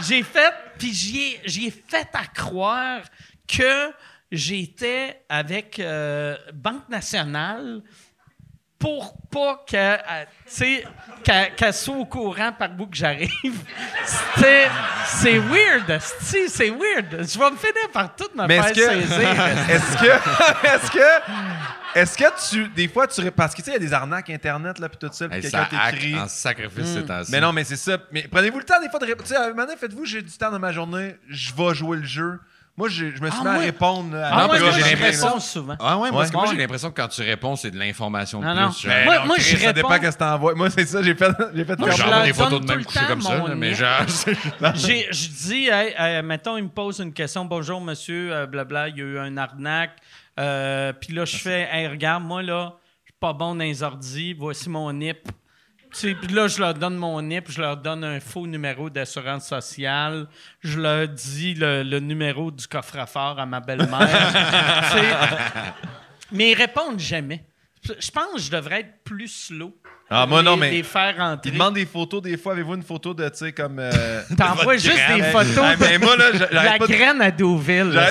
j'ai fait, puis j'y ai, j'y ai fait à croire que j'étais avec euh, Banque Nationale pour pas euh, qu'elle soit au courant par bout que j'arrive. [LAUGHS] C'est weird, c'est weird. Je vais me finir par tout me Mais faire est-ce que. saisir. [LAUGHS] Est-ce que. Est-ce que. Est-ce que tu. Des fois, tu. Parce que tu sais, il y a des arnaques Internet, là, puis tout ça, puis quelqu'un t'écrit. en sacrifice ces temps-ci. Mais non, mais c'est ça. Mais prenez-vous le temps des fois de répondre. Tu sais, à un moment donné, faites-vous, j'ai du temps dans ma journée, je vais jouer le jeu. Moi, j'ai- je me suis Ah, mis à moi- répondre. à Ah, Non, ouais, parce que moi, j'ai je l'impression- souvent. Ah ouais, parce que moi, j'ai l'impression que quand tu réponds, c'est de l'information de Non, plus. non. genre. Ben, Moi- moi, Chris, je Ça dépend réponds- qu'est-ce que t'envoies. Moi, c'est ça, j'ai fait. J'ai fait Moi, je leur des photos de même couché comme ça, mais genre. [LAUGHS] J'ai- Je dis, hey, hey, mettons, il me pose une question. Bonjour, monsieur, euh, blabla, il y a eu un arnaque. Euh, Puis là, je fais, hey, regarde, moi, là, je suis pas bon dans les ordis. Voici mon NIP. Puis là, je leur donne mon NIP, je leur donne un faux numéro d'assurance sociale. Je leur dis le, le numéro du coffre-fort à ma belle-mère. [LAUGHS] Tu sais. Mais ils répondent jamais. Je pense que je devrais être plus slow. Ah, moi, non, Les- mais- Les faire rentrer. Ils demandent des photos, des fois. Avez-vous une photo de, tu sais, comme. euh, [LAUGHS] T'envoies juste graine? des photos Ah, de- mais moi, là, j'a- La de- graine à Deauville. [LAUGHS]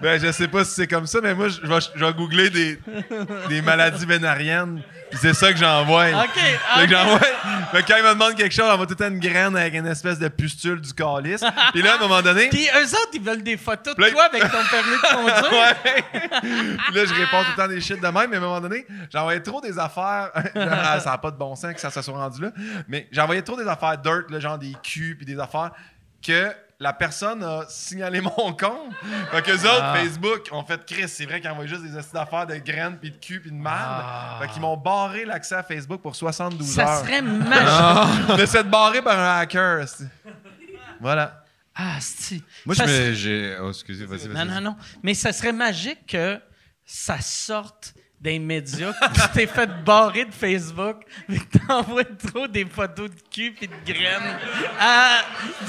Ben, je sais pas si c'est comme ça, mais moi, je vais, je vais googler des, des maladies vénariennes. Puis c'est ça que j'envoie. OK. Que j'envoie. Fait que quand il me demande quelque chose, on va tout le temps une graine avec une espèce de pustule du calice. Puis là, à un moment donné. Puis eux autres, ils veulent des photos de Là- toi avec ton permis de conduire. [LAUGHS] Puis là, je réponds tout le temps des shit de même, mais à un moment donné, j'envoyais trop des affaires. [LAUGHS] Ah, ça n'a pas de bon sens que ça se soit rendu là. Mais j'envoyais trop des affaires dirt, là, genre des culs puis des affaires que la personne a signalé [LAUGHS] mon compte. Fait que autres, Ah. Facebook, ont fait Chris. C'est vrai qu'ils envoient juste des astuces d'affaires de graines puis de cul puis de merde. Ah. Fait qu'ils m'ont barré l'accès à Facebook pour 72 Ça heures. serait magique. De s'être barré par un hacker. Voilà. Ah, c'est. Moi, Ça je me. j'ai- Oh, excusez, vas-y, vas-y. Non, non, non. Mais ça serait magique que ça sorte des médias, tu t'es fait barrer de Facebook, mais que t'envoies trop des photos de cul et de graines à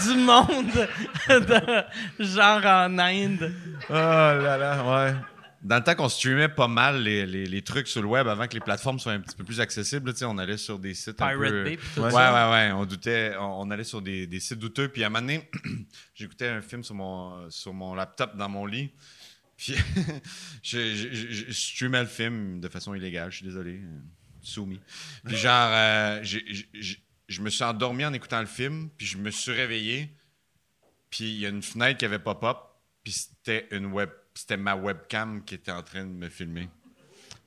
du monde, de, genre en Inde. Oh là là, ouais. Dans le temps qu'on streamait pas mal les, les- les trucs sur le web avant que les plateformes soient un petit peu plus accessibles, on allait sur des sites un Pirate peu... Bay tout ouais, ça. ouais, ouais, On doutait, on, on allait sur des, des sites douteux. Puis à un moment donné, [CLEARS THROAT] j'écoutais un film sur mon, sur mon laptop dans mon lit. [LAUGHS] Je, je- je- streamais le film de façon illégale, je suis désolé. euh, Soumis. Puis genre, euh, je me suis endormi en écoutant le film, puis je me suis réveillé. Puis il y a une fenêtre qui avait pop-up, puis c'était une web, c'était ma webcam qui était en train de me filmer.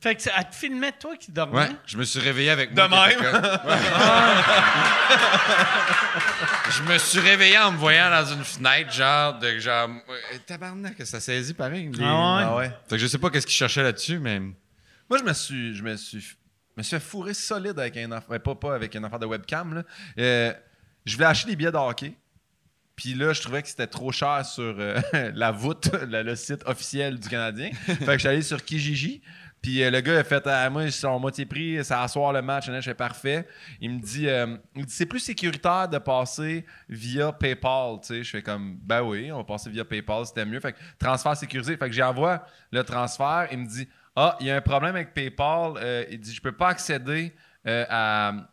Fait que c'est- elle te filmait toi qui dormais? Ouais, je me suis réveillé avec De moi. qui même? était comme- Ouais. [LAUGHS] je me suis réveillé en me voyant dans une fenêtre, genre de genre euh, tabarnak, ça saisit pareil. les- Ah ouais? Ah ouais. Fait que je sais pas qu'est-ce qu'il cherchait là-dessus, mais Moi, je me suis, je me suis, je me suis fait fourrer solide avec un enfant, pas, pas avec un affaire de webcam. Là. Euh, je voulais acheter des billets de hockey. Puis là, je trouvais que c'était trop cher sur euh, [LAUGHS] la voûte, le, le site officiel du Canadien. fait que je suis allé sur Kijiji. Puis euh, le gars a fait ah, Moi, c'est en moitié prix, ça asseoir le match. Fais parfait. Il me dit, euh, il me dit C'est plus sécuritaire de passer via PayPal. Tu sais, je fais comme Ben oui, on va passer via PayPal, c'était mieux. Fait que transfert sécurisé. Fait que j'envoie le transfert. Il me dit Ah, il y a un problème avec PayPal. Euh, il dit Je peux pas accéder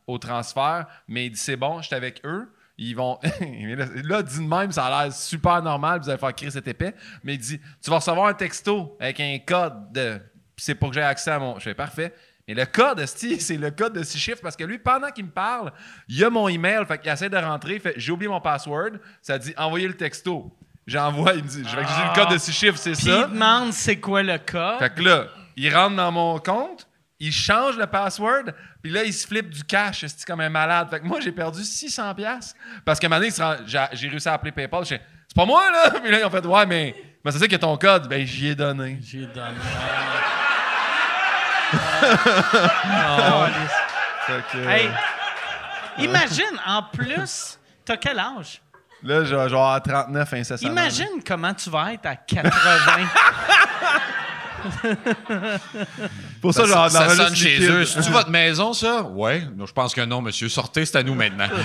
au transfert, mais il dit C'est bon, j'étais avec eux. Ils vont. [LAUGHS] là, dit de même, ça a l'air super normal, vous allez faire crier cet épais. Mais il dit Tu vas recevoir un texto avec un code de. C'est pour que j'ai accès à mon. Je fais parfait. Mais le code, [LAUGHS] c'est le code de six chiffres parce que lui, pendant qu'il me parle, il a mon email. Fait qu'il essaie de rentrer. Fait J'ai oublié mon password. Ça dit Envoyez le texto. J'envoie, il me dit Fait que j'ai le code de six chiffres, c'est Puis il ça. demande c'est quoi le code. Fait que là, il rentre dans mon compte, il change le password, puis là, il se flippe du cash, c'est comme un malade. Fait que moi, j'ai perdu 600 pièces parce qu'à un moment donné, j'ai réussi à appeler PayPal. Je c'est pas moi, là! [LAUGHS] Puis là, ils ont fait, ouais, mais, mais c'est ça que ton code. Ben, j'y ai donné. J'ai donné. Que, Hey, imagine, en plus, t'as quel âge? Là, j'ai genre à 39 incessamment. Imagine comment tu vas être à 80. [LAUGHS] Pour ça, ça, genre, ça dans sonne chez liquide. eux. C'est-tu votre maison, ça? Ouais. Non, je pense que non, monsieur. Sortez, c'est à nous maintenant. [LAUGHS]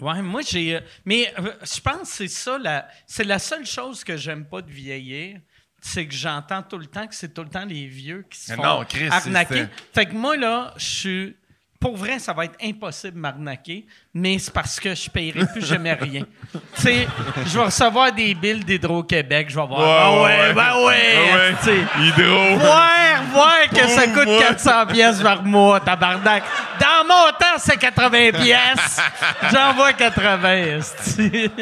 Ouais, moi, j'ai. euh, Mais euh, je pense que c'est ça, la... c'est la seule chose que j'aime pas de vieillir. C'est que j'entends tout le temps que c'est tout le temps les vieux qui se font non, Chris, arnaquer. Fait que moi, là, je suis. Pour vrai, ça va être impossible de m'arnaquer, mais c'est parce que je paierai plus jamais rien. [LAUGHS] tu sais, je vais recevoir des billes d'Hydro-Québec, je vais voir. ah Ouais, ouais, ouais. ben ouais, Ah ouais. tu sais. Hydro. Voir, voir que ça coûte moi. 400 pièces par mois, tabarnak. Dans mon temps, c'est 80 pièces. J'envoie 80, esti. [LAUGHS]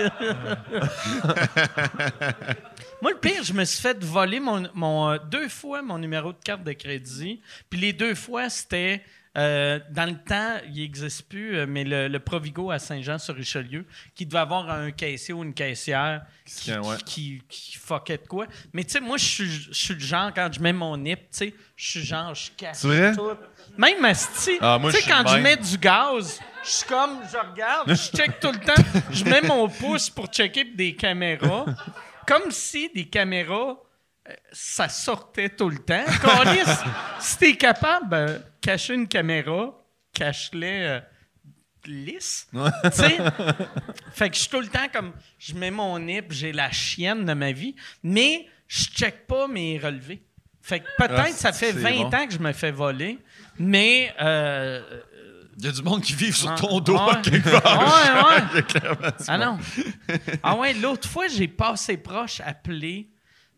Moi, le pire, je me suis fait voler mon, mon, euh, deux fois mon numéro de carte de crédit. Puis les deux fois, c'était... euh, dans le temps, il n'existe plus, euh, mais le, le Provigo à Saint-Jean-sur-Richelieu, qui devait avoir un caissier ou une caissière qui, ouais. qui, qui, qui fuckait de quoi. Mais tu sais, moi, je suis je suis le genre, quand je mets mon nip, tu sais, je suis genre, je C'est vrai? tout. Même asti, Ah, tu sais, quand je mets du gaz, je suis comme, je regarde, je check tout le temps, je mets mon pouce pour checker des caméras, comme si des caméras, euh, ça sortait tout le temps. Câlisse, [LAUGHS] si t'es capable de cacher une caméra, cache-les euh, lisse. Tu sais? [LAUGHS] Fait que je suis tout le temps comme, je mets mon nip, j'ai la chienne de ma vie, mais je check pas mes relevés. Fait que peut-être Ah, ça fait c'est 20 bon. ans que je me fais voler, mais euh, Il y a du monde qui vit sur Ah, ton dos ouais. quelque part. Ouais, ouais. [LAUGHS] Ah non. Ah ouais, l'autre fois, j'ai passé proche appelé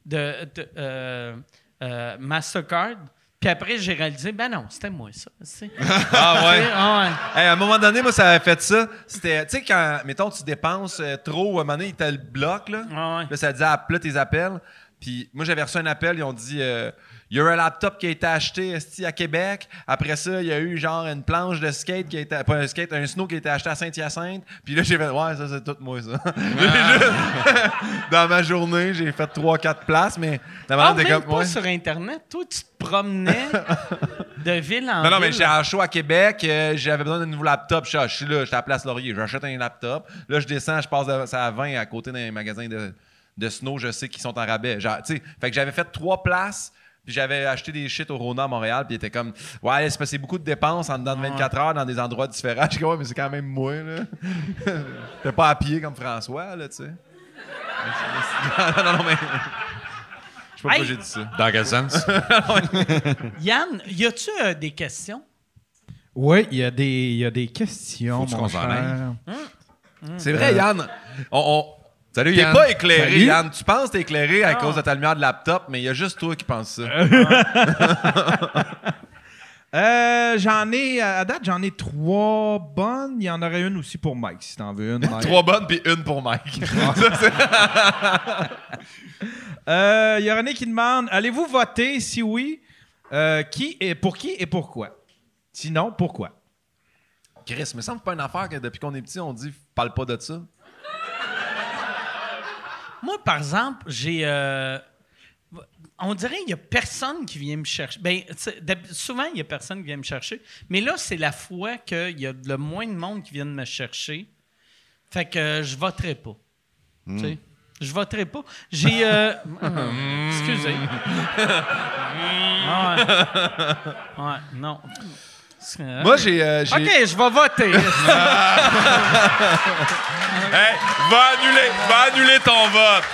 de, de euh, euh, Mastercard. Puis après, j'ai réalisé, ben non, c'était moi ça. [LAUGHS] Ah ouais. Ah ouais. Hey, à un moment donné, moi, ça avait fait ça. C'était, tu sais, quand, mettons, tu dépenses euh, trop, à un moment donné, t'as le bloc, là. Ah ouais. Là, ça disait, appelle tes appels. Puis moi, j'avais reçu un appel, ils ont dit, euh, il y a un laptop qui a été acheté à Québec. Après ça, il y a eu genre une planche de skate qui a été, pas un skate, un snow qui a été acheté à Saint-Hyacinthe. Puis là, j'ai fait, ouais, ça, c'est tout moi, ça. [LAUGHS] J'ai juste- [LAUGHS] dans ma journée, j'ai fait 3-4 places, mais la Ah, même comme, pas ouais. sur Internet. Toi, tu te promenais [LAUGHS] de ville en Non, non, mais ville. j'étais à show à Québec, euh, j'avais besoin d'un nouveau laptop. Je suis, ah, là, j'étais à Place Laurier, j'achète un laptop. Là, je descends, je passe à 20 à côté d'un magasin de, de snow, je sais qu'ils sont en rabais. Genre, tu sais, fait que j'avais fait trois places, puis j'avais acheté des shit au Rona à Montréal, puis il était comme, ouais, c'est c'est beaucoup de dépenses en dedans de 24 heures dans des endroits différents. [LAUGHS] Je dis, ouais, mais c'est quand même moi, là. [LAUGHS] T'es pas à pied comme François, là, tu sais. [LAUGHS] non, non, non, mais. Je sais pas pourquoi j'ai dit ça. Dans quel sens? Yann, y a-tu euh, des questions? Oui, il y, a des- y a des questions, mon s'en cher. aille? C'est vrai, Yann. On, on- Salut T'es Yann. pas éclairé, Salut. Yann. Tu penses que t'es éclairé à Ah. cause de ta lumière de laptop, mais il y a juste toi qui penses ça. [LAUGHS] Euh, j'en ai, à date, j'en ai trois bonnes. Il y en aurait une aussi pour Mike, si t'en veux une. Mike. Trois bonnes puis une pour Mike. [LAUGHS] [LAUGHS] Euh, Il y a René qui demande Allez-vous voter? Si oui, euh, qui et pour qui et pourquoi? Sinon, pourquoi? Chris, me semble pas une affaire que depuis qu'on est petit, on dit parle pas de ça. Moi, par exemple, j'ai. euh, on dirait qu'il n'y a personne qui vient me chercher. Ben, tu sais, d'hab- souvent, il n'y a personne qui vient me chercher. Mais là, c'est la fois qu'il y a le moins de monde qui vient me chercher. Fait que euh, je voterai pas. Tu sais, Je voterai pas. J'ai. euh, [LAUGHS] excusez. Ah ouais. Ouais, non. C'est- Moi, j'ai. euh, j'ai- OK, je vais voter. [LAUGHS] Hey, va annuler, va annuler ton vote.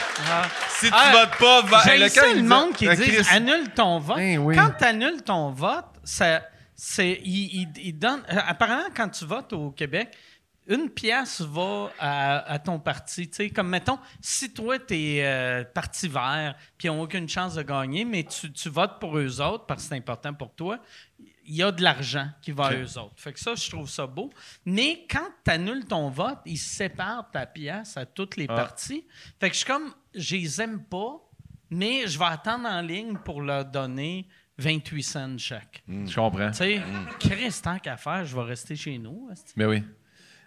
Si tu Ah, votes pas, va. J'ai le dit- monde qui Euh, dit Chris, annule ton vote. Ben oui. Quand tu annules ton vote, ça, c'est, il, il- il donne. euh, Apparemment, quand tu votes au Québec, une pièce va à, à ton parti. Tu sais, comme mettons, si toi, tu es parti vert, puis ils n'ont aucune chance de gagner, mais tu, tu votes pour eux autres parce que c'est important pour toi, il y a de l'argent qui va à eux autres. Fait que ça, je trouve ça beau. Mais quand tu annules ton vote, ils séparent ta pièce à toutes les parties. Fait que je suis comme, je les aime pas, mais je vais attendre en ligne pour leur donner 28 cents chaque. Je comprends. Tu sais, Chris, tant qu'à faire, je vais rester chez nous. Mais oui.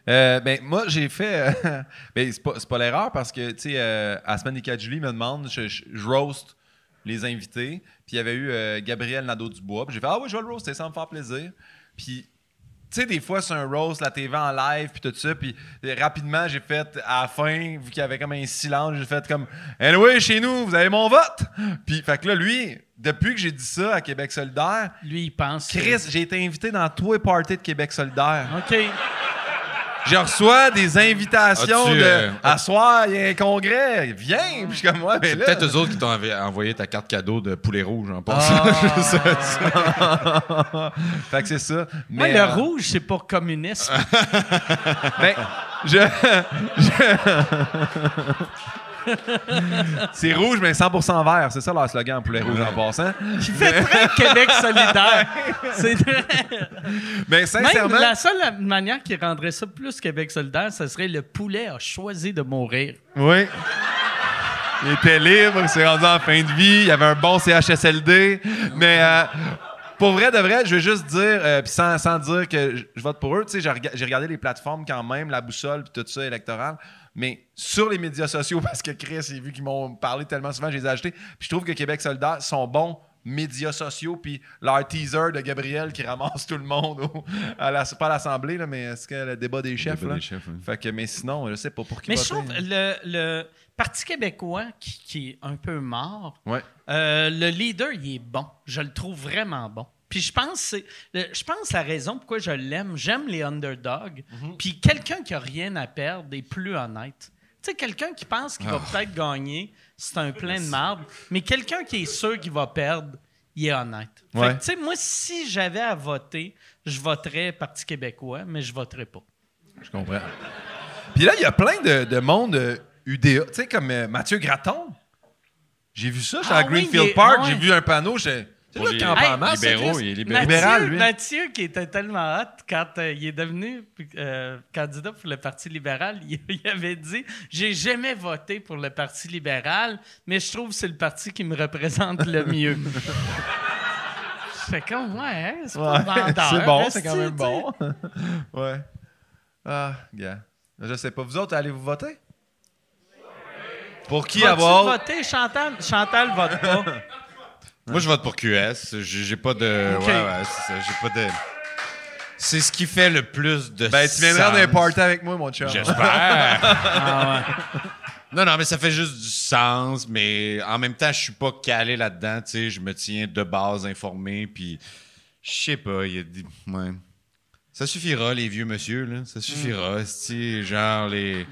Euh, ben, moi, j'ai fait. euh, [LAUGHS] ben, c'est pas, l'erreur parce que, tu sais, euh, à la semaine des 4 juillet, il me demande, je, je, je roast les invités. Puis il y avait eu euh, Gabriel Nadeau-Dubois. Puis j'ai fait, ah oui, je vais le roaster, ça va me faire plaisir. Puis, tu sais, des fois, c'est un roast, la TV en live, puis tout ça. Puis euh, rapidement, j'ai fait, à la fin, vu qu'il y avait comme un silence, j'ai fait comme, anyway, chez nous, vous avez mon vote. Puis, fait que là, lui, depuis que j'ai dit ça à Québec solidaire, Lui, il pense. que- Chris, j'ai été invité dans tous les parties de Québec solidaire. OK. Je reçois des invitations de euh, à soir, il y a un congrès, viens. Puis je suis comme moi, mais là. peut-être eux autres qui t'ont envoyé ta carte cadeau de poulet rouge en passant. Ah. [LAUGHS] [LAUGHS] fait que c'est ça. Moi, Mais, le euh, rouge, c'est pour communisme. [LAUGHS] ben, je. je- [LAUGHS] c'est rouge, mais 100% vert. C'est ça leur slogan, poulet rouge en passant. Qui fait très Québec solidaire. [LAUGHS] C'est très... Mais sincèrement. Même la seule manière qui rendrait ça plus Québec solidaire, ce serait le poulet a choisi de mourir. Oui. Il était libre, il s'est rendu en fin de vie, il y avait un bon CHSLD. Mais euh, pour vrai, de vrai, je veux juste dire, euh, puis sans, sans dire que je, vote pour eux, tu sais, j'ai rega- j'ai regardé les plateformes quand même, la boussole, puis tout ça, électoral. Mais sur les médias sociaux, [LAUGHS] parce que Chris, j'ai vu qu'ils m'ont parlé tellement souvent, je les ai achetés. Puis je trouve que Québec solidaire sont bons médias sociaux, puis leur teaser de Gabriel qui ramasse tout le monde, au- à la, pas à l'Assemblée, là, mais est-ce que le débat des chefs, débat là? des chefs, oui. Fait que, mais sinon, je sais pas pour qui Mais je trouve le, le Parti québécois qui, qui est un peu mort, Ouais. euh, le leader, il est bon. Je le trouve vraiment bon. Puis je pense je pense la raison pourquoi je l'aime, j'aime les underdogs. Puis quelqu'un qui a rien à perdre est plus honnête. Tu sais, quelqu'un qui pense qu'il va peut-être gagner, c'est un plein de marde. Mais quelqu'un qui est sûr qu'il va perdre, il est honnête. Fait Ouais. que, tu sais, moi, si j'avais à voter, je voterais Parti québécois, mais je voterais pas. Je comprends. Puis là, il y a plein de, de monde euh, UDA. Tu sais, comme euh, Mathieu Gratton. J'ai vu ça, j'étais Ah à oui, Greenfield Park, ah ouais. j'ai vu un panneau, j'ai. C'est là qu'il en parle libéraux, il est libéral. Mathieu, lui. Mathieu, qui était tellement hot quand euh, il est devenu euh, candidat pour le Parti libéral, il, [LAUGHS] il avait dit J'ai jamais voté pour le Parti libéral, mais je trouve que c'est le parti qui me représente le mieux. [LAUGHS] Je fais comme, ouais, hein, c'est pas Ouais, vendeur. c'est bon, c'est quand même bon. [LAUGHS] ouais. Ah, gars. Je sais pas. Vous autres, allez-vous voter? Pour qui Vas-tu avoir. voter? Chantal, Chantal vote pas. Moi, je vote pour QS. J'ai pas de. Ouais, ouais, c'est ça. J'ai pas de. C'est ce qui fait le plus de Ben, tu viendras sens. dans un party avec moi, mon chum. J'espère. [LAUGHS] Ah ouais. [LAUGHS] non, non, mais ça fait juste du sens. Mais en même temps, je suis pas calé là-dedans. Tu sais, je me tiens de base informé. Puis, je sais pas. Il y a des. Ouais. Ça suffira, les vieux monsieur, là. Ça suffira. esti, genre, les.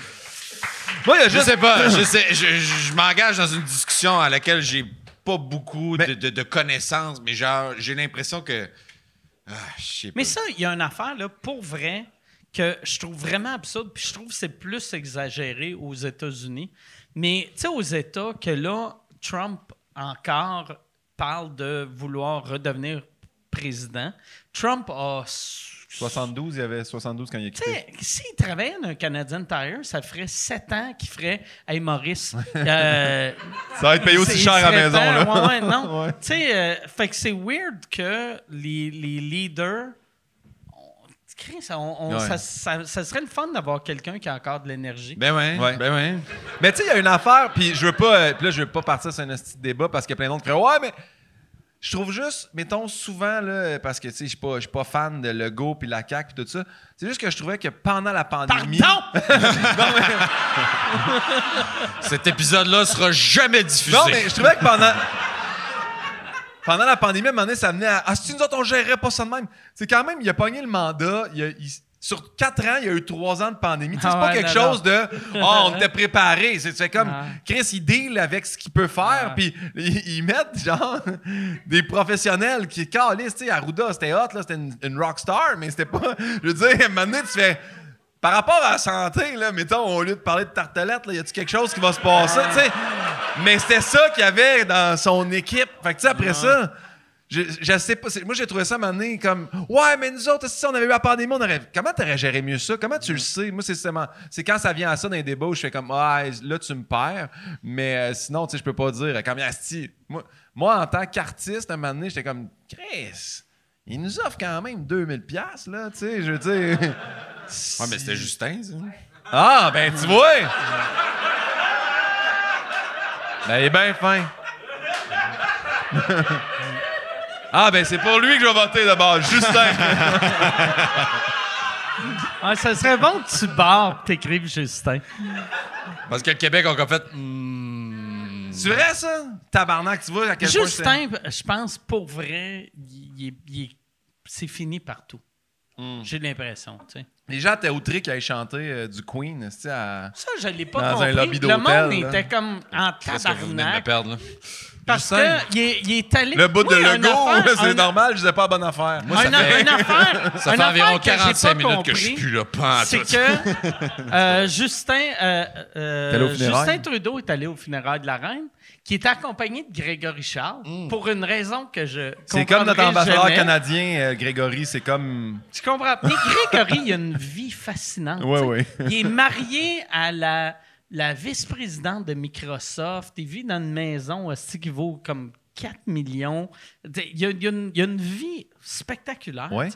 Moi, il y a Je sais pas. Je, sais, je, je- je m'engage dans une discussion à laquelle j'ai pas beaucoup Mais- de, de- de connaissances, mais genre, j'ai l'impression que. Ah, je sais pas. Mais ça, il y a une affaire, là, pour vrai, que je trouve vraiment absurde, puis je trouve que c'est plus exagéré aux États-Unis. Mais, tu sais, aux États, que là, Trump encore parle de vouloir redevenir président. Trump a. 72, il y avait 72 quand il a Tu quitté. sais, s'il travaillait dans un Canadian Tire, ça ferait sept ans qu'il ferait Hey Maurice. euh, [LAUGHS] Ça va être payé aussi cher à la maison, temps. là. Ouais, ouais, non. [LAUGHS] Ouais. Tu sais, euh, fait que c'est weird que les, les leaders. on- Chris, on- on- Ouais. ça, ça- ça serait le fun d'avoir quelqu'un qui a encore de l'énergie. Ben ouais, Ouais. ben ouais. Mais tu sais, il y a une affaire, puis je veux pas. euh, puis là, je veux pas partir sur un petit débat parce qu'il y a plein d'autres qui feraient Ouais, mais. Je trouve juste, mettons, souvent, là, parce que, tu sais, je suis pas, je suis pas fan de Legault puis la CAQ puis tout ça. C'est juste que je trouvais que pendant la pandémie. Pardon! [LAUGHS] Cet épisode-là sera jamais diffusé. Non, mais je trouvais que pendant. Pendant la pandémie, à un moment donné, ça venait à. Ah, si nous autres, on gérerait pas ça de même. C'est quand même, il a pogné le mandat. il a- il- sur quatre ans, il y a eu trois ans de pandémie. C'est Ah pas ouais, quelque non, chose de. [LAUGHS] Ah, on était préparé. C'est tu fais comme. Ah. Chris, il deal avec ce qu'il peut faire. Ah. Puis ils, mettent, genre, [LAUGHS] des professionnels qui calissent. Tu sais, Arruda, c'était hot, là, c'était une, une rockstar, mais c'était pas. Je veux dire, à un moment donné, tu fais. Par rapport à la santé, là, mettons, au lieu de parler de tartelette, là, y a-tu quelque chose qui va se passer, tu sais? Mais c'était ça qu'il y avait dans son équipe. Fait que, tu sais, après ça, je, je sais pas. c'est- Moi, j'ai trouvé ça à un moment donné comme Ouais, mais nous autres, si on avait eu la pandémie, on aurait. Comment t'aurais géré mieux ça? Comment tu le sais? Moi, c'est seulement- C'est quand ça vient à ça dans les débats où je fais comme Ah, là, tu me perds. Mais euh, sinon, tu sais, je peux pas dire. Comme Asti, moi, moi, en tant qu'artiste, à un moment donné, j'étais comme Chris, il nous offre quand même 2000$, piastres, là, tu sais, je veux dire. Ouais, mais c'était Justin, ça. Ah, ben, tu vois! ben, il est bien fin. [LAUGHS] ah, ben, c'est pour lui que je vais voter d'abord, Justin. [LAUGHS] Ah, ça serait bon que tu barres t'écrives Justin. Parce que le Québec a encore fait. hmm, c'est vrai, ça? Tabarnak, tu vois à quel point Justin, je pense, pour vrai, c'est fini partout. Hmm. J'ai l'impression, tu sais. c'est- Les gens étaient outrés qu'ils aient chanté euh, du Queen, tu sais, à... Ça, je l'ai pas Dans compris. un lobby le monde là. était comme en Qu'est-ce que vous venez de me tabarnak. perdre, là? Parce Justin. qu'il est, il est allé... Le bout de Lego, affaire- c'est un- normal, je disais pas la bonne affaire. Moi, ça une, fait, une affaire, [LAUGHS] ça fait environ affaire que j'ai 45 pas minutes que je suis plus là. Pas en C'est que [LAUGHS] euh, Justin, euh, euh? Justin Trudeau est allé au funérailles de la reine, qui était accompagné de Grégory Charles, pour une raison que je. C'est comme notre ambassadeur jamais. canadien, euh, Grégory, c'est comme... Tu comprends? Mais Grégory, il a une vie fascinante. [LAUGHS] Ouais, sais. ouais. Il est marié à la, la vice-présidente de Microsoft. Il vit dans une maison aussi qui vaut comme 4 millions? Il y a, il y a une, il y a une vie spectaculaire. Ouais.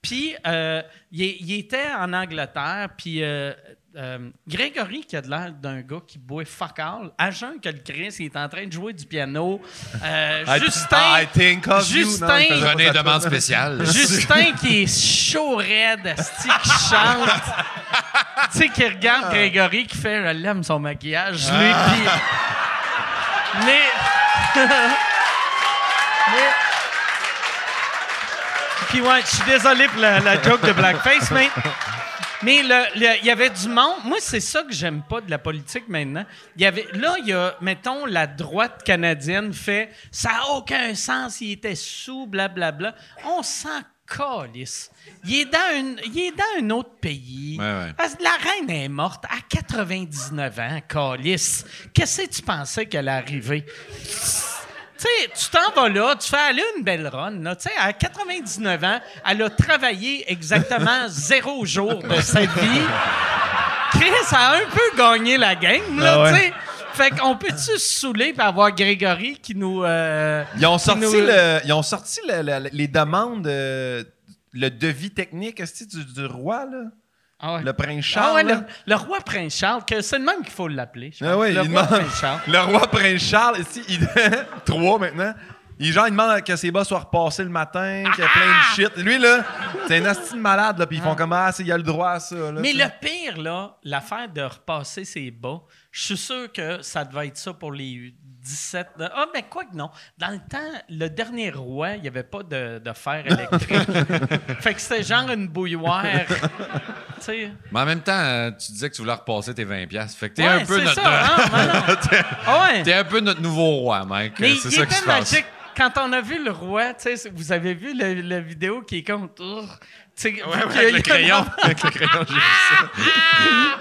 Puis, euh, il était en Angleterre, puis euh, euh, Grégory, qui a de l'air d'un gars qui boit fuck all, à jeun que le Chris, il est en train de jouer du piano. Euh, [LAUGHS] I- Justin, I think of you. Justin- Non, René demande spéciale. [LAUGHS] Justin qui est chaud raide, asti, qui chante. [LAUGHS] tu sais, qui regarde Grégory qui fait Je l'aime son maquillage, lui, puis. Mais. Mais- Puis ouais, je suis désolé pour la, la joke de blackface, mais mais il y avait du monde. Moi, c'est ça que j'aime pas de la politique maintenant. Y avait là, il y a mettons la droite canadienne fait ça a aucun sens. Il était sous, blablabla. On s'en calisse. Il est dans une, il est dans un autre pays. Ouais, ouais. Parce que la reine est morte à 99 ans, calice. Qu'est-ce que tu pensais qu'elle allait arriver? Tu sais, tu t'en vas là, tu fais aller une belle run. Là. Tu sais, à 99 ans, elle a travaillé exactement [LAUGHS] zéro jour de sa vie. Chris a un peu gagné la game, là, Ah ouais. tu sais. Fait qu'on peut-tu se saouler pour avoir Grégory qui nous... euh, Ils ont qui sorti, nous- le- ils ont sorti le- le- les demandes, euh, le devis technique du, du roi, là? Ah ouais. le prince Ah Charles. ouais, là. le, le roi Prince Charles, que c'est le même qu'il faut l'appeler. Ah ouais, le il roi demande- Prince Charles. [LAUGHS] Le roi prince Charles, ici, il [LAUGHS] trois maintenant. Il, genre, il demande que ses bas soient repassés le matin, qu'il y a plein de shit. Lui, là, c'est un asti de malade, là, puis ils font comme Ah, il a le droit à ça. Là, Mais le pire, là, l'affaire de repasser ses bas, je suis sûr que ça devait être ça pour les 17. de- Ah, mais quoi que non. Dans le temps, le dernier roi, il n'y avait pas de, de fer électrique. [LAUGHS] fait que c'était genre une bouilloire. Mais en même temps, euh, tu disais que tu voulais repasser tes 20$. piastres. Fait que t'es Ouais, un peu notre. ça, hein. [LAUGHS] [LAUGHS] Ah ouais. T'es un peu notre nouveau roi, Mike. Mais c'est il ça qui était se passe. magique. Quand on a vu le roi, vous avez vu la vidéo qui est comme. Y a- avec le crayon. [LAUGHS] [LAUGHS] avec le crayon, j'ai vu ça.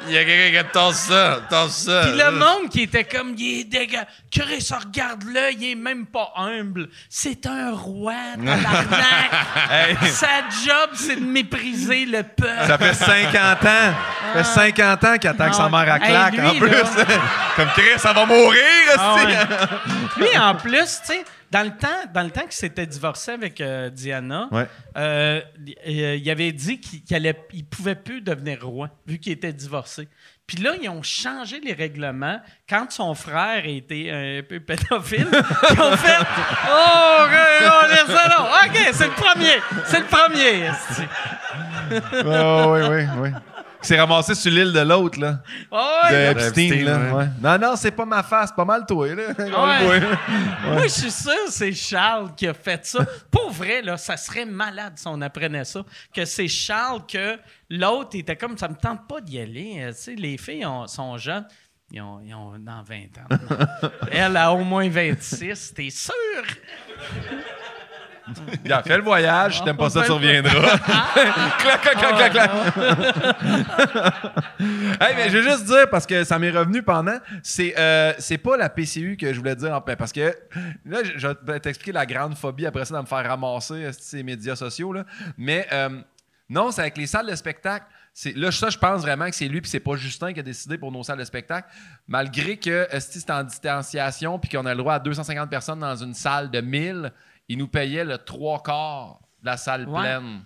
Il y a quelqu'un qui tasse ça, tasse ça. Puis le monde qui était comme, il est dégueu. Chris, regarde-le, il est même pas humble. C'est un roi, tabarnak. [LAUGHS] Sa job, c'est de mépriser le peuple. Ça fait 50 ans. Ça fait 50 ans qu'il attend que sa Ah. mère à Hey, claque, lui, en plus. comme Chris, ça va mourir, Ah ouais. Lui, en plus, tu sais, dans le temps, dans le temps qu'il s'était divorcé avec euh, Diana, Ouais. euh, euh, il avait dit qu'il il pouvait plus devenir roi vu qu'il était divorcé. Puis là, ils ont changé les règlements quand son frère était un peu pédophile. [LAUGHS] ils ont fait Oh, on ça là. OK, c'est le premier. C'est le premier. Oh, oui, oui, oui. Il s'est ramassé sur l'île de l'autre, là. Oh, De Epstein, là. ouais. Non, non, c'est pas ma face. Pas mal toi, là. On le Ouais. voit. Moi, je suis sûr que c'est Charles qui a fait ça. Pour vrai, là, ça serait malade si on apprenait ça. Que c'est Charles que l'autre était comme ça me tente pas d'y aller. Euh, Tu sais, les filles ont- sont jeunes. Ils ont, ils ont dans 20 ans. [LAUGHS] Elle a au moins 26. T'es sûr? Il a fait le voyage. Je t'aime pas ça, tu reviendras. [LAUGHS] clac, clac, clac, clac, clac. hey, mais je vais juste dire, parce que ça m'est revenu pendant, c'est euh, c'est pas la PCU que je voulais dire, en parce que là, je vais t'expliquer la grande phobie après ça de me faire ramasser euh, ces médias sociaux, là. Mais euh, non, c'est avec les salles de spectacle. C'est, là, ça, je pense vraiment que c'est lui, puis c'est pas Justin qui a décidé pour nos salles de spectacle. Malgré que si c'est en distanciation, puis qu'on a le droit à 250 personnes dans une salle de 1000, il nous payait le trois quarts de la salle Ouais. pleine.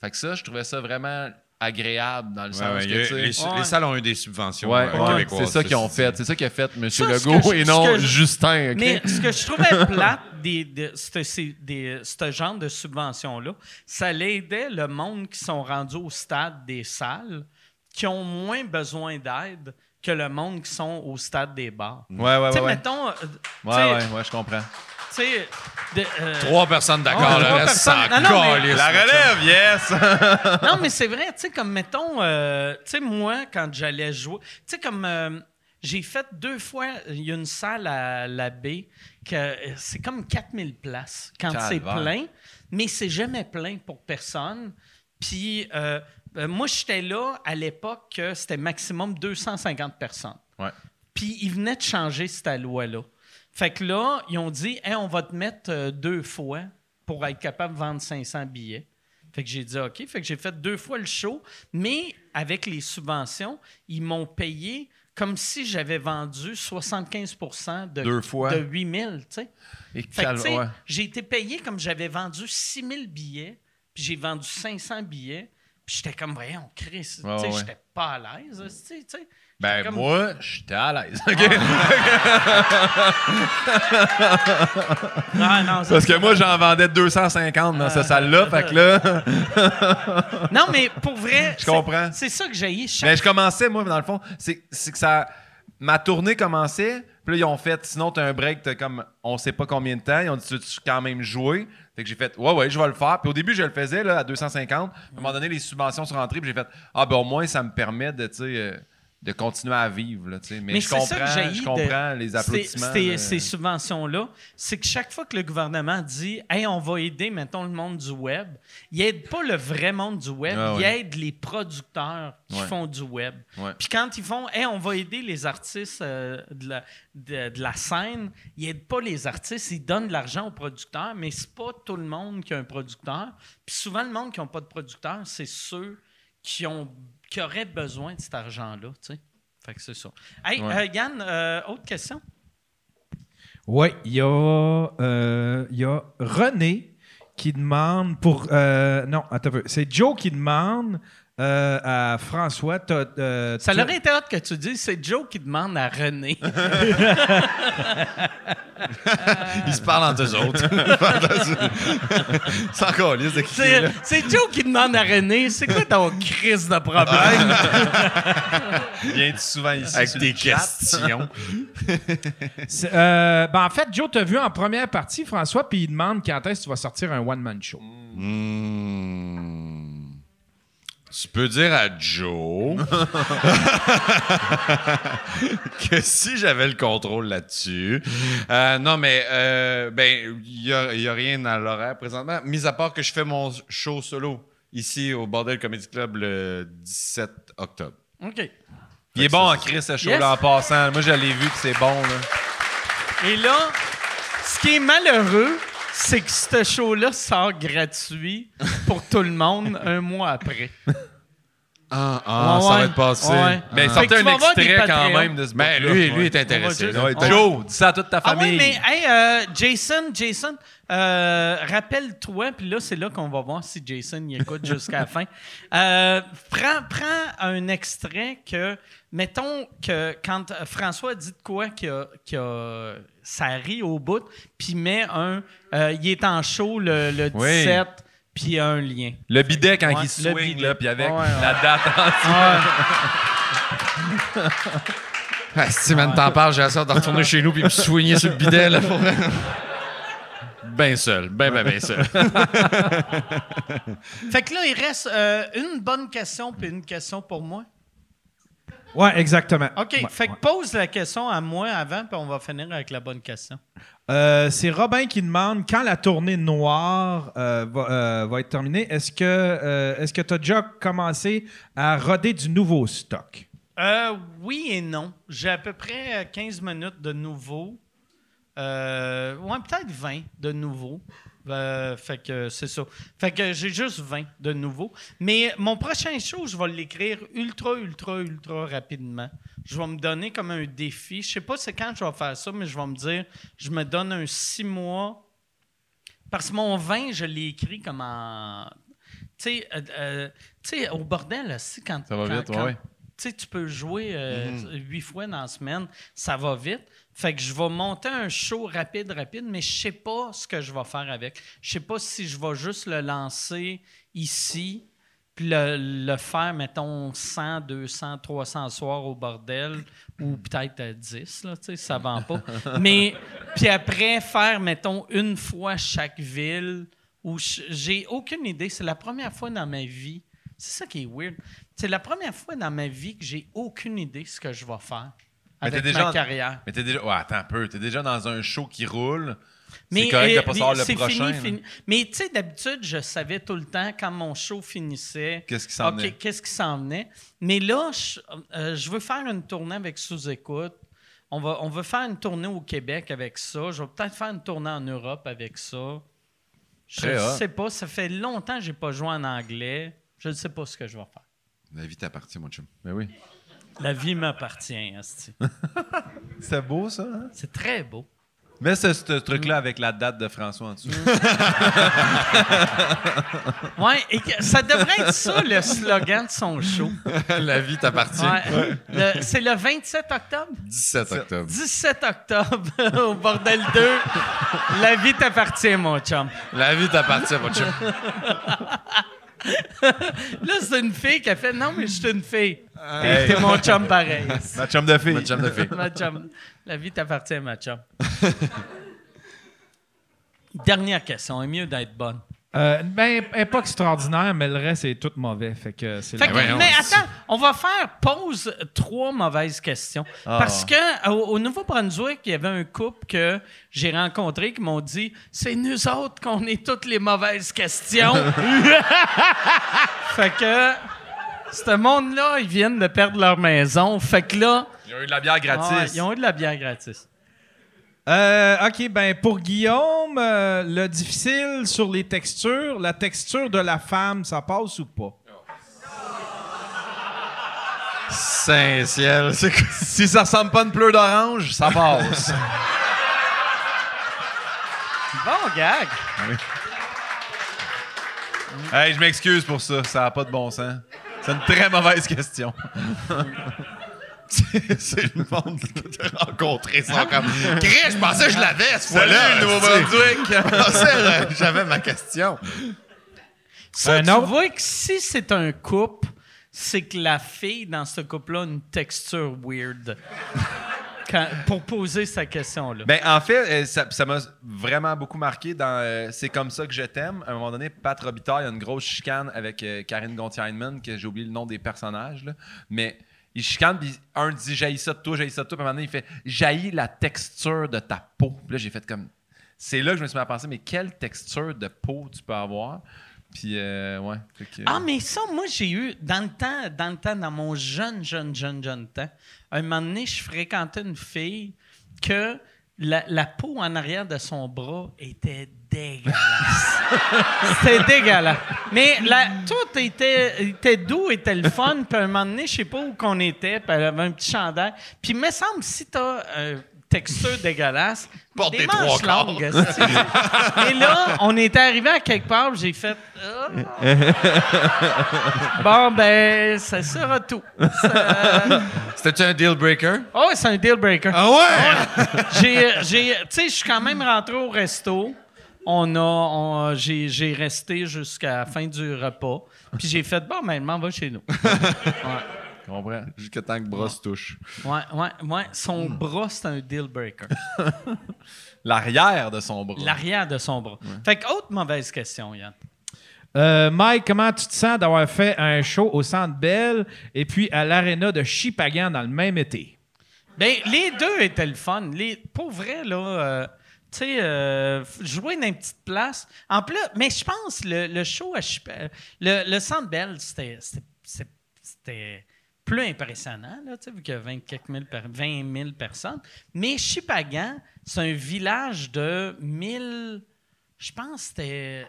Fait que ça, je trouvais ça vraiment agréable dans le Ouais, sens ouais, que, a- tu sais, les, Ouais. les salles ont eu des subventions Ouais, euh, ouais, québécoises. c'est ça qu'ils ont fait. C'est ça qu'a fait M. Ça, Legault je- et non je- Justin. Mais ce que je trouvais [LAUGHS] plate des, de ce- genre de subventions-là, ça l'aidait le monde qui sont rendus au stade des salles, qui ont moins besoin d'aide que le monde qui sont au stade des bars. Ouais, ouais, Tu ouais. sais, Ouais, mettons, euh, ouais, ouais, je comprends. Tu sais, de- euh, Trois personnes d'accord, Ouais, le reste. Non, non, mais- La relève, yes! [LAUGHS] non, mais c'est vrai, tu sais, comme mettons, euh, tu sais, moi, quand j'allais jouer, tu sais, comme euh, j'ai fait deux fois, il y a une salle à la baie que c'est comme 4000 places quand c'est plein, mais c'est jamais plein pour personne. Puis moi, j'étais là à l'époque que c'était maximum 250 personnes. Ouais. Puis ils venaient de changer cette loi-là. Fait que là, ils ont dit, Hey, on va te mettre euh, deux fois pour être capable de vendre 500 billets. Fait que j'ai dit OK. Fait que j'ai fait deux fois le show, mais avec les subventions, ils m'ont payé comme si j'avais vendu 75 de, Deux fois. de 8000, tu sais. Et Fait que, calme- tu sais, ouais. j'ai été payé comme j'avais vendu 6000 billets, puis j'ai vendu 500 billets, puis j'étais comme, voyons, Chris, Ouais, ouais. j'étais pas à l'aise. Ben, comme- moi, j'étais à l'aise. [LAUGHS] Ah, non, ça, Parce que moi, j'en vendais 250 dans cette salle-là. Fait que là, [LAUGHS] Non, mais pour vrai. Je c'est- comprends. C'est ça que j'ai mais je commençais, moi, dans le fond, c'est c'est que ça. ma tournée commençait. Puis là, ils ont fait, sinon, t'as un break, t'as comme, on sait pas combien de temps. Ils ont dit, tu veux quand même jouer? Fait que j'ai fait, ouais, ouais, je vais le faire. Puis au début, je le faisais là, à 250. À un moment donné, les subventions sont rentrées. Puis j'ai fait, ah, ben au moins, ça me permet de, tu sais, euh, de continuer à vivre. Là, mais, Mais je c'est ça que comprends, je de- comprends les applaudissements. Ces, ces subventions-là, c'est que chaque fois que le gouvernement dit Hey, on va aider, mettons, le monde du web, il aide pas le vrai monde du web, Ah il ouais. aide les producteurs qui Ouais. font du web. Ouais. Puis quand ils font Hey, on va aider les artistes euh, de, la, de, de la scène, ils aident pas les artistes, ils donnent de l'argent aux producteurs, mais c'est pas tout le monde qui a un producteur. Puis souvent, le monde qui n'a pas de producteur, c'est ceux qui, ont, qui auraient besoin de cet argent-là. tu sais. Fait que c'est ça. Hey, Ouais. euh, Yann, euh, autre question? Oui, il y, a, euh, y a René qui demande pour. euh, non, attends un peu. C'est Joe qui demande euh, à François. t'as, euh, Ça t'as- aurait été hâte que tu dises, c'est Joe qui demande à René. [LAUGHS] Ils se parlent entre eux autres. c'est encore liste de qui qui est c'est là. c'est Joe qui demande à René, c'est quoi ton crise de problème? [LAUGHS] Viens-tu souvent ici? Avec sur des le chat? questions. [LAUGHS] c'est, euh, ben, en fait, Joe, t'as vu en première partie, François, puis il demande quand est-ce que tu vas sortir un one-man show. Hmm. Tu peux dire à Joe [LAUGHS] que si j'avais le contrôle là-dessus. Euh, non, mais euh, ben, il n'y a, il y a rien dans l'horaire présentement, mis à part que je fais mon show solo ici au Bordel Comedy Club le 17 octobre. OK. Il est bon en Chris, ce show-là, Yes. en passant. Moi, je l'ai vu que c'est bon. Là. Et là, ce qui est malheureux, c'est que ce show-là sort gratuit pour tout le monde un mois après. Ah, ah Ouais, ça ouais. va être passé. Ouais. Mais tu un extrait quand même de ce Ben, bout-là. lui, lui est intéressé. Joe, dis ça à toute ta Ah oui, famille. mais hey, euh, Jason, Jason, euh, rappelle-toi, puis là, c'est là qu'on va voir si Jason y écoute jusqu'à la fin. [LAUGHS] Euh, prends, prends un extrait que, mettons que quand François dit de quoi qu'il a, qu'il a- ça rit au bout, puis met un, euh, il est en show le, le 17, Oui. Puis un lien. Le bidet quand Ouais, il le swing, là, puis avec Ouais, ouais. la date en Ah, [LAUGHS] si man t'en parles, j'ai hâte de retourner chez nous puis me soigner sur le bidet. Là, pour. Ben seul, ben, ben, ben seul. [LAUGHS] Fait que là, il reste euh, une bonne question, puis une question pour moi. Ouais, exactement. OK, Ouais, fait que ouais. pose la question à moi avant, puis on va finir avec la bonne question. Euh, c'est Robin qui demande quand la tournée noire euh, va, euh, va être terminée. Est-ce que est-ce que tu as déjà commencé à roder du nouveau stock? Oui et non. J'ai à peu près euh, 15 minutes de nouveau. Ouais, peut-être 20 de nouveau. Euh, fait que c'est ça. Fait que j'ai juste 20 de nouveau. Mais mon prochain show, je vais l'écrire ultra, ultra, ultra rapidement. Je vais me donner comme un défi. Je sais pas c'est quand je vais faire ça, mais je vais me dire, je me donne un 6 mois. Parce que mon 20, je l'ai écrit comme en. Tu sais, euh, euh, tu sais, au bordel, là, c'est quand. Ça va quand- vite, quand- ouais. tu peux jouer euh, Mhm. huit fois dans la semaine, ça va vite. Fait que je vais monter un show rapide, rapide, mais je sais pas ce que je vais faire avec. Je sais pas si je vais juste le lancer ici, puis le, le faire, mettons, 100, 200, 300 soirs au bordel, ou peut-être euh, 10, là, tu sais, ça vend pas. [LAUGHS] mais, puis après, faire, mettons, une fois chaque ville, où j'ai aucune idée. C'est la première fois dans ma vie. C'est ça qui est weird. C'est la première fois dans ma vie que j'ai aucune idée ce que je vais faire avec déjà ma carrière. Mais t'es déjà. Ouais, attends un peu. T'es déjà dans un show qui roule. Mais, C'est correct de euh, pas le prochain. fini, fini. Mais tu sais, d'habitude, je savais tout le temps quand mon show finissait. Qu'est-ce qui s'en venait? qu'est-ce qui s'en venait? Mais là, je, euh, je veux faire une tournée avec sous-écoute. On va, on veut faire une tournée au Québec avec ça. Je vais peut-être faire une tournée en Europe avec ça. Je ne sais pas. Ça fait longtemps que je n'ai pas joué en anglais. Je ne sais pas ce que je vais faire. La vie t'appartient, mon chum. Mais oui. La vie m'appartient, asti. [LAUGHS] C'est beau, ça, hein? C'est très beau. Mets ce, ce truc-là avec la date de François en dessous. [LAUGHS] Ouais, et que- ça devrait être ça le slogan de son show. [LAUGHS] La vie t'appartient. Ouais. C'est le 27 octobre? 17 octobre. 17 octobre au Bordel 2. La vie t'appartient, mon chum. La vie t'appartient, mon chum. Là, c'est une fille qui a fait Non, mais je suis une fille. T'es t'es mon chum pareil. Ma chum de fille. Ma chum de fille. Ma chum. La vie t'appartient, ma chum. Dernière question. est mieux d'être bonne? Euh, ben, elle est pas extraordinaire, mais le reste est tout mauvais. Fait que c'est Fait la- que- mais attends, on va faire pause trois mauvaises questions. Ah. Parce que au, au Nouveau-Brunswick, il y avait un couple que j'ai rencontré qui m'ont dit c'est nous autres qu'on est toutes les mauvaises questions. [LAUGHS] [LAUGHS] fait que ce monde-là, ils viennent de perdre leur maison. Fait que là, Ils ont eu de la bière ouais, gratis. ils ont eu de la bière gratis. Euh, OK, ben pour Guillaume, euh, le difficile sur les textures, la texture de la femme, ça passe ou pas? Saint-Ciel? Si ça ressemble pas à une pleure d'orange, ça passe. Bon gag. hey, je m'excuse pour ça. Ça n'a pas de bon sens. C'est une très mauvaise question. [LAUGHS] [LAUGHS] c'est le monde que t'as rencontré. Ils sont comme. Chris, je pensais que je l'avais cette fois-là. Salut, Nouveau-Brunswick. Je [LAUGHS] pensais que j'avais ma question. Ça, Un tu vois que si c'est un couple, c'est que la fille dans ce couple-là a une texture weird. [LAUGHS] Quand- pour poser sa question-là. Ben, en fait, euh, ça ça m'a vraiment beaucoup marqué dans euh, C'est comme ça que je t'aime. À un moment donné, Pat Robitaille, il y a une grosse chicane avec euh, Karine Gontier-Heinemann, que j'ai oublié le nom des personnages, là. mais il chicane, puis un dit Jaillis ça de toi, jaillis ça de toi, puis à un moment donné, il fait Jaillis la texture de ta peau. Puis là, j'ai fait comme. C'est là que je me suis mis à penser, mais quelle texture de peau tu peux avoir? Puis, euh, ouais. Ah, mais ça, moi, j'ai eu, dans le temps, dans le temps, dans mon jeune, jeune, jeune, jeune temps, un moment donné, je fréquentais une fille que la, la peau en arrière de son bras était dégueulasse. [LAUGHS] C'était dégueulasse. Mais la, tout était, était doux, était le fun. Puis à un moment donné, je sais pas où qu'on était, puis elle avait un petit chandail. Puis il me semble, si t'as euh, texture dégueulasse, Porte des manches trois longues. Et là, on était arrivé à quelque part, j'ai fait... Ah. bon, ben, ça sera tout. Ça- C'était-tu un deal breaker? Oh, c'est un deal breaker. Ah ouais? J'ai, j'ai, tu sais, je suis quand même rentré au resto. On a, on- j'ai, j'ai resté jusqu'à la fin du repas. Puis j'ai fait, bon, ben, m'en va chez nous. [LAUGHS] Je comprends. Jusqu'à temps que Brosse touche. Ouais, ouais, ouais. Son bras, c'est un deal breaker. [LAUGHS] L'arrière de son bras. L'arrière de son bras. Fait que, autre mauvaise question, Yann. Euh, Mike, comment tu te sens d'avoir fait un show au Centre Bell et puis à l'Arena de Chipagan dans le même été? Ben, les deux étaient le fun. Les, pour vrai, là, euh, tu sais, euh, jouer dans une petite place. En plus, mais je pense le, le show à Chip- le, le Centre Bell, c'était, plus impressionnant, là, vu qu'il y a 20, quelques mille per- 20 000 personnes. Mais Chipagan, c'est un village de 1000, je pense que c'était,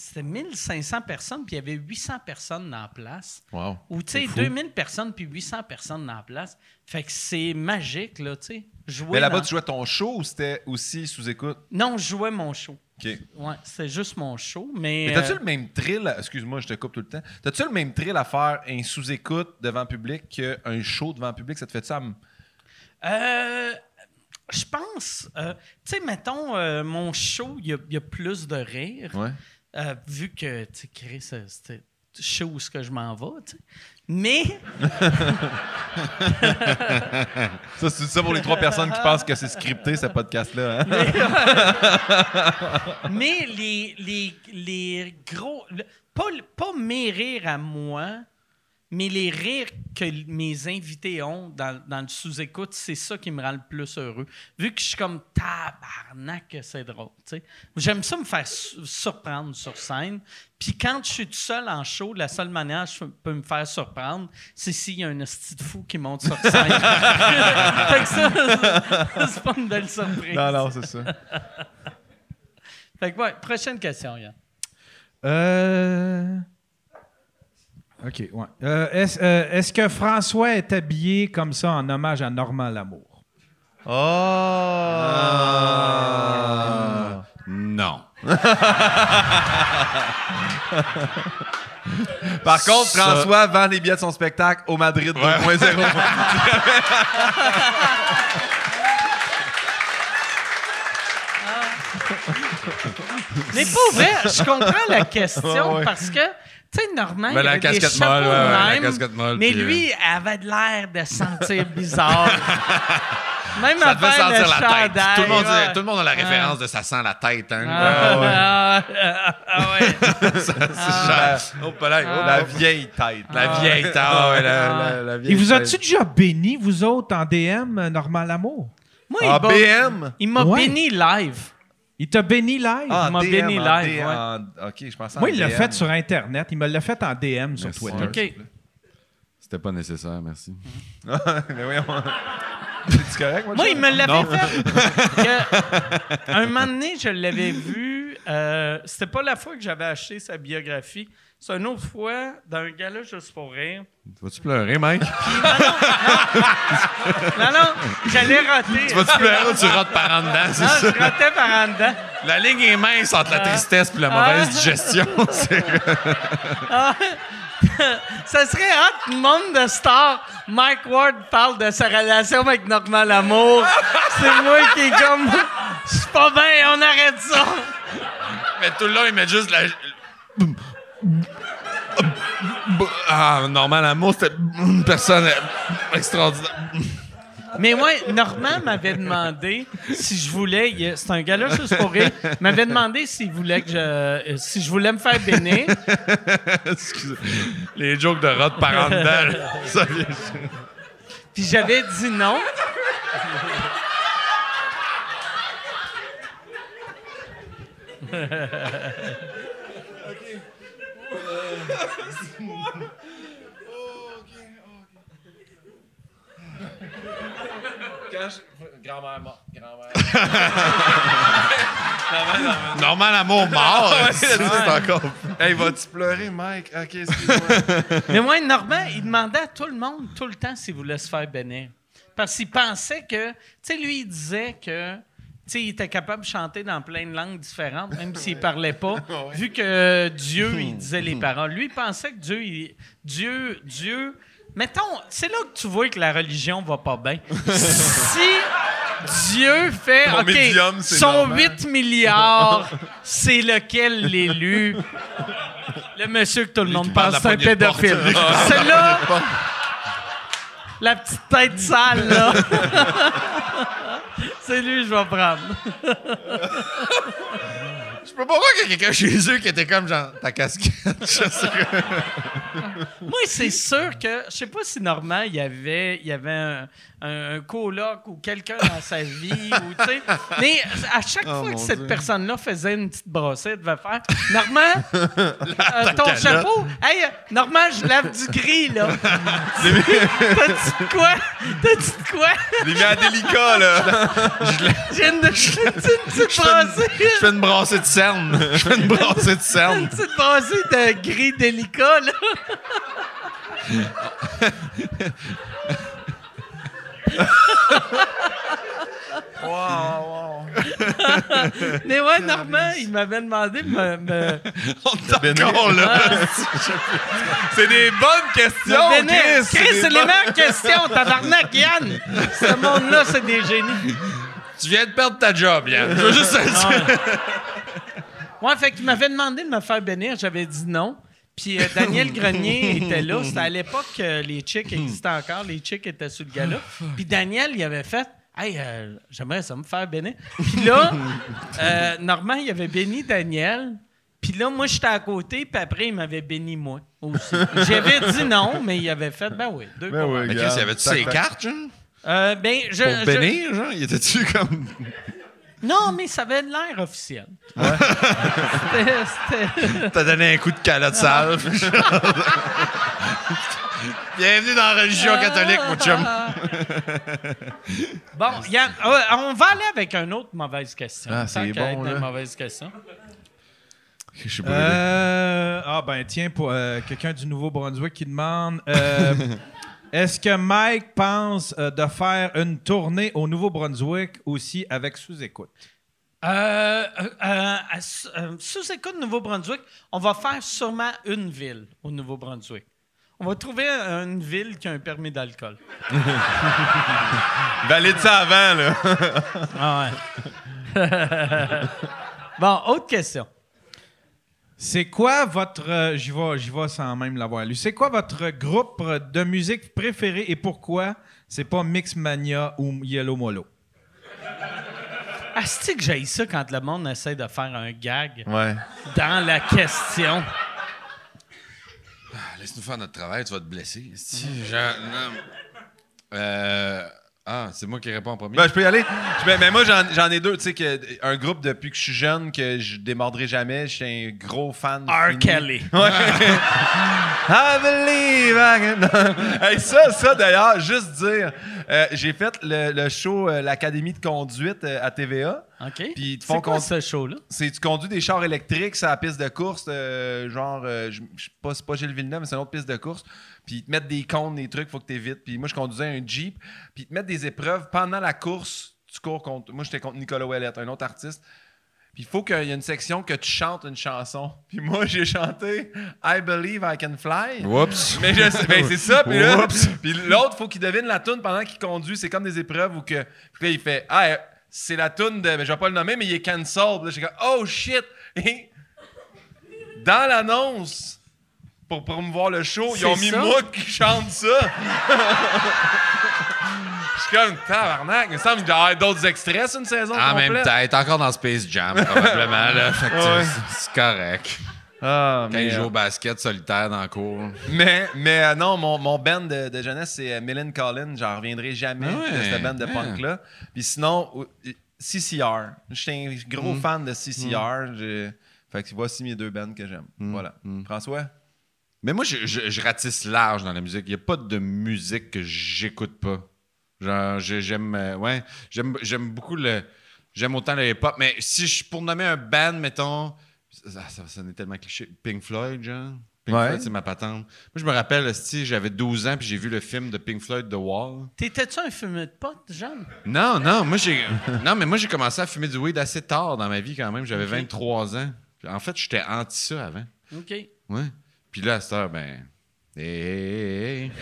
c'était 1500 personnes, puis il y avait 800 personnes dans la place. Wow. Ou, tu sais, 2000 personnes puis 800 personnes dans la place. Fait que c'est magique, là, tu sais. Mais là-bas, dans- tu jouais ton show ou c'était aussi sous écoute? Non, je jouais mon show. OK. Ouais, c'était juste mon show, mais... Mais t'as-tu euh, le même thrill, excuse-moi, je te coupe tout le temps. T'as-tu le même thrill à faire un sous-écoute devant public qu'un show devant public? Ça te fait ça? euh, je pense... euh, tu sais, mettons, euh, mon show, il y, a- il y a plus de rire. Ouais. Euh, vu que, tu sais, Chris, euh, c'était... Sais où est-ce que je m'en vais, tu sais. Mais... [LAUGHS] Ça, c'est ça pour les trois personnes qui pensent que c'est scripté, ce podcast-là. hein? Mais [LAUGHS] les, les, les gros. pas, pas mes rires à moi, mais les rires que mes invités ont dans, dans le sous-écoute, c'est ça qui me rend le plus heureux. Vu que je suis comme tabarnak, que c'est drôle. tu sais. J'aime ça me faire su- surprendre sur scène. Puis quand je suis tout seul en show, la seule manière que je peux me faire surprendre, c'est s'il y a un hostie de fou qui monte sur scène. [LAUGHS] fait que ça, c'est pas une belle surprise. non, non, c'est ça. Fait que ouais, prochaine question, Yann. Euh... OK, ouais. Euh, est-ce, euh, est-ce que François est habillé comme ça en hommage à Normand Lamour? Oh! Non. [LAUGHS] Par contre, François vend les billets de son spectacle au Madrid 2.0. Mais pour vrai, je comprends la question Ouais, ouais. parce que, tu sais, Normand, Mais il la avait des casquette chapeaux molle, ouais, ouais, de la même, casquette molle, Mais puis, euh, lui avait de l'air de sentir bizarre. [LAUGHS] Même Ça te fait sentir la tête. Tout le, monde, ouais. tout le monde a la référence de ça sent la tête. Hein? Ah, ah, ah, ah, ouais. [LAUGHS] C'est genre, oh, La la, vieille tête. la vieille tête. ah ouais, la, Ah. la- la vieille Et vous as-tu déjà béni, vous autres, en DM, euh, Normand Lamour? Moi, Ah, il m'a- BM? il m'a Ouais. béni live. Il t'a béni live? Ah, m'a DM, béni en live, D- ouais. en- OK, je pensais Moi, en il l'a DM. fait sur Internet. Il me l'a fait en DM sur Merci. Twitter. OK. C'était pas nécessaire, merci. [LAUGHS] Mais. [LAUGHS] C'est correct, moi? Moi, il me l'avait fait. [LAUGHS] Que, un moment donné, je l'avais vu. euh, C'était pas la fois que j'avais acheté sa biographie. C'est une autre fois, dans un gala juste pour rire. Vas-tu pleurer, Mike? Non, non, j'allais rater. Vas-tu pleurer ou tu rates par en dedans, c'est Non, ça? je ratais par en dedans. La ligne est mince entre la tristesse et la mauvaise Ah. digestion. [LAUGHS] Ça [LAUGHS] serait hot, monde de stars. Mike Ward parle de sa relation avec Normand Lamour. C'est moi qui est comme. Je suis pas bien, on arrête ça. Mais tout le long, il met juste la. Ah, normal, l'amour, c'était une personne extraordinaire. Mais moi, Normand m'avait demandé si je voulais. C'est un gars-là juste pour rire. m'avait demandé s'il voulait que je. euh, Si je voulais me faire bénir. [LAUGHS] Excusez. Les jokes de rot par en dedans, là, [LAUGHS] ça vient. Puis j'avais dit non. [LAUGHS] Quand je- Grand-mère morte. Grand-mère. [LAUGHS] Normal, l'amour mort. c'est encore. hey, vas-tu pleurer, Mike? OK, excuse-moi. [LAUGHS] Mais moi, Normand, il demandait à tout le monde, tout le temps, s'il voulait se faire bénir. Parce qu'il pensait que. Tu sais, lui, il disait que. Tu sais, il était capable de chanter dans plein de langues différentes, même s'il parlait pas. [LAUGHS] Vu que Dieu, il [LAUGHS] disait les paroles. Lui, il pensait que Dieu, il- Dieu, Dieu. Mettons, c'est là que tu vois que la religion va pas bien. [LAUGHS] si Dieu fait. Ton OK, médium, c'est son normal. 8 milliards, c'est lequel l'élu? Le monsieur que tout le monde pense, c'est un pédophile. Celle-là, la petite tête sale, là. C'est lui je vais prendre. Je peux pas croire qu'il y a quelqu'un chez eux qui était comme genre ta casquette. Je sais Moi, c'est sûr que, je sais pas si Normand, il y avait, il y avait un, un- un coloc ou quelqu'un dans sa vie, ou tu sais. Mais à chaque Oh, fois que cette personne-là faisait une petite brossette, devait faire Normand, [LAUGHS] euh, ton chapeau, hey, Normand, je lave du gris, là. T'as-tu de quoi? T'as-tu de quoi? L'ai mis à délicat, là. Je viens de je fais une petite brassée. Je fais une brassée de cerne. Je fais une brassée de Une cerne. petite brassée de gris délicat, là. [LAUGHS] Mais ouais, Normand, il m'avait demandé de me, me, On est encore là. c'est des bonnes questions, me. Chris! Chris, c'est les meilleures questions, tabarnak, Yann! Ce monde-là, c'est des génies. Tu viens de perdre ta job, Yann. Je veux juste te dire. Ouais, fait qu'il m'avait demandé de me faire bénir, j'avais dit non. Puis euh, Daniel Grenier [LAUGHS] était là. C'était à l'époque que les chicks existaient encore. Les chicks étaient sur le gala. Puis Daniel, il avait fait Hey, euh, j'aimerais ça me faire bénir. Puis là, [LAUGHS] euh, Normand, il avait béni Daniel. Puis là, moi, j'étais à côté. Puis après, il m'avait béni moi aussi. J'avais dit non, mais il avait fait Ben oui, deux Ben oui, un. Mais y avait-tu ses cartes, genre? Euh, ben, je, Pour je- bénir, genre? Il était-tu comme. Non, mais ça avait l'air officiel. C'était- c'était- [LAUGHS] T'as donné un coup de calotte sale. Bienvenue dans la religion catholique, mon chum. [LAUGHS] Bon, Yann, euh, on va aller avec une autre mauvaise question. Ah, c'est bon, être une là. mauvaise question. Je sais pas. Euh, ah ben tiens, pour euh, quelqu'un du Nouveau-Brunswick qui demande euh, [LAUGHS] Est-ce que Mike pense euh, de faire une tournée au Nouveau-Brunswick aussi avec sous-écoute? Euh, euh, euh, sous- écoute Nouveau-Brunswick, on va faire sûrement une ville au Nouveau-Brunswick. On va trouver une ville qui a un permis d'alcool. [LAUGHS] Valide ça avant, là. Ah ouais. [LAUGHS] Bon, autre question. C'est quoi votre. euh, J'y vais, j'y vais sans même l'avoir lu. C'est quoi votre groupe de musique préféré et pourquoi c'est pas Mixmania ou Yellow Molo? Asti que j'ai ça quand le monde essaie de faire un gag Ouais. dans la question. Laisse-nous faire notre travail, tu vas te blesser. esti. Genre, non. Euh, Ah, c'est moi qui réponds en premier. Ben, je peux y aller. Je- ben, ben, moi, j'en, ai deux. Tu sais, que, un groupe depuis que je suis jeune que je démordrai jamais. Je suis un gros fan. R. fini. Kelly. [LAUGHS] Ouais. I believe I can... [LAUGHS] Hey, ça, ça, d'ailleurs, juste dire, euh, j'ai fait le, le show euh, l'Académie de conduite euh, à TVA. OK. Puis ils te C'est font quoi ce show-là? C'est tu conduis des chars électriques sur la piste de course, euh, genre, euh, je je sais pas, c'est pas Gilles Villeneuve, mais c'est une autre piste de course. Puis ils te mettent des comptes, des trucs, faut que tu évites. Puis moi, je conduisais un Jeep. Puis ils te mettent des épreuves pendant la course. Tu cours contre. Moi, j'étais contre Nicolas Ouellette, un autre artiste. Puis il faut qu'il y ait une section que tu chantes une chanson. Puis moi, j'ai chanté I Believe I Can Fly. Oups. Mais ben, c'est ça. Puis l'autre, faut qu'il devine la tune pendant qu'il conduit. C'est comme des épreuves où que. Puis là, il fait Ah, euh, c'est la tune de. ben, je vais pas le nommer, mais il est cancelled. Puis Là, je suis comme Oh shit! Et dans l'annonce, pour promouvoir le show, ils ont mis ça? moi qui chante ça. Je suis comme tabarnak. Il me semble qu'il doit y avoir d'autres extraits sur une saison. En même temps, elle est encore dans Space Jam, probablement. Là. [LAUGHS] Fait que tu- Ouais. c'est- correct. Ah, Quand mais, il joue euh, au basket solitaire dans la cour. Mais, mais euh, non, mon, mon band de, de jeunesse, c'est euh, Millen Collin. J'en reviendrai jamais Ah ouais, de cette band de ouais. punk-là. Puis sinon, CCR. J'étais un gros Mm. fan de CCR. J'ai- Fait que voici mes deux bands que j'aime. Mm. Voilà. François? Mais moi, je, je- je ratisse large dans la musique. Il n'y a pas de musique que j'écoute pas. Genre, je- j'aime. euh, ouais, j'aime j'aime beaucoup le. J'aime autant le hip-hop. Mais si je pour nommer un band, mettons. Ça, ça, ça sonner tellement cliché. Pink Floyd, genre. Pink Ouais. Floyd, c'est ma patente. Moi, je me rappelle, si j'avais 12 ans, puis j'ai vu le film de Pink Floyd, The Wall. T'étais-tu un fumeur de potes, Jeanne? Non, non, moi j'ai. [LAUGHS] non, mais moi j'ai commencé à fumer du weed assez tard dans ma vie quand même. J'avais 23 ans. En fait, j'étais anti ça avant. OK. Ouais. Puis là, à cette heure, ben. hey, hey, hey.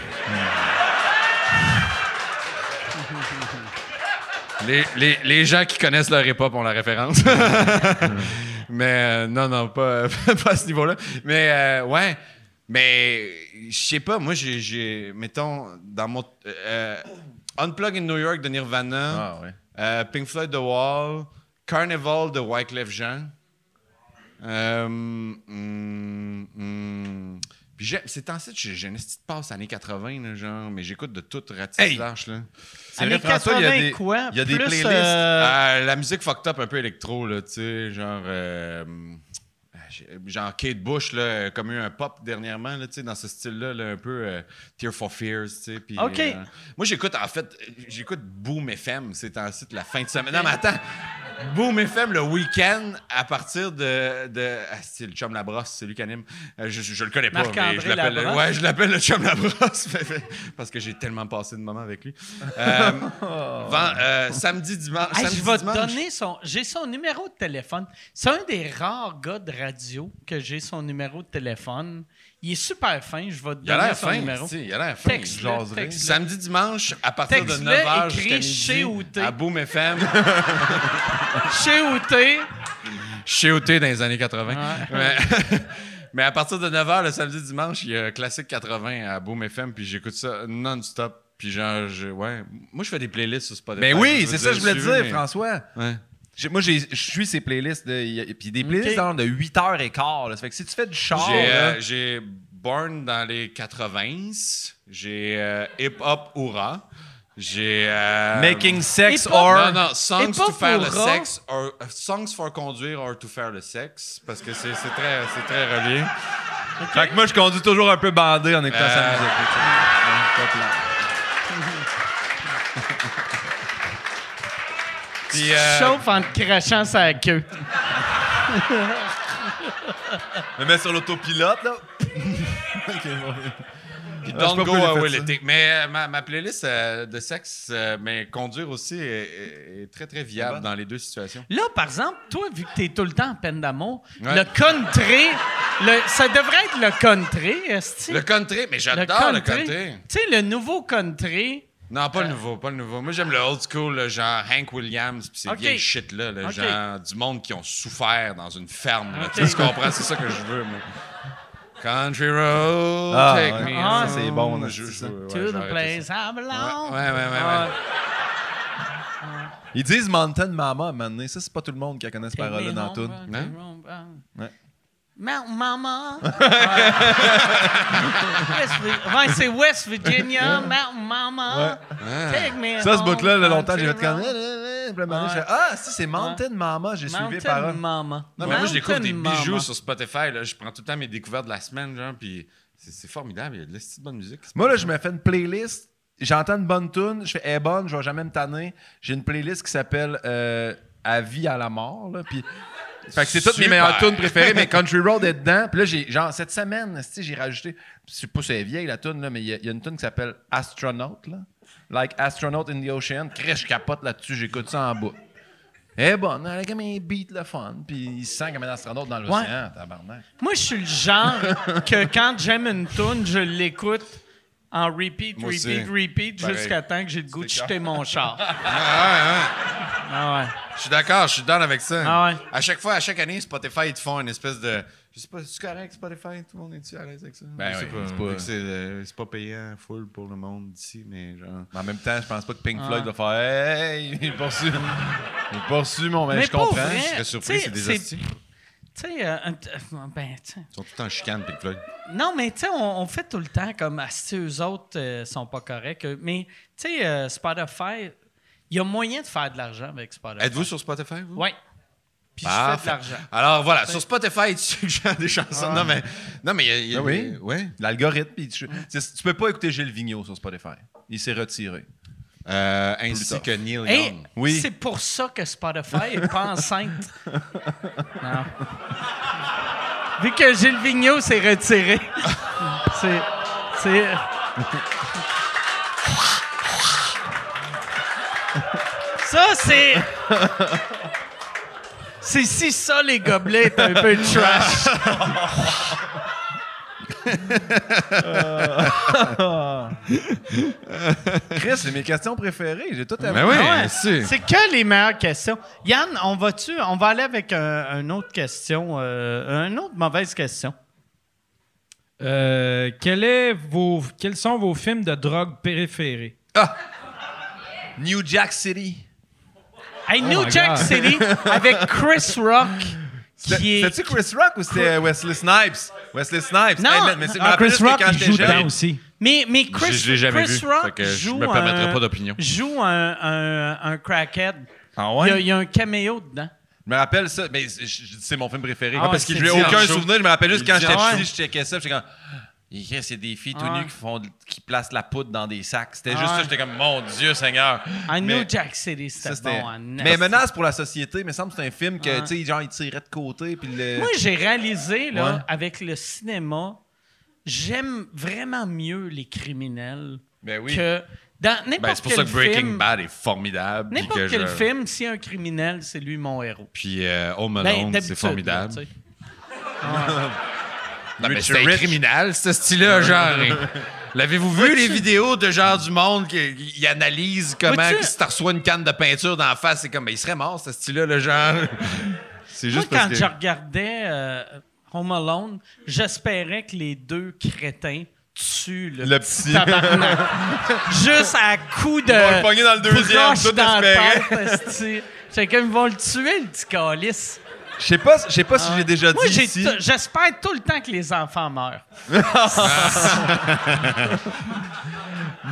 [LAUGHS] les, les- les gens qui connaissent leur hip-hop ont la référence. [LAUGHS] Mais euh, non, non, pas, [LAUGHS] pas à ce niveau-là. Mais euh, ouais. Mais je sais pas, moi, j'ai-. Mettons, dans mon. euh, Unplug in New York de Nirvana. Ah ouais. Pink Floyd The Wall, Carnival de Wyclef Jean. Euh, hum, hum. Puis c'est en fait, j'ai une petite passe années 80, là, genre, mais j'écoute de tout ratisse Hey! là. C'est Années vrai, François, il y a 80 des- quoi? il y a des playlists. euh, Euh, la musique fucked up un peu électro, là, tu sais, genre. euh, j'ai- genre Kate Bush, là, comme eu un pop dernièrement, là, tu sais, dans ce style-là, là, un peu euh, Tear for Fears, tu sais. puis, OK. euh, moi, j'écoute, en fait, j'écoute Boom FM, c'est en site la fin de semaine. Non, mais attends, Boom FM le week-end à partir de. de ah, c'est le chum Labrosse, c'est lui qui anime. Euh, je, je, je le connais pas, mais je l'appelle. Labrosse? Ouais, je l'appelle le chum Labrosse [LAUGHS] parce que j'ai tellement passé de moments avec lui. [LAUGHS] Euh, vend- euh, samedi, dimanche. Hey, samedi, je vais te donner son. J'ai son numéro de téléphone. C'est un des rares gars de radio que j'ai son numéro de téléphone. Il est super fin. Je vais te Il a donner son fin, numéro. il a l'air fin. Texte-le, jaserait. texte-le. Samedi, dimanche, à partir de Texte-le, 9h écris jusqu'à midi, chez Outé. à Boom FM, [LAUGHS] Chez Outé. chez OT dans les années 80. Ouais. Mais, [LAUGHS] mais à partir de 9h le samedi, dimanche, il y a Classique 80 à Boom FM, puis j'écoute ça non-stop. Puis genre, je, ouais. Moi, je fais des playlists sur Spotify. Mais oui, c'est ça que je voulais te dire, François. Ouais. J'ai- Moi, j'ai- je suis ces playlists. De, y a- puis des playlists de 8h15. Là. Ça fait que si tu fais du char, J'ai, là, euh, j'ai Born dans les 80s. J'ai euh, Hip Hop Oura. J'ai. euh, Making Sex Hip-hop- or... Non, non, songs Hip-hop to faire le sexe, or, songs for conduire or to faire le sexe, parce que c'est, c'est très, c'est très relié. Fait que moi, je conduis toujours un peu bandé en écoutant sa musique. [LAUGHS] Puis, euh, Chauffe en te crachant sa queue. Me mets sur l'autopilote, là. [LAUGHS] puis Ah, je sais Don't Go Away l'été. Mais euh, ma, ma playlist euh, de sexe, euh, mais conduire aussi, est, très, très viable dans les deux situations. Là, par exemple, toi, vu que t'es tout le temps en peine d'amour, Ouais. le country, le- ça devrait être le country, esti. Le country, mais j'adore le country. Tu sais, le nouveau country, Non, pas le nouveau, pas le nouveau. Moi, j'aime le old school, là, genre Hank Williams, puis ces vieilles shit-là, là, Ok. genre du monde qui ont souffert dans une ferme. là. Ok. Tu sais, tu comprends? C'est ça que je veux, moi. Country road, Ah, take ouais. me Ah, home. c'est bon, ouais, To the place. I belong. Ouais, ouais, ouais, ouais, Ah, ouais. Ils disent Mountain Mama à un moment donné. Ça, c'est pas tout le monde qui connaît cette parole-là dans tout. Hein? ah. Ouais. Mountain Mama. [LAUGHS] Ouais, c'est West Virginia, Mountain Mama. Take me Ça, ce bout-là, là, longtemps, j'ai fait comme. là, moment donné, je fais, Ah, si, c'est Mountain Mama. J'ai suivi Mountain paroles. Mama. Non, mais moi, je découvre des bijoux sur Spotify. Là. Je prends tout le temps mes découvertes de la semaine, genre, puis c'est formidable. Il y a de la petite bonne musique. Moi, là, je me fais une playlist. J'entends une bonne tune, je fais, elle est bonne, je vais jamais me tanner. J'ai une playlist qui s'appelle euh, À vie à la mort. Là, puis, fait que c'est toutes mes meilleures tunes préférées, mais Country Road est dedans. Puis là, j'ai, genre, cette semaine, j'ai rajouté, je sais pas si elle est vieille la tune, là, mais il y, a- il y a une tune qui s'appelle Astronaut. Là. Like Astronaut in the Ocean. Crèche, je capote là-dessus, j'écoute ça en bas. Elle est bonne, elle a comme un beat le fun, puis il se sent comme un astronaute dans l'océan, tabarnak. Moi, je suis le genre que quand j'aime une tune, je l'écoute en repeat, Moi aussi. repeat, repeat, Pareil. jusqu'à temps que j'ai le goût de jeter mon char. [LAUGHS] Ah, ouais, ouais. Ah ouais. Je suis d'accord, je suis down avec ça. Ah ouais. À chaque fois, à chaque année, Spotify, ils te font une espèce de. Je sais pas, c'est correct, Spotify? Tout le monde est-tu à l'aise avec ça? Ben Je sais oui, pas. c'est pas- C'est euh, c'est pas payant full pour le monde d'ici, mais genre. Mais en même temps, je pense pas que Pink Ah. Floyd va faire Hey, il poursuit. il poursuit mon mais, Mais je pour comprends. vrai, Je serais surpris, c'est des hosties. Tu sais, euh, un- euh, ben. Ils sont tout le temps en chicane, Pink Floyd. Non, mais tu sais, on, on fait tout le temps comme ah, si eux autres euh, sont pas corrects. euh, Mais tu sais, euh, Spotify, il y a moyen de faire de l'argent avec Spotify. Êtes-vous sur Spotify, vous? Oui. Puis je fais de l'argent. Alors voilà, sur Spotify, tu suggères des chansons. Non, mais. Non, mais il y a. il y a- Ah oui? Ouais. L'algorithme, puis tu, tu peux pas écouter Gilles Vigneault sur Spotify. Il s'est retiré. Euh, ainsi que Neil Et Young. Oui. c'est pour ça que Spotify est pas enceinte. [LAUGHS] Non. Vu que Gilles Vigneault s'est retiré. c'est. C'est. Ça, c'est. C'est si ça, les gobelets, un peu trash. [LAUGHS] [LAUGHS] Chris, c'est mes questions préférées. J'ai tout Ben oui, Ah ouais, c'est. C'est que les meilleures questions? Yann, on va-tu. On va aller avec un, une autre question. euh, une autre mauvaise question. Euh, quel est vos, quels sont vos films de drogue préférés? New Jack City. Hey, New my Jack God. City [LAUGHS] avec Chris Rock. C'était-tu Chris Rock ou c'était Wesley Snipes? Wesley Snipes. Non. mais, mais me Ah, Chris Rock, quand joue dedans aussi. Mais, mais Chris, Je- je jamais Chris vu, Rock que je joue me permettrai un- pas d'opinion. Joue un, un, un crackhead. Ah Il, y a, ouais? il y a un caméo dedans. Je me rappelle ça, mais c'est- mon film préféré. Ah ouais, parce que je n'ai aucun souvenir. Je me rappelle juste quand j'étais en petit, je checkais ça. J'étais comme. C'est des filles tout Ah nues qui, font, qui placent la poudre dans des sacs. C'était Ah juste ça. J'étais comme, mon Dieu Seigneur. À Mais- New Jack City, c'était c'était- bon. en mais menace pour la société, mais semble que c'est un film que, tu sais, genre, il tirait de côté. Puis le... Moi, j'ai réalisé, là, Ouais. avec le cinéma, j'aime vraiment mieux les criminels Ben oui. que dans n'importe Ben, c'est pour quel ça que Breaking film. Bad est formidable. N'importe que quel je- film, si un criminel, c'est lui mon héros. Puis euh, Home Ben, Alone, c'est formidable. là. [LAUGHS] Non, mais Richard c'est un Rich. criminel, ce style-là, genre. L'avez-vous vu les vidéos de genre du monde qui, qui analyse comment si tu reçois une canne de peinture dans la face, c'est comme, ben, il serait mort, ce style-là, le genre. [LAUGHS] C'est Moi, juste parce quand que... je regardais euh, Home Alone, j'espérais que les deux crétins tuent le, Le petit tabarnak. [LAUGHS] Juste à coup de. Ils vont le pogner dans le deuxième, tout espérait. comme ils vont le tuer, le petit calice. Je sais pas, je sais pas si j'ai déjà Moi, dit j'ai ici. t- j'espère tout le temps que les enfants meurent. [LAUGHS]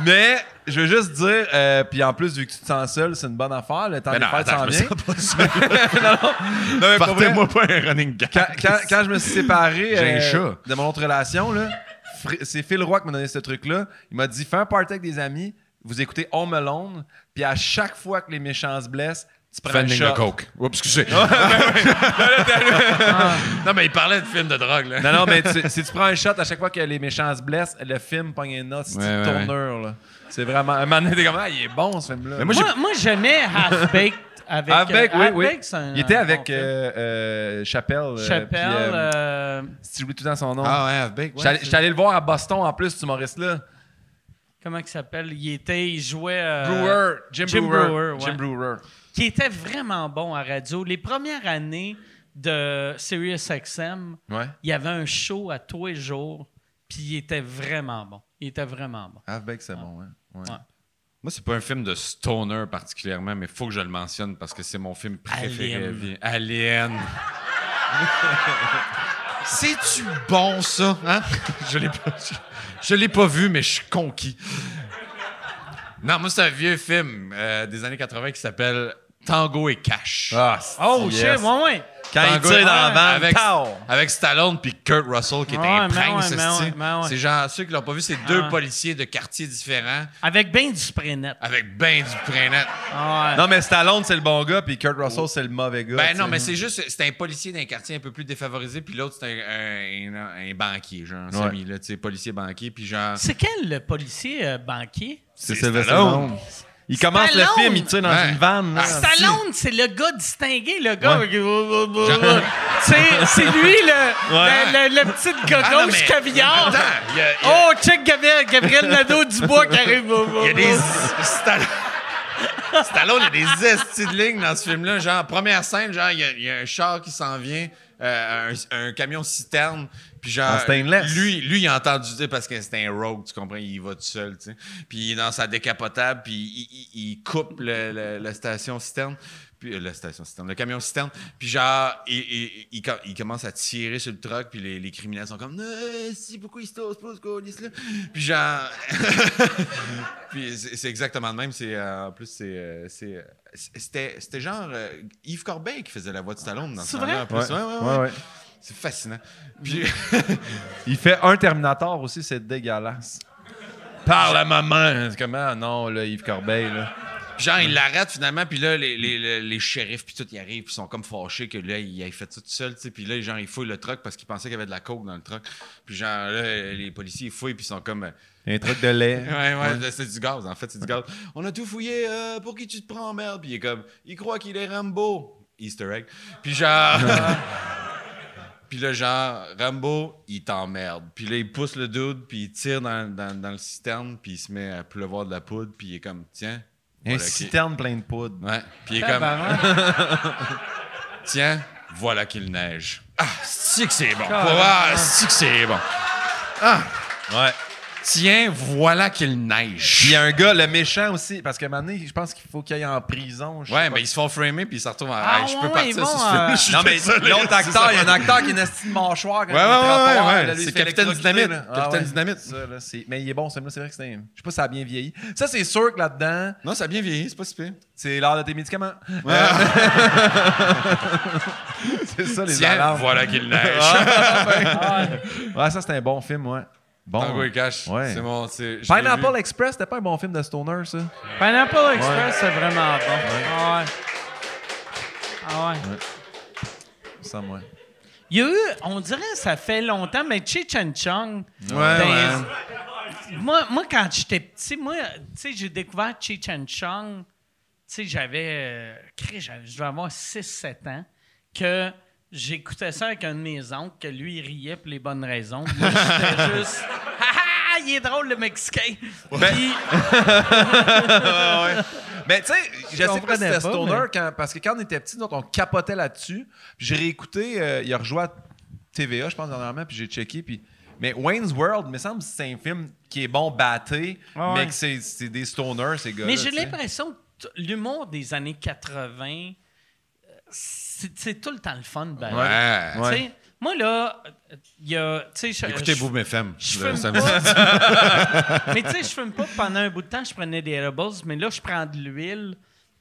Mais je veux juste dire, euh, puis en plus, vu que tu te sens seul, c'est une bonne affaire. Le temps des non, fêtes attends, s'en me sens pas [LAUGHS] seul. non, non, mais pour vrai, Partez-moi pas un running gag. quand, quand- quand je me suis séparé [LAUGHS] J'ai un euh, chat. de mon autre relation, là, Fr- c'est Phil Roy qui m'a donné ce truc-là. Il m'a dit fais un party avec des amis, vous écoutez Home Alone, puis à chaque fois que les méchants se blessent, tu prends shot. the coke. Oups, excusez. [LAUGHS] non, mais il parlait de film de drogue, là. Non, non, mais tu- si tu prends un shot à chaque fois que les méchants se blessent, le film pogne une note, c'est Ouais, une ouais, tournure. là. C'est vraiment. Un moment donné, comme, ah, il est bon ce film-là. Moi, j'ai Moi, moi j'aimais Half-Baked avec. Avec, euh, oui, oui. Half-Baked, c'est un- Il était avec euh, euh, Chappelle. euh, Chappelle. euh, euh, Si tu tout le temps son nom. Ah ouais, Half-Baked, ouais. J'étais allé- j'étais allé le voir à Boston en plus, ce humoriste-là. comment il s'appelle? Il était, il jouait... euh, Brewer, Jim, Jim Brewer. Brewer, ouais. Jim Brewer. Qui était vraiment bon à radio. Les premières années de SiriusXM, Ouais. il y avait un show à tous les jours, puis il était vraiment bon. Il était vraiment bon. Halfback, c'est bon, ouais. ouais. Ouais. Moi, c'est pas un film de stoner particulièrement, mais faut que je le mentionne parce que c'est mon film préféré. Alien. Alien. [LAUGHS] C'est-tu bon, ça? Hein? [LAUGHS] Je l'ai pas, je, je l'ai pas vu, mais je suis conquis. Non, moi, c'est un vieux film euh, des années 80 qui s'appelle Tango et Cash. Ah, Oh, yes. shit, ouais, ouais. Quand il Tango tire et- dans la vanne, avec, Stallone puis Kurt Russell qui est Ouais, un mais prince. ouais, mais esti. ouais, mais ouais. C'est genre, ceux qui l'ont pas vu, c'est deux ouais. policiers de quartiers différents Avec ben du spray net. avec ben du prénet. Ah ouais. Non, mais Stallone, c'est le bon gars, puis Kurt Russell, c'est le mauvais gars. Ben non, mais c'est juste, c'est un policier d'un quartier un peu plus défavorisé, puis l'autre, c'est un, un- un banquier, genre, Ouais. Samy, là, tu sais, policier banquier, puis genre. C'est quel le policier euh, banquier? C'est c'est Sylvester Stallone. Stallone. Il commence Stallone! le film, il tire dans Ouais. une vanne. là. Stallone, c'est le gars distingué, le gars. Ouais. C'est c'est lui, le, Ouais. le, le- le petit gars Ah, gauche caviar. Attends, il y a, il y a- Oh, check Gabriel, Gabriel Nadeau-Dubois qui arrive. il y a des. Stallone, Stallone, il y a des estis de lignes dans ce film-là. Genre, première scène, genre, il y a, il y a un char qui s'en vient, euh, un, un camion citerne. Puis genre, En stainless. lui, lui, il a entendu dire parce que c'était un rogue, tu comprends, il va tout seul, tu sais. Puis il est dans sa décapotable, puis il, il- il coupe le- le- la station citerne. Puis, euh, la station citerne, le camion citerne. Puis genre, il, il- il com- il commence à tirer sur le truck, puis les, les criminels sont comme, Euh, si, pourquoi il se tosse pas, ce colis-là? Puis genre, [LAUGHS] puis c'est c'est exactement le même. C'est, euh, en plus, c'est, euh, c'est, euh, c'était, c'était genre euh, Yves Corbeil qui faisait la voix de Stallone dans ce C'est temps-là, en plus. Ouais. Ouais, ouais, ouais. Ouais, ouais. C'est fascinant. Puis, [LAUGHS] Il fait un Terminator aussi, c'est dégueulasse. Parle à maman. C'est comment? Ah non, là, Yves Corbeil, là. Puis genre, il l'arrête finalement, puis là, les, les, les, les shérifs, puis tout, ils arrivent, puis ils sont comme fâchés que là, il ait fait ça tout seul, tu sais. Puis là, genre, ils fouillent le truck parce qu'ils pensaient qu'il y avait de la coke dans le truck. Puis genre, là, les policiers, ils fouillent, puis ils sont comme. euh, Un truc de lait. [LAUGHS] Ouais, ouais, c'est du gaz, en fait, c'est du gaz. On a tout fouillé, euh, pour qui tu te prends, merde? Puis il est comme, il croit qu'il est Rambo. Easter egg. Puis genre. [LAUGHS] Puis là, genre, Rambo, il t'emmerde. Puis là, il pousse le dude, puis il tire dans, dans, dans le citerne, puis il se met à pleuvoir de la poudre, puis il est comme, tiens. Un voilà citerne plein de poudre. Ouais. Puis il est comme, [LAUGHS] tiens, voilà qu'il neige. Ah, c'est que c'est bon. Ah, c'est que c'est bon. Ouais. Tiens, voilà qu'il neige. Puis il y a un gars, le méchant aussi, parce qu'à un moment donné, je pense qu'il faut qu'il aille en prison. Ouais, mais ils se font framer puis ils se retrouvent en. Ah, Hey, je peux ouais, partir sur ce film. euh, Non, mais [LAUGHS] désolé, l'autre c'est acteur, il y a un acteur qui est de mâchoire. quand Ouais, il ouais, ouais, ouais. C'est Capitaine Dynamite. là. Ah, Capitaine ouais. Dynamite. Ça, là, c'est- mais il est bon, ce film-là, c'est vrai que c'est. un- Je sais pas si ça a bien vieilli. Ça, c'est sûr que là-dedans, Non, ça a bien vieilli, c'est pas si pire. c'est l'heure de tes médicaments. [LAUGHS] c'est ça, les Tiens, alarmes. voilà qu'il neige. Ouais, ça, c'était un bon film, ouais. Bon. Tango et Cash. Ouais. C'est mon. c'est- Pineapple. Express, c'était pas un bon film de Stoner, ça? Pineapple Express, c'est vraiment bon. Ah ouais. Ah ouais. Ça, moi. Il y a eu, on dirait, ça fait longtemps, mais Cheech and Chong. Ouais, ben, ouais. Moi, moi, quand j'étais petit, moi, tu sais, j'ai découvert Cheech and Chong. Tu sais, j'avais. euh, je devais avoir 6-7 ans. Que j'écoutais ça avec un de mes oncles, que lui, il riait pour les bonnes raisons. Moi, j'étais [LAUGHS] juste. Ah ah, il est drôle, le Mexicain. Puis- [LAUGHS] Mais tu sais, je sais pas si c'était Stoner, mais- quand- parce que quand on était autres, on capotait là-dessus. Puis j'ai réécouté, euh, il a rejoué à TVA, je pense, dernièrement, puis j'ai checké. Puis... Mais Wayne's World, il me semble que c'est un film qui est bon batté, Ah ouais. mais que c'est c'est des stoners, ces gars-là. Mais j'ai l'impression que t- l'humour des années 80, euh, c'est c'est tout le temps le fun. Ben, Ouais. Moi, là, il y a. tu sais, je- Écoutez je- Boom FM. Je fume pas. [LAUGHS] mais tu sais, je fume pas pendant un bout de temps, je prenais des edibles, mais là, je prends de l'huile,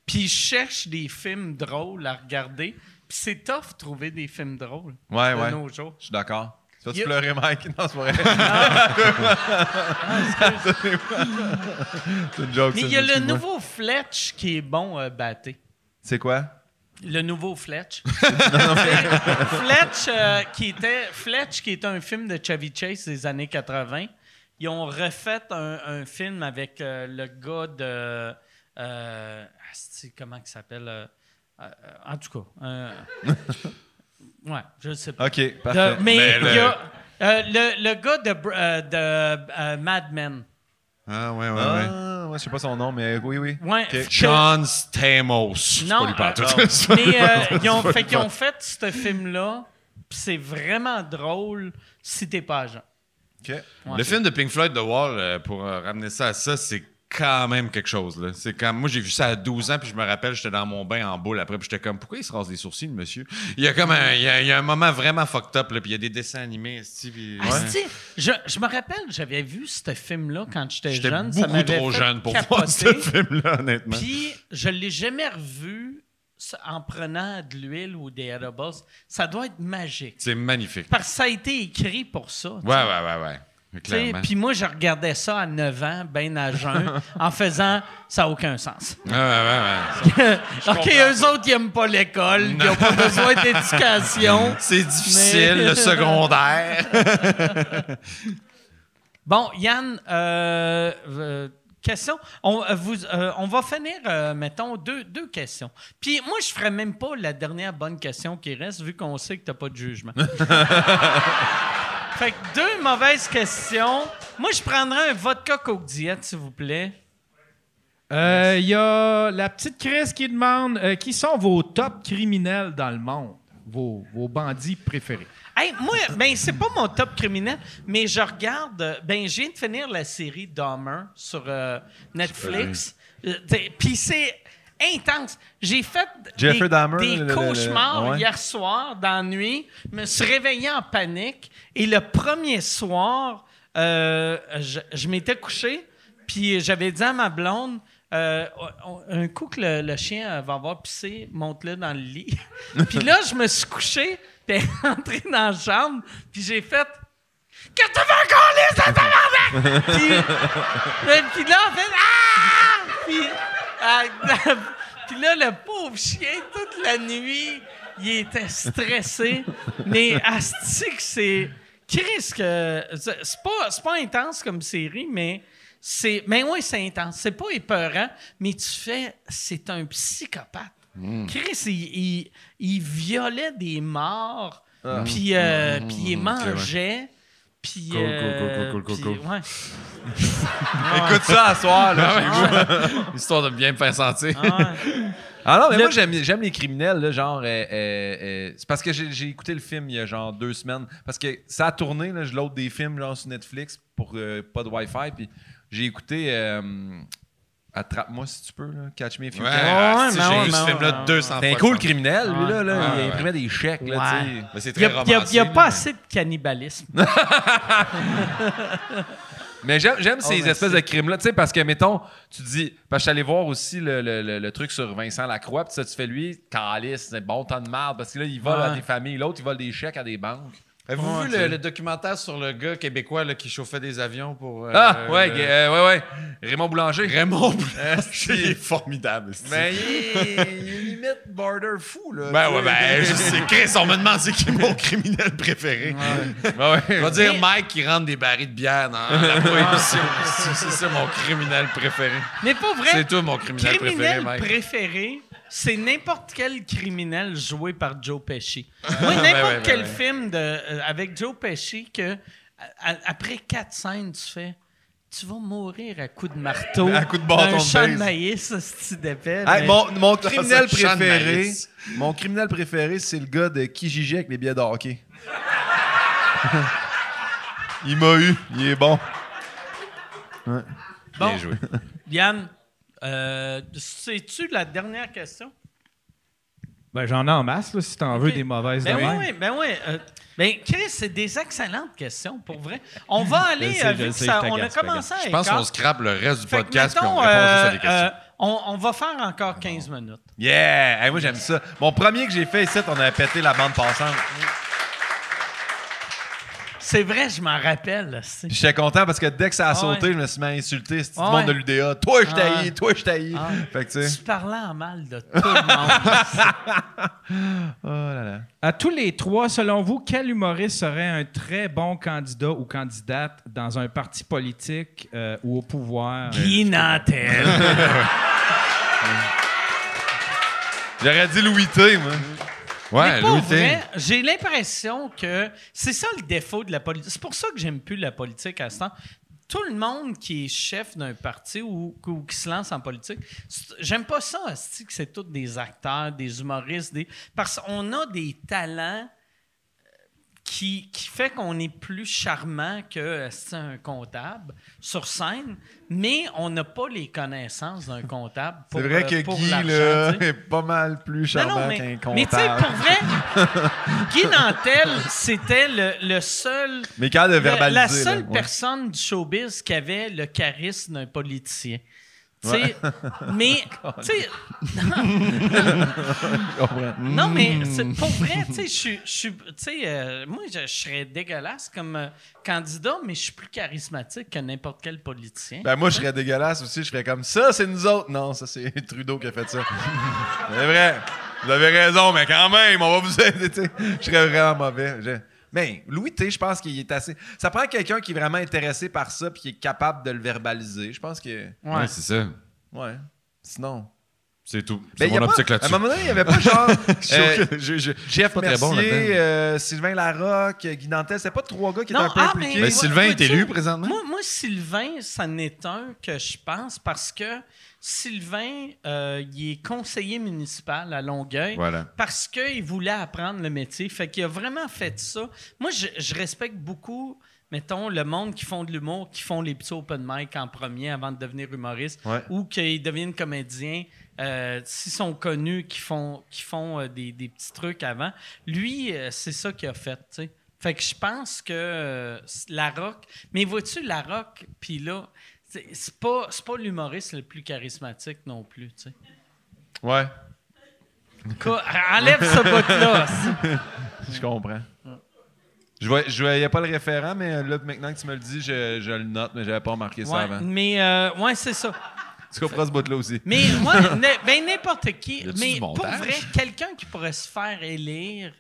puis je cherche des films drôles à regarder. Puis c'est tough de trouver des films drôles Ouais, de ouais. nos jours. Je suis d'accord. Tu vas-tu pleurer, Mike? [LAUGHS] Non, c'est pas vrai. c'est une joke, Mais il y a le nouveau Fletch qui est bon euh, batté. C'est quoi? Le nouveau Fletch. [LAUGHS] Fletch, euh, qui était, Fletch, qui est un film de Chevy Chase des années 80. Ils ont refait un, un film avec euh, le gars de. euh, comment il s'appelle euh, En tout cas. [LAUGHS] ouais, je ne sais pas. OK, De- parfait. mais Mais il y a. le, le gars de, de Mad Men. Ah, ouais, ouais, ouais. Ah, ouais, je sais pas son nom, mais oui, oui. Ouais, Ok. que- John Stamos. Non, pas lui euh, [LAUGHS] mais euh, ils ont, fait qu'ils ont fait ce film-là, puis c'est vraiment drôle si t'es pas agent. Ok. Ouais. Le film de Pink Floyd, The Wall, euh, pour euh, ramener ça à ça, c'est quand même quelque chose. Là. C'est quand... Moi, j'ai vu ça à 12 ans, puis je me rappelle, j'étais dans mon bain en boule après, puis j'étais comme, pourquoi il se rase les sourcils, le monsieur? Il y a comme un, il y a, il y a un moment vraiment fucked up, là, puis il y a des dessins animés, puis- Ah, ouais. je, je me rappelle, j'avais vu ce film-là quand j'étais J'étais jeune. ça beaucoup trop jeune pour capoter. voir ce film-là, honnêtement. Puis, je l'ai jamais revu en prenant de l'huile ou des edibles. Ça doit être magique. C'est magnifique. Parce que ça a été écrit pour ça. Ouais, sais. ouais, ouais, ouais. Puis moi, je regardais ça à 9 ans, ben à jeun, [LAUGHS] en faisant ça n'a aucun sens. Ouais, ouais, ouais, [LAUGHS] ouais. OK, eux autres, ils n'aiment pas l'école, ils n'ont pas besoin d'éducation. [LAUGHS] C'est difficile, Mais- le secondaire. Bon, Yann, euh, euh, question. On, euh, vous, euh, on va finir, mettons, deux, deux questions. Puis moi, je ferais même pas la dernière bonne question qui reste, vu qu'on sait que tu n'as pas de jugement. Fait que deux mauvaises questions. Moi, je prendrais un vodka Coke Diet, s'il vous plaît. Euh, Il y a la petite Chris qui demande euh, qui sont vos top criminels dans le monde, vos, vos bandits préférés? Hey, moi, ben, c'est pas mon top criminel, mais je regarde. euh, Ben, je viens de finir la série Dahmer sur euh, Netflix. Puis c'est intense. J'ai fait Jeffrey des, Dahmer, des le- le- le- cauchemars hier soir dans la nuit. Je me suis réveillé en panique. Et le premier soir, euh, je, je m'étais couché, puis j'avais dit à ma blonde. euh, un coup que le, le chien va avoir pissé, monte-le dans le lit. [LAUGHS] puis là, je me suis couché, puis rentrée dans la chambre, puis j'ai fait Qu'est-ce que tu veux qu'on lise, ça tabarnak? puis, puis là, en fait Ah! Puis, [LAUGHS] puis là, le pauvre chien, toute la nuit, il était stressé. Mais asti que c'est. Chris, que. C'est pas, c'est pas intense comme série, mais. C'est, mais oui, c'est intense. C'est pas épeurant, mais tu fais, c'est un psychopathe. Chris, il, il, il violait des morts, puis euh, puis il mangeait, puis... Cool, cool, euh, cool, cool, cool, puis- cool. [LAUGHS] ouais. Écoute ça à soir, là, chez vous. Histoire de bien me faire sentir. Ah ouais. [LAUGHS] Ah non, mais Le- moi, j'aime, j'aime les criminels, là, genre. euh, euh, euh, c'est parce que j'ai, j'ai écouté le film il y a genre deux semaines. Parce que ça a tourné, là, je load des films genre sur Netflix pour euh, pas de Wi-Fi. Puis j'ai écouté euh, Attrape-moi si tu peux, là, Catch Me If You Ouais, Can. ah, si, mais j'ai ouais, vu ce film-là ouais, 200 fois. C'est un cool criminel, lui, là. là Ouais, il ouais. imprimait des chèques, là, Ouais. tu sais. Mais c'est Il n'y très a, il y a- pas assez de cannibalisme. [LAUGHS] Mais j'aime, Oh, ces merci. espèces de crimes-là, tu sais, parce que, mettons, tu dis, parce que je suis allé voir aussi le, le- le- le truc sur Vincent Lacroix, puis ça, tu fais lui, calice, c'est bon temps de merde, parce que là, il vole à Ouais. des familles, l'autre, il vole des chèques à des banques. Avez-vous Ouais, vu le, le documentaire sur le gars québécois là, qui chauffait des avions pour. euh, Ah, ouais, le- euh, ouais, ouais. Raymond Boulanger. Raymond Blanche, il est formidable. Mais il est, il est limite border fou, là. Ben ouais, ben, je sais, Chris, on me demande c'est qui mon criminel préféré. [LAUGHS] Ben ouais. On va dire Mais- Mike qui rentre des barils de bière dans [LAUGHS] la prohibition. c'est c'est ça mon criminel préféré. Mais pas vrai. C'est toi mon criminel, préféré, criminel Mike. préféré, c'est n'importe quel criminel joué par Joe Pesci. Moi, Ben n'importe ouais, ben quel ouais. film de, euh, avec Joe Pesci que à- après quatre scènes, tu fais tu vas mourir à coups de marteau. À coups de bâton de champ de maïs, ce d'épée. Hey, mais- mon, mon criminel préféré, mon criminel préféré, c'est le gars de Kijiji avec les billets de hockey. il m'a eu, il est bon. Bon, Bien joué. Yann, euh, sais-tu la dernière question? Ben, j'en ai en masse, là, si t'en veux des mauvaises Ben oui, oui, ben oui. euh, ben, Chris, c'est des excellentes questions, pour vrai. On va [LAUGHS] aller, Je sais, euh, je vu que sais, ça- on a commencé à Je pense qu'on scrape le reste du Fait podcast puis on mettons, répond juste à euh, des questions. euh, on, on va faire encore 15 minutes. Yeah! Hey, moi, j'aime ça. Mon premier que j'ai fait ici, on avait pété la bande passante. C'est vrai, je m'en rappelle. j'étais content parce que dès que ça a Ah sauté, ouais. je me suis mis à insulter ce petit Ah monde de l'UDA. Toi, je Ah t'haïs, ouais. toi, je t'haïs. Ah. Fait que tu sais. Tu parlais en mal de tout le monde. [LAUGHS] Oh là là. À tous les trois, selon vous, quel humoriste serait un très bon candidat ou candidate dans un parti politique euh, ou au pouvoir? Guy Nantel. [LAUGHS] J'aurais dit Louis T, moi. Ouais, Mais pour vrai, j'ai l'impression que c'est ça le défaut de la politique. C'est pour ça que j'aime plus la politique à ce temps. tout le monde qui est chef d'un parti ou, ou qui se lance en politique, j'aime pas ça, que c'est tous des acteurs, des humoristes, des... parce qu'on a des talents qui, qui fait qu'on est plus charmant que asti, un comptable sur scène, mais on n'a pas les connaissances d'un comptable. pour, C'est vrai euh, que pour Guy, là, est pas mal plus charmant qu'un mais tu sais, comptable. pour vrai, [LAUGHS] Guy Nantel, c'était le, le seul. Mais capable de le- verbaliser. la seule là, ouais. personne du showbiz qui avait le charisme d'un politicien. Tu sais, [LAUGHS] mais, [LAUGHS] tu sais, [LAUGHS] non, mais c'est- pour vrai, tu sais, je suis- euh, moi, je, serais dégueulasse comme euh, candidat, mais je suis plus charismatique que n'importe quel politicien. Ben moi, je serais dégueulasse aussi. Je ferais comme ça, c'est nous autres. Non, ça, c'est Trudeau qui a fait ça. c'est vrai. Vous avez raison, mais quand même, on va vous aider. Je serais vraiment mauvais. Je- Mais Louis T, je pense qu'il est assez. Ça prend quelqu'un qui est vraiment intéressé par ça puis qui est capable de le verbaliser. Je pense que. Ouais. Ouais, c'est ça. Ouais. Sinon. C'est tout. Ben, C'est y a mon pas- optique À un là-dessus. moment donné, il n'y avait pas genre. [LAUGHS] euh, Je- je- Jeff pas très bon Mercier, euh, Sylvain Larocque, Guy Nantel, c'est pas trois gars qui Non, étaient un peu ah, impliqués. mais- Ben, Moi- Sylvain est élu présentement. Moi, moi, Sylvain, ça n'est un que je pense parce que Sylvain, euh, il est conseiller municipal à Longueuil Voilà. parce qu'il voulait apprendre le métier. Fait qu'il a vraiment fait ça. Moi, je, je respecte beaucoup, mettons, le monde qui font de l'humour, qui font les petits open mic en premier avant de devenir humoriste Ouais. ou qu'ils deviennent comédiens. euh, S'ils sont connus, qui font, qui font euh, des, des petits trucs avant. Lui, c'est ça qu'il a fait. Fait que je pense que la rock. Mais vois-tu, la rock, puis là, c'est pas, pas l'humoriste le plus charismatique non plus, tu sais. Ouais, Quoi, Enlève ce bout-là. [LAUGHS] je comprends. Je voyais, je voyais pas le référent, mais là, maintenant que tu me le dis, je, je le note, mais j'avais pas remarqué ça avant. mais euh, ouais, c'est ça. Tu comprends ce bout-là aussi. Mais [LAUGHS] moi, ben n'importe qui. Mais pour vrai, quelqu'un qui pourrait se faire élire,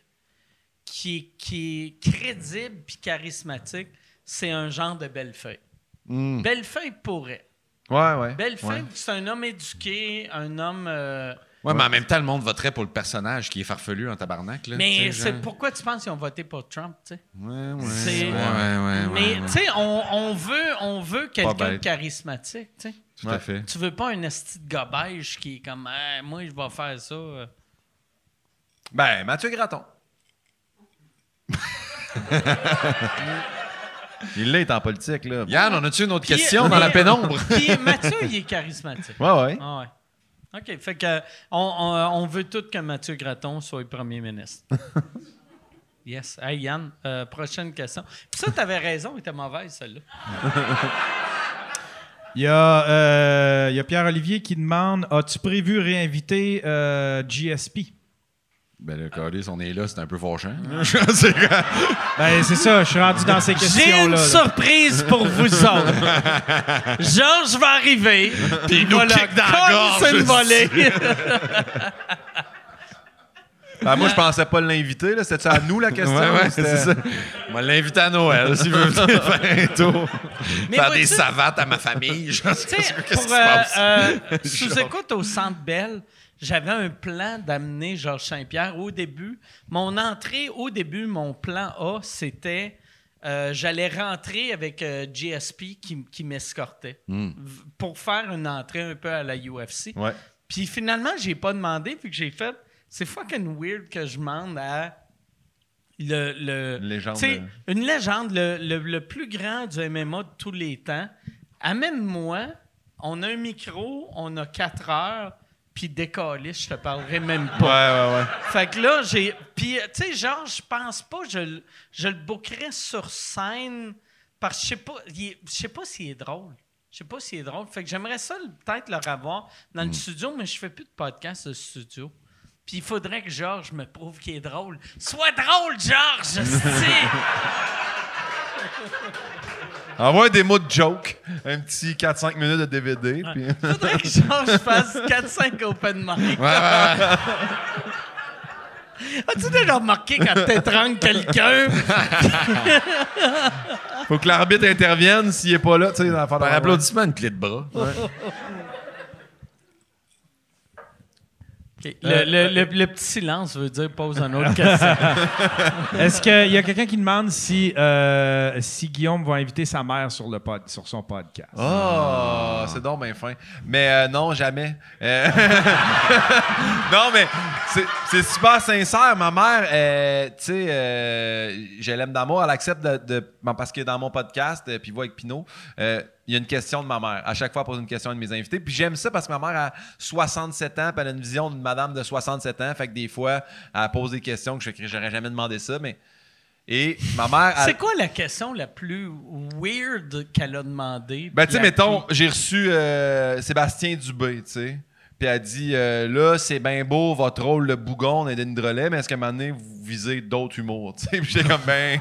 qui est, qui est crédible puis charismatique, c'est un genre de Bellefeuille. Hmm. Bellefeuille pourrait. Ouais, ouais. Bellefeuille, ouais. c'est un homme éduqué, un homme. euh, Ouais, mais en même temps, le monde voterait pour le personnage qui est farfelu en tabarnak. Là, mais c'est genre. pourquoi tu penses qu'ils ont voté pour Trump, tu sais? Ouais, ouais. C'est- Ouais. Mais tu sais, on, on veut, on veut quelqu'un de charismatique, tu sais. Tout à fait. Tu veux pas un esti de gobage qui est comme moi je vais faire ça. euh. Ben, Mathieu Graton. [LAUGHS] Il l'est en politique, là. Yann, on a-tu une autre Puis, question mais- dans la pénombre? Puis Mathieu, il est charismatique. Ouais, ouais. Ah ouais. OK. Fait que on, on- on veut tous que Mathieu Graton soit premier ministre. [LAUGHS] yes. Hey Yann, euh, prochaine question. Puis ça, t'avais raison, elle était mauvaise, celle-là. [LAUGHS] Il y a, euh, il y a Pierre-Olivier qui demande As-tu prévu réinviter euh, GSP Ben, le calice, on est là, c'est un peu fâchant. [LAUGHS] Ben, c'est ça, je suis rendu dans ces J'ai questions-là. une là. surprise pour vous autres. Georges va arriver. [LAUGHS] Puis il nous va kick dans la gorge, une volée. [LAUGHS] Ben, moi, je pensais pas l'inviter, là. C'était à nous, la question? Ouais, ouais, c'est ça. L'inviter à Noël s'il veut venir faire un tour. Mais faire des savates à ma famille. Je sais pas qu'est-ce pour qui se passe. euh, euh, sous-écoute au Centre Bell, j'avais un plan d'amener Georges Saint-Pierre au début. Mon entrée au début, mon plan A, c'était euh, j'allais rentrer avec euh, GSP qui, qui m'escortait Hmm. pour faire une entrée un peu à la UFC. Ouais. Puis finalement, j'ai pas demandé, puis que j'ai fait. C'est fucking weird que je demande à le. le Une légende, euh. Une légende, le, le- le plus grand du MMA de tous les temps. Amène-moi, on a un micro, on a quatre heures, puis décalé, je te parlerai même Ouais, pas. ouais, ouais. Fait que là, j'ai. Puis, tu sais, genre, je pense pas, je, le- je le bookerais sur scène parce que je sais pas, il je sais pas s'il est drôle. Je sais pas s'il est drôle. Fait que j'aimerais ça peut-être le revoir dans le studio, mais je fais plus de podcast de studio. Puis il faudrait que Georges me prouve qu'il est drôle. Sois drôle, Georges! [LAUGHS] Envoie des mots de joke. Un petit 4-5 minutes de DVD. Puis... faudrait que Georges fasse 4-5 open mic. Ouais, ouais, ouais. As-tu déjà remarqué quand t'étrangles quelqu'un? Faut que l'arbitre intervienne s'il est pas là. Tu sais, dans la Par applaudissement, une clé de bras. OK. Le, le- le- le petit silence veut dire pose une autre question. [LAUGHS] Est-ce qu'il y a quelqu'un qui demande si, euh, si Guillaume va inviter sa mère sur, le pod, sur son podcast? Oh, c'est donc bien fin. Mais euh, non, jamais. Euh, [LAUGHS] non, mais c'est- c'est super sincère. Ma mère, euh, tu sais, euh, je l'aime d'amour. Elle accepte de, de- bon, Parce que dans mon podcast, euh, puis voix avec Pinot, euh, il y a une question de ma mère. À chaque fois, elle pose une question à de mes invités. Puis j'aime ça parce que ma mère a 67 ans, puis elle a une vision d'une madame de 67 ans. Fait que des fois, elle pose des questions que je j'aurais jamais demandé ça, mais. Et ma mère. elle- C'est quoi la question la plus weird qu'elle a demandé? Ben, tu sais, mettons, j'ai reçu euh, Sébastien Dubé, tu sais. Puis elle dit euh, Là, c'est bien beau votre rôle de bougon et Drolet, mais est-ce qu'à un moment donné, vous visez d'autres humours tu sais? Puis j'étais comme Ben.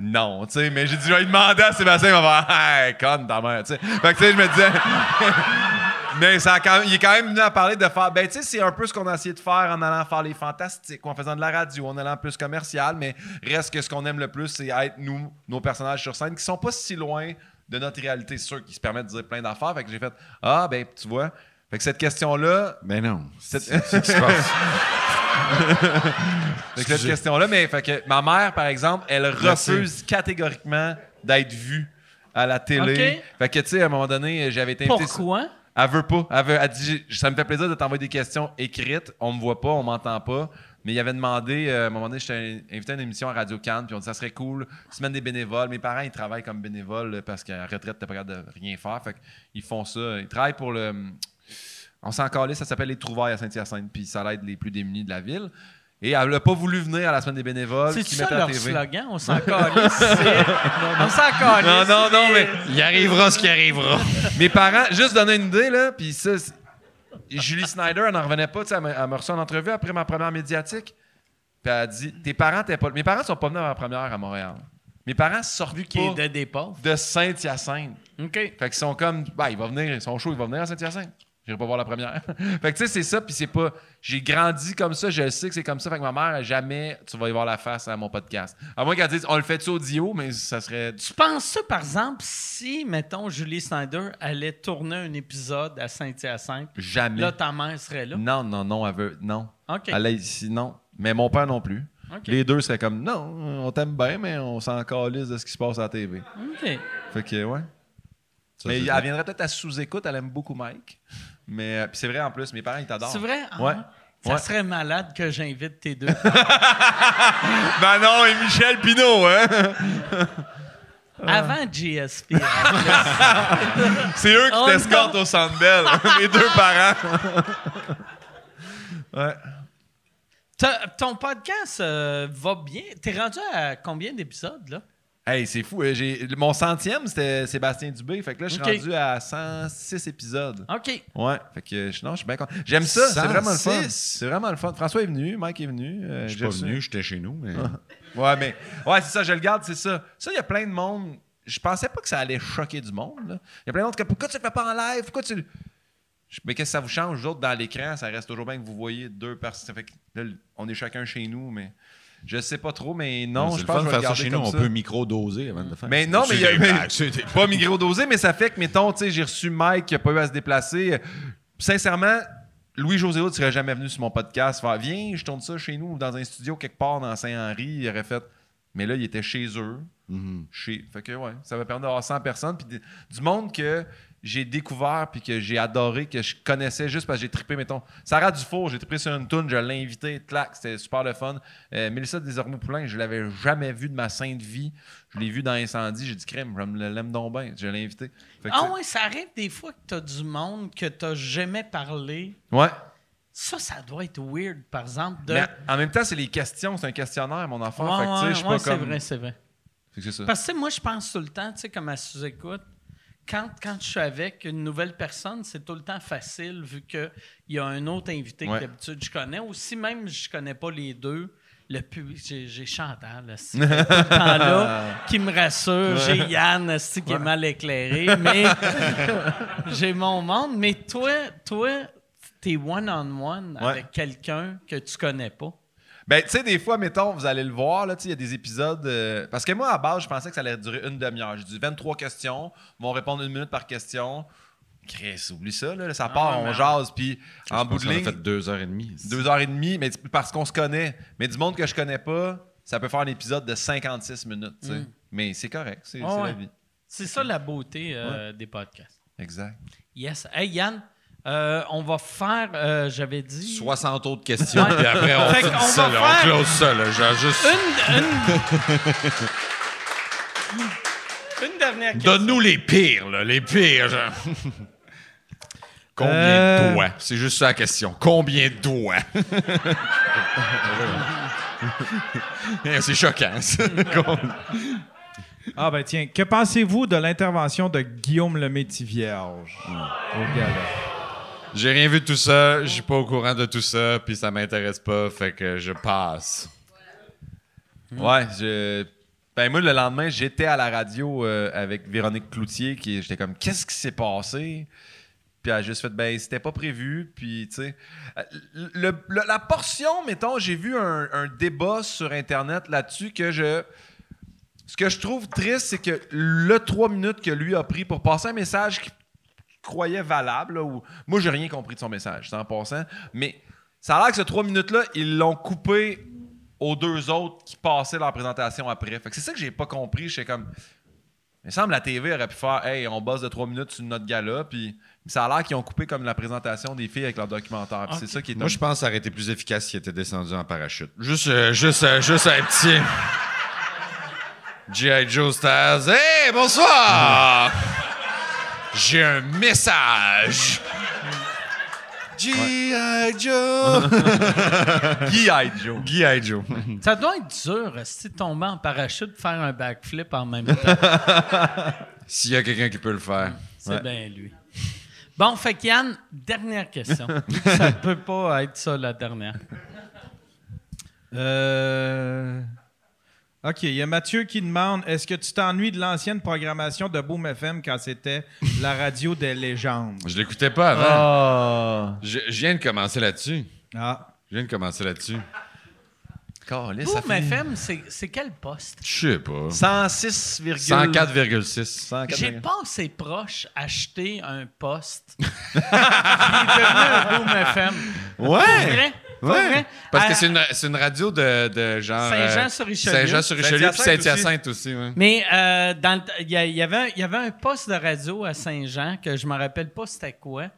Non, tu sais. Mais j'ai dit Je vais demander à Sébastien, il va faire Hey, conne ta mère, tu sais. Fait que, tu sais, je me disais. [LAUGHS] Mais ça a quand même- il est quand même venu à parler de faire. Ben, tu sais, c'est un peu ce qu'on a essayé de faire en allant faire les fantastiques, ou en faisant de la radio, en allant plus commercial, mais reste que ce qu'on aime le plus, c'est être nous, nos personnages sur scène, qui sont pas si loin de notre réalité. C'est sûr qu'ils se permettent de dire plein d'affaires. Fait que j'ai fait Ah, ben, tu vois. Fait que cette question-là. Ben non. cette- C'est [LAUGHS] [LAUGHS] Fait que cette question-là, mais fait que ma mère, par exemple, elle Merci. refuse catégoriquement d'être vue à la télé. Ok. Fait que, tu sais, à un moment donné, j'avais été invité. Pourquoi? Elle veut pas. Elle, veut- elle dit Ça me fait plaisir de t'envoyer des questions écrites. On me voit pas, on m'entend pas. Mais il avait demandé, euh, à un moment donné, j'étais invité à une émission à Radio Cannes, puis on dit ça serait cool, semaine des bénévoles. Mes parents, ils travaillent comme bénévoles euh, parce qu'à la retraite, t'es pas capable de rien faire. Fait qu'ils font ça. Ils travaillent pour le. On s'en calait, ça s'appelle les Trouvailles à Saint-Hyacinthe, puis ça aide les plus démunis de la ville. Et elle n'a pas voulu venir à la semaine des bénévoles. C'est qui ça leur TV. slogan? On s'en calisse. c'est- On s'en calisse. Non, non, non, mais Il arrivera ce qui arrivera. Mes parents, juste donner une idée, là, puis ça, Julie Snyder, elle n'en revenait pas, tu sais, elle me elle me reçu en entrevue après ma première médiatique. Puis elle a dit Tes parents, t'es pas. Mes parents sont pas venus à ma première à Montréal. Mes parents sortent Vu pas est de de Saint-Hyacinthe. OK. Fait qu'ils sont comme, bah, il va venir, ils sont chauds, il va venir à Saint-Hyacinthe. J'irai pas voir la première. [LAUGHS] fait que tu sais, c'est ça, puis c'est pas. J'ai grandi comme ça, je sais que c'est comme ça. Fait que ma mère, jamais tu vas y voir la face à mon podcast. À moins qu'elle dise, on le fait-tu audio, mais ça serait. Tu penses ça, par exemple, si, mettons, Julie Snyder allait tourner un épisode à Saint-Hyacinthe, Jamais. là, ta mère serait là? Non, non, non, elle veut. Non. OK. Elle est ici, non. Mais mon père non plus. Les deux seraient comme, non, on t'aime bien, mais on s'en calisse de ce qui se passe à la TV. OK. Fait que, ouais. mais elle viendrait peut-être à sous-écoute, elle aime beaucoup Mike. Mais euh, c'est vrai en plus, mes parents, ils t'adorent. C'est vrai? Ah, Ouais. Ça Ouais. serait malade que j'invite tes deux. [LAUGHS] Ben non, et Michel Pinault, hein? Avant GSP. [LAUGHS] C'est eux qui Oh t'escortent au Centre Bell, [LAUGHS] mes deux parents. ouais. Ton podcast euh, va bien? T'es rendu à combien d'épisodes, là? Hey, c'est fou. euh, j'ai- Mon centième, c'était Sébastien Dubé. Fait que là, je suis rendu à 106 épisodes. OK. Ouais, fait que je- non, je suis bien content. J'aime ça, c'est vraiment le fun. 106? C'est vraiment le fun. François est venu, Mike est venu. euh, Je suis pas venu, j'étais chez nous. Mais... [LAUGHS] Ouais, mais ouais, c'est ça, je le garde, c'est ça. Ça, il y a plein de monde. Je pensais pas que ça allait choquer du monde. là. Il y a plein de monde qui pourquoi tu le fais pas en live? Pourquoi tu. Mais qu'est-ce que ça vous change, vous autres, dans l'écran? Ça reste toujours bien que vous voyez deux personnes. Ça fait que là, on est chacun chez nous, mais je sais pas trop, mais non, c'est je le pense fun que de je vais faire ça chez nous. On ça. peut micro-doser avant de le faire. Mais non, mais il y a- pas micro-dosé, mais ça fait que, mettons, tu sais, j'ai reçu Mike qui n'a pas eu à se déplacer. Sincèrement, Louis-José Hood serait jamais venu sur mon podcast faire Viens, je tourne ça chez nous, dans un studio quelque part dans Saint-Henri. Il aurait fait. Mais là, il était chez eux. Mhm. Chez... Fait que, ouais, ça va permettre d'avoir 100 personnes. Puis du monde que j'ai découvert puis que j'ai adoré, que je connaissais juste parce que j'ai trippé, mettons. Sarah Dufour, j'ai trippé sur une toune, je l'ai invité, clac, c'était super le fun. Euh, Mélissa Desormeaux-Poulain, je l'avais jamais vue de ma sainte vie. Je l'ai vue dans Incendie, j'ai dit crème, je me l'aime donc bien. Je l'ai invité. Fait que, Ah ouais, ça arrive des fois que t'as du monde que t'as jamais parlé. ouais. Ça, ça doit être weird, par exemple. De... Mais en même temps, c'est les questions, c'est un questionnaire, mon enfant. Ouais, fait que, tu sais, ouais, je suis ouais, pas c'est comme. vrai, c'est vrai. Fait que c'est ça. Parce que moi, je pense tout le temps, tu sais, comme à sous-écoute, quand, quand je suis avec une nouvelle personne, c'est tout le temps facile vu qu'il y a un autre invité Ouais. que d'habitude je connais. Ou si même je connais pas les deux, le public, j'ai, Chantal, [LAUGHS] tout le temps là, qui me rassure. J'ai Yann, qui est mal éclairé. [LAUGHS] Mais j'ai mon monde. Mais toi, toi, t'es one-on-one Ouais. avec quelqu'un que tu connais pas. Ben, tu sais, des fois, mettons, vous allez le voir, là, il y a des épisodes. euh, Parce que moi, à base, je pensais que ça allait durer une demi-heure. J'ai dit 23 questions, ils vont répondre une minute par question. Chris, oublie ça, là, ça part, on jase, puis en bout de ligne, fait deux heures et demie. deux heures et demie, mais parce qu'on se connaît. Mais du monde que je connais pas, ça peut faire un épisode de 56 minutes, tu sais. Mais c'est correct, c'est Ah ouais. la vie. C'est ça la beauté euh, des podcasts. Exact. Yes. Hey Yann, euh, on va faire, euh, j'avais dit. 60 autres questions, puis après, on Fait qu'on ça, va là, faire- on close ça. Là, genre juste... Une, [LAUGHS] une dernière question. Donne-nous les pires, là, les pires. genre. [LAUGHS] Combien Euh. de doigts? C'est juste ça la question. Combien de doigts? [LAUGHS] Eh, C'est choquant, ça. Ah ben tiens, que pensez-vous de l'intervention de Guillaume le Métis-Vierge au gala? J'ai rien vu de tout ça, je suis pas au courant de tout ça, puis ça m'intéresse pas, fait que je passe. Ouais, je. Ben moi, le lendemain, j'étais à la radio euh, avec Véronique Cloutier, qui j'étais comme, qu'est-ce qui s'est passé? Puis elle a juste fait, ben, c'était pas prévu. Puis, tu sais, la portion, mettons, j'ai vu un, un débat sur Internet là-dessus que je. Ce que je trouve triste, c'est que le trois minutes que lui a pris pour passer un message qu'il croyait valable, là, ou moi, j'ai rien compris de son message, c'est en passant, mais ça a l'air que ce trois minutes-là, ils l'ont coupé aux deux autres qui passaient leur présentation après. Fait que c'est ça que j'ai pas compris. J'étais comme. Il me semble que la TV aurait pu faire Hey, on bosse de trois minutes sur notre gala, puis ça a l'air qu'ils ont coupé comme la présentation des filles avec leur documentaire. C'est ça qui est Moi, je pense que ça aurait été plus efficace s'il était descendu en parachute. Juste, euh, juste, euh, juste un petit. G.I. Joe Stars. Hey, bonsoir! [LAUGHS] J'ai un message! G.I. Joe! [LAUGHS] Guy Joe. G.I. Joe. [LAUGHS] Ça doit être dur, si tomber en parachute, faire un backflip en même temps. [LAUGHS] S'il y a quelqu'un qui peut le faire. C'est bien lui. Bon, fait que Yann, dernière question. ça peut pas être ça la dernière. Euh... OK, il y a Mathieu qui demande est-ce que tu t'ennuies de l'ancienne programmation de Boom FM quand c'était la radio des légendes? Je l'écoutais pas avant. Ah. Je, je viens de commencer là-dessus. Ah. Je viens de commencer là-dessus. Ça Boom. FM, c'est quel poste? Je sais pas. 106, 104,6. 104. J'ai passé proche acheter un poste [LAUGHS] qui est devenu un Boom FM. Ouais! Ouais. Parce que c'est une, c'est une radio de, de genre. euh, Saint-Jean-sur-Richelieu. Saint-Jean-sur-Richelieu, puis Saint-Hyacinthe aussi. ouais. Mais euh, dans le t- il y, a- il y avait un- il y avait un poste de radio à Saint-Jean que je me rappelle pas c'était quoi.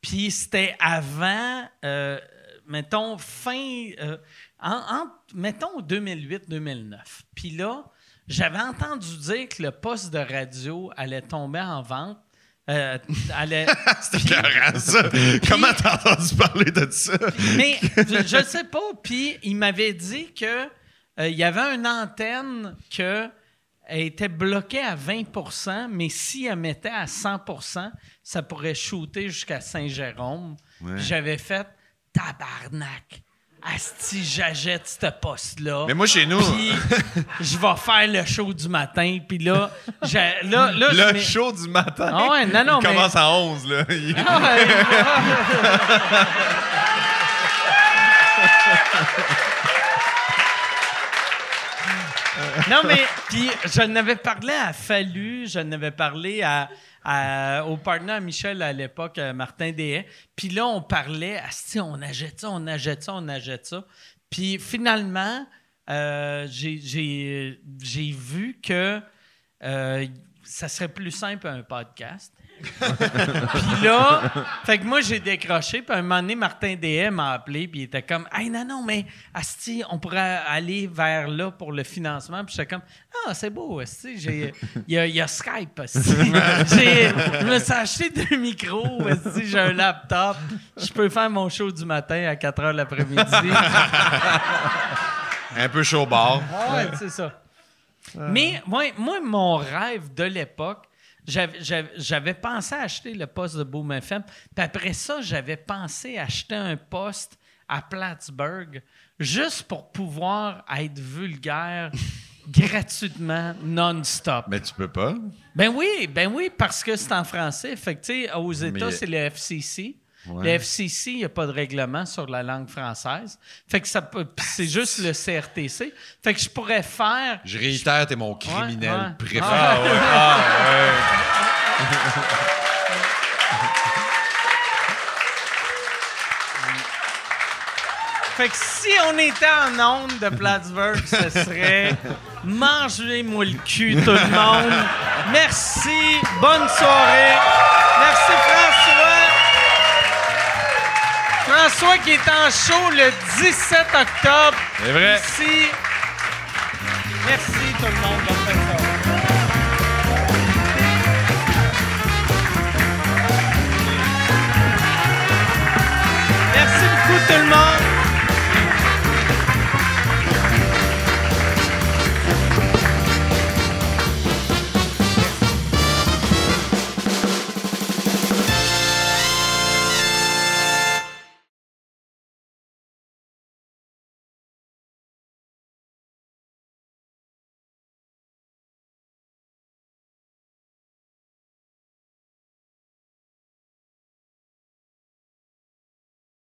Puis c'était avant, euh, mettons, fin. euh, en, en- mettons 2008-2009. Puis là, j'avais entendu dire que le poste de radio allait tomber en vente. Euh, [LAUGHS] C'est écœurant, ça. Comment t'as entendu parler de ça? mais je, je sais pas. Puis il m'avait dit que euh, il y avait une antenne que elle était bloquée à 20% mais si elle mettait à 100% ça pourrait shooter jusqu'à Saint-Jérôme. J'avais fait tabarnak. Asti, j'achète ce poste-là. Mais moi, chez nous, Puis je vais faire le show du matin. Puis là, là, là, Le mets- show du matin? Ah ouais, non, non, il mais- commence à 11, là. Il- Ah ouais. [LAUGHS] non, mais puis je n'avais parlé à Fallu, je n'avais parlé à, au partenaire Michel à l'époque, euh, Martin Dehaye. Puis là, on parlait, Asti, on achète ça, on achète ça, on achète ça. Puis finalement, euh, j'ai vu que euh, ça serait plus simple un podcast. Puis là, fait que moi, j'ai décroché. Puis à un moment donné, Martin DM m'a appelé. Puis il était comme, Hey, non, non, mais Asti, on pourrait aller vers là pour le financement. Puis j'étais comme, Ah, c'est beau, Asti. j'ai- Il y y a Skype, Asti. [LAUGHS] J'ai- Je me suis acheté deux micros, Asti. J'ai un laptop. Je peux faire mon show du matin à 4 h l'après-midi. un peu chaud au bar. Ah ouais, c'est ça. Mais moi, moi, mon rêve de l'époque, j'avais- pensé à acheter le poste de Boom FM. Puis après ça, j'avais pensé acheter un poste à Plattsburgh juste pour pouvoir être vulgaire [LAUGHS] gratuitement, non-stop. Mais tu peux pas. Ben oui, ben oui, parce que c'est en français. Fait que, tu sais, aux États, Mais- c'est le FCC. Ouais. Le FCC, il n'y a pas de règlement sur la langue française. Fait que ça peut, c'est ah, juste le CRTC. Fait que je pourrais faire. Je réitère, t'es mon criminel préféré. Ah, ah Fait que si on était en onde de Plattsburgh, ce serait mangez-moi le cul, tout le monde. Merci, bonne soirée. Merci, Fred. François qui est en show le 17 octobre. C'est vrai. Ici. Merci tout le monde d'avoir fait ça. Merci beaucoup tout le monde.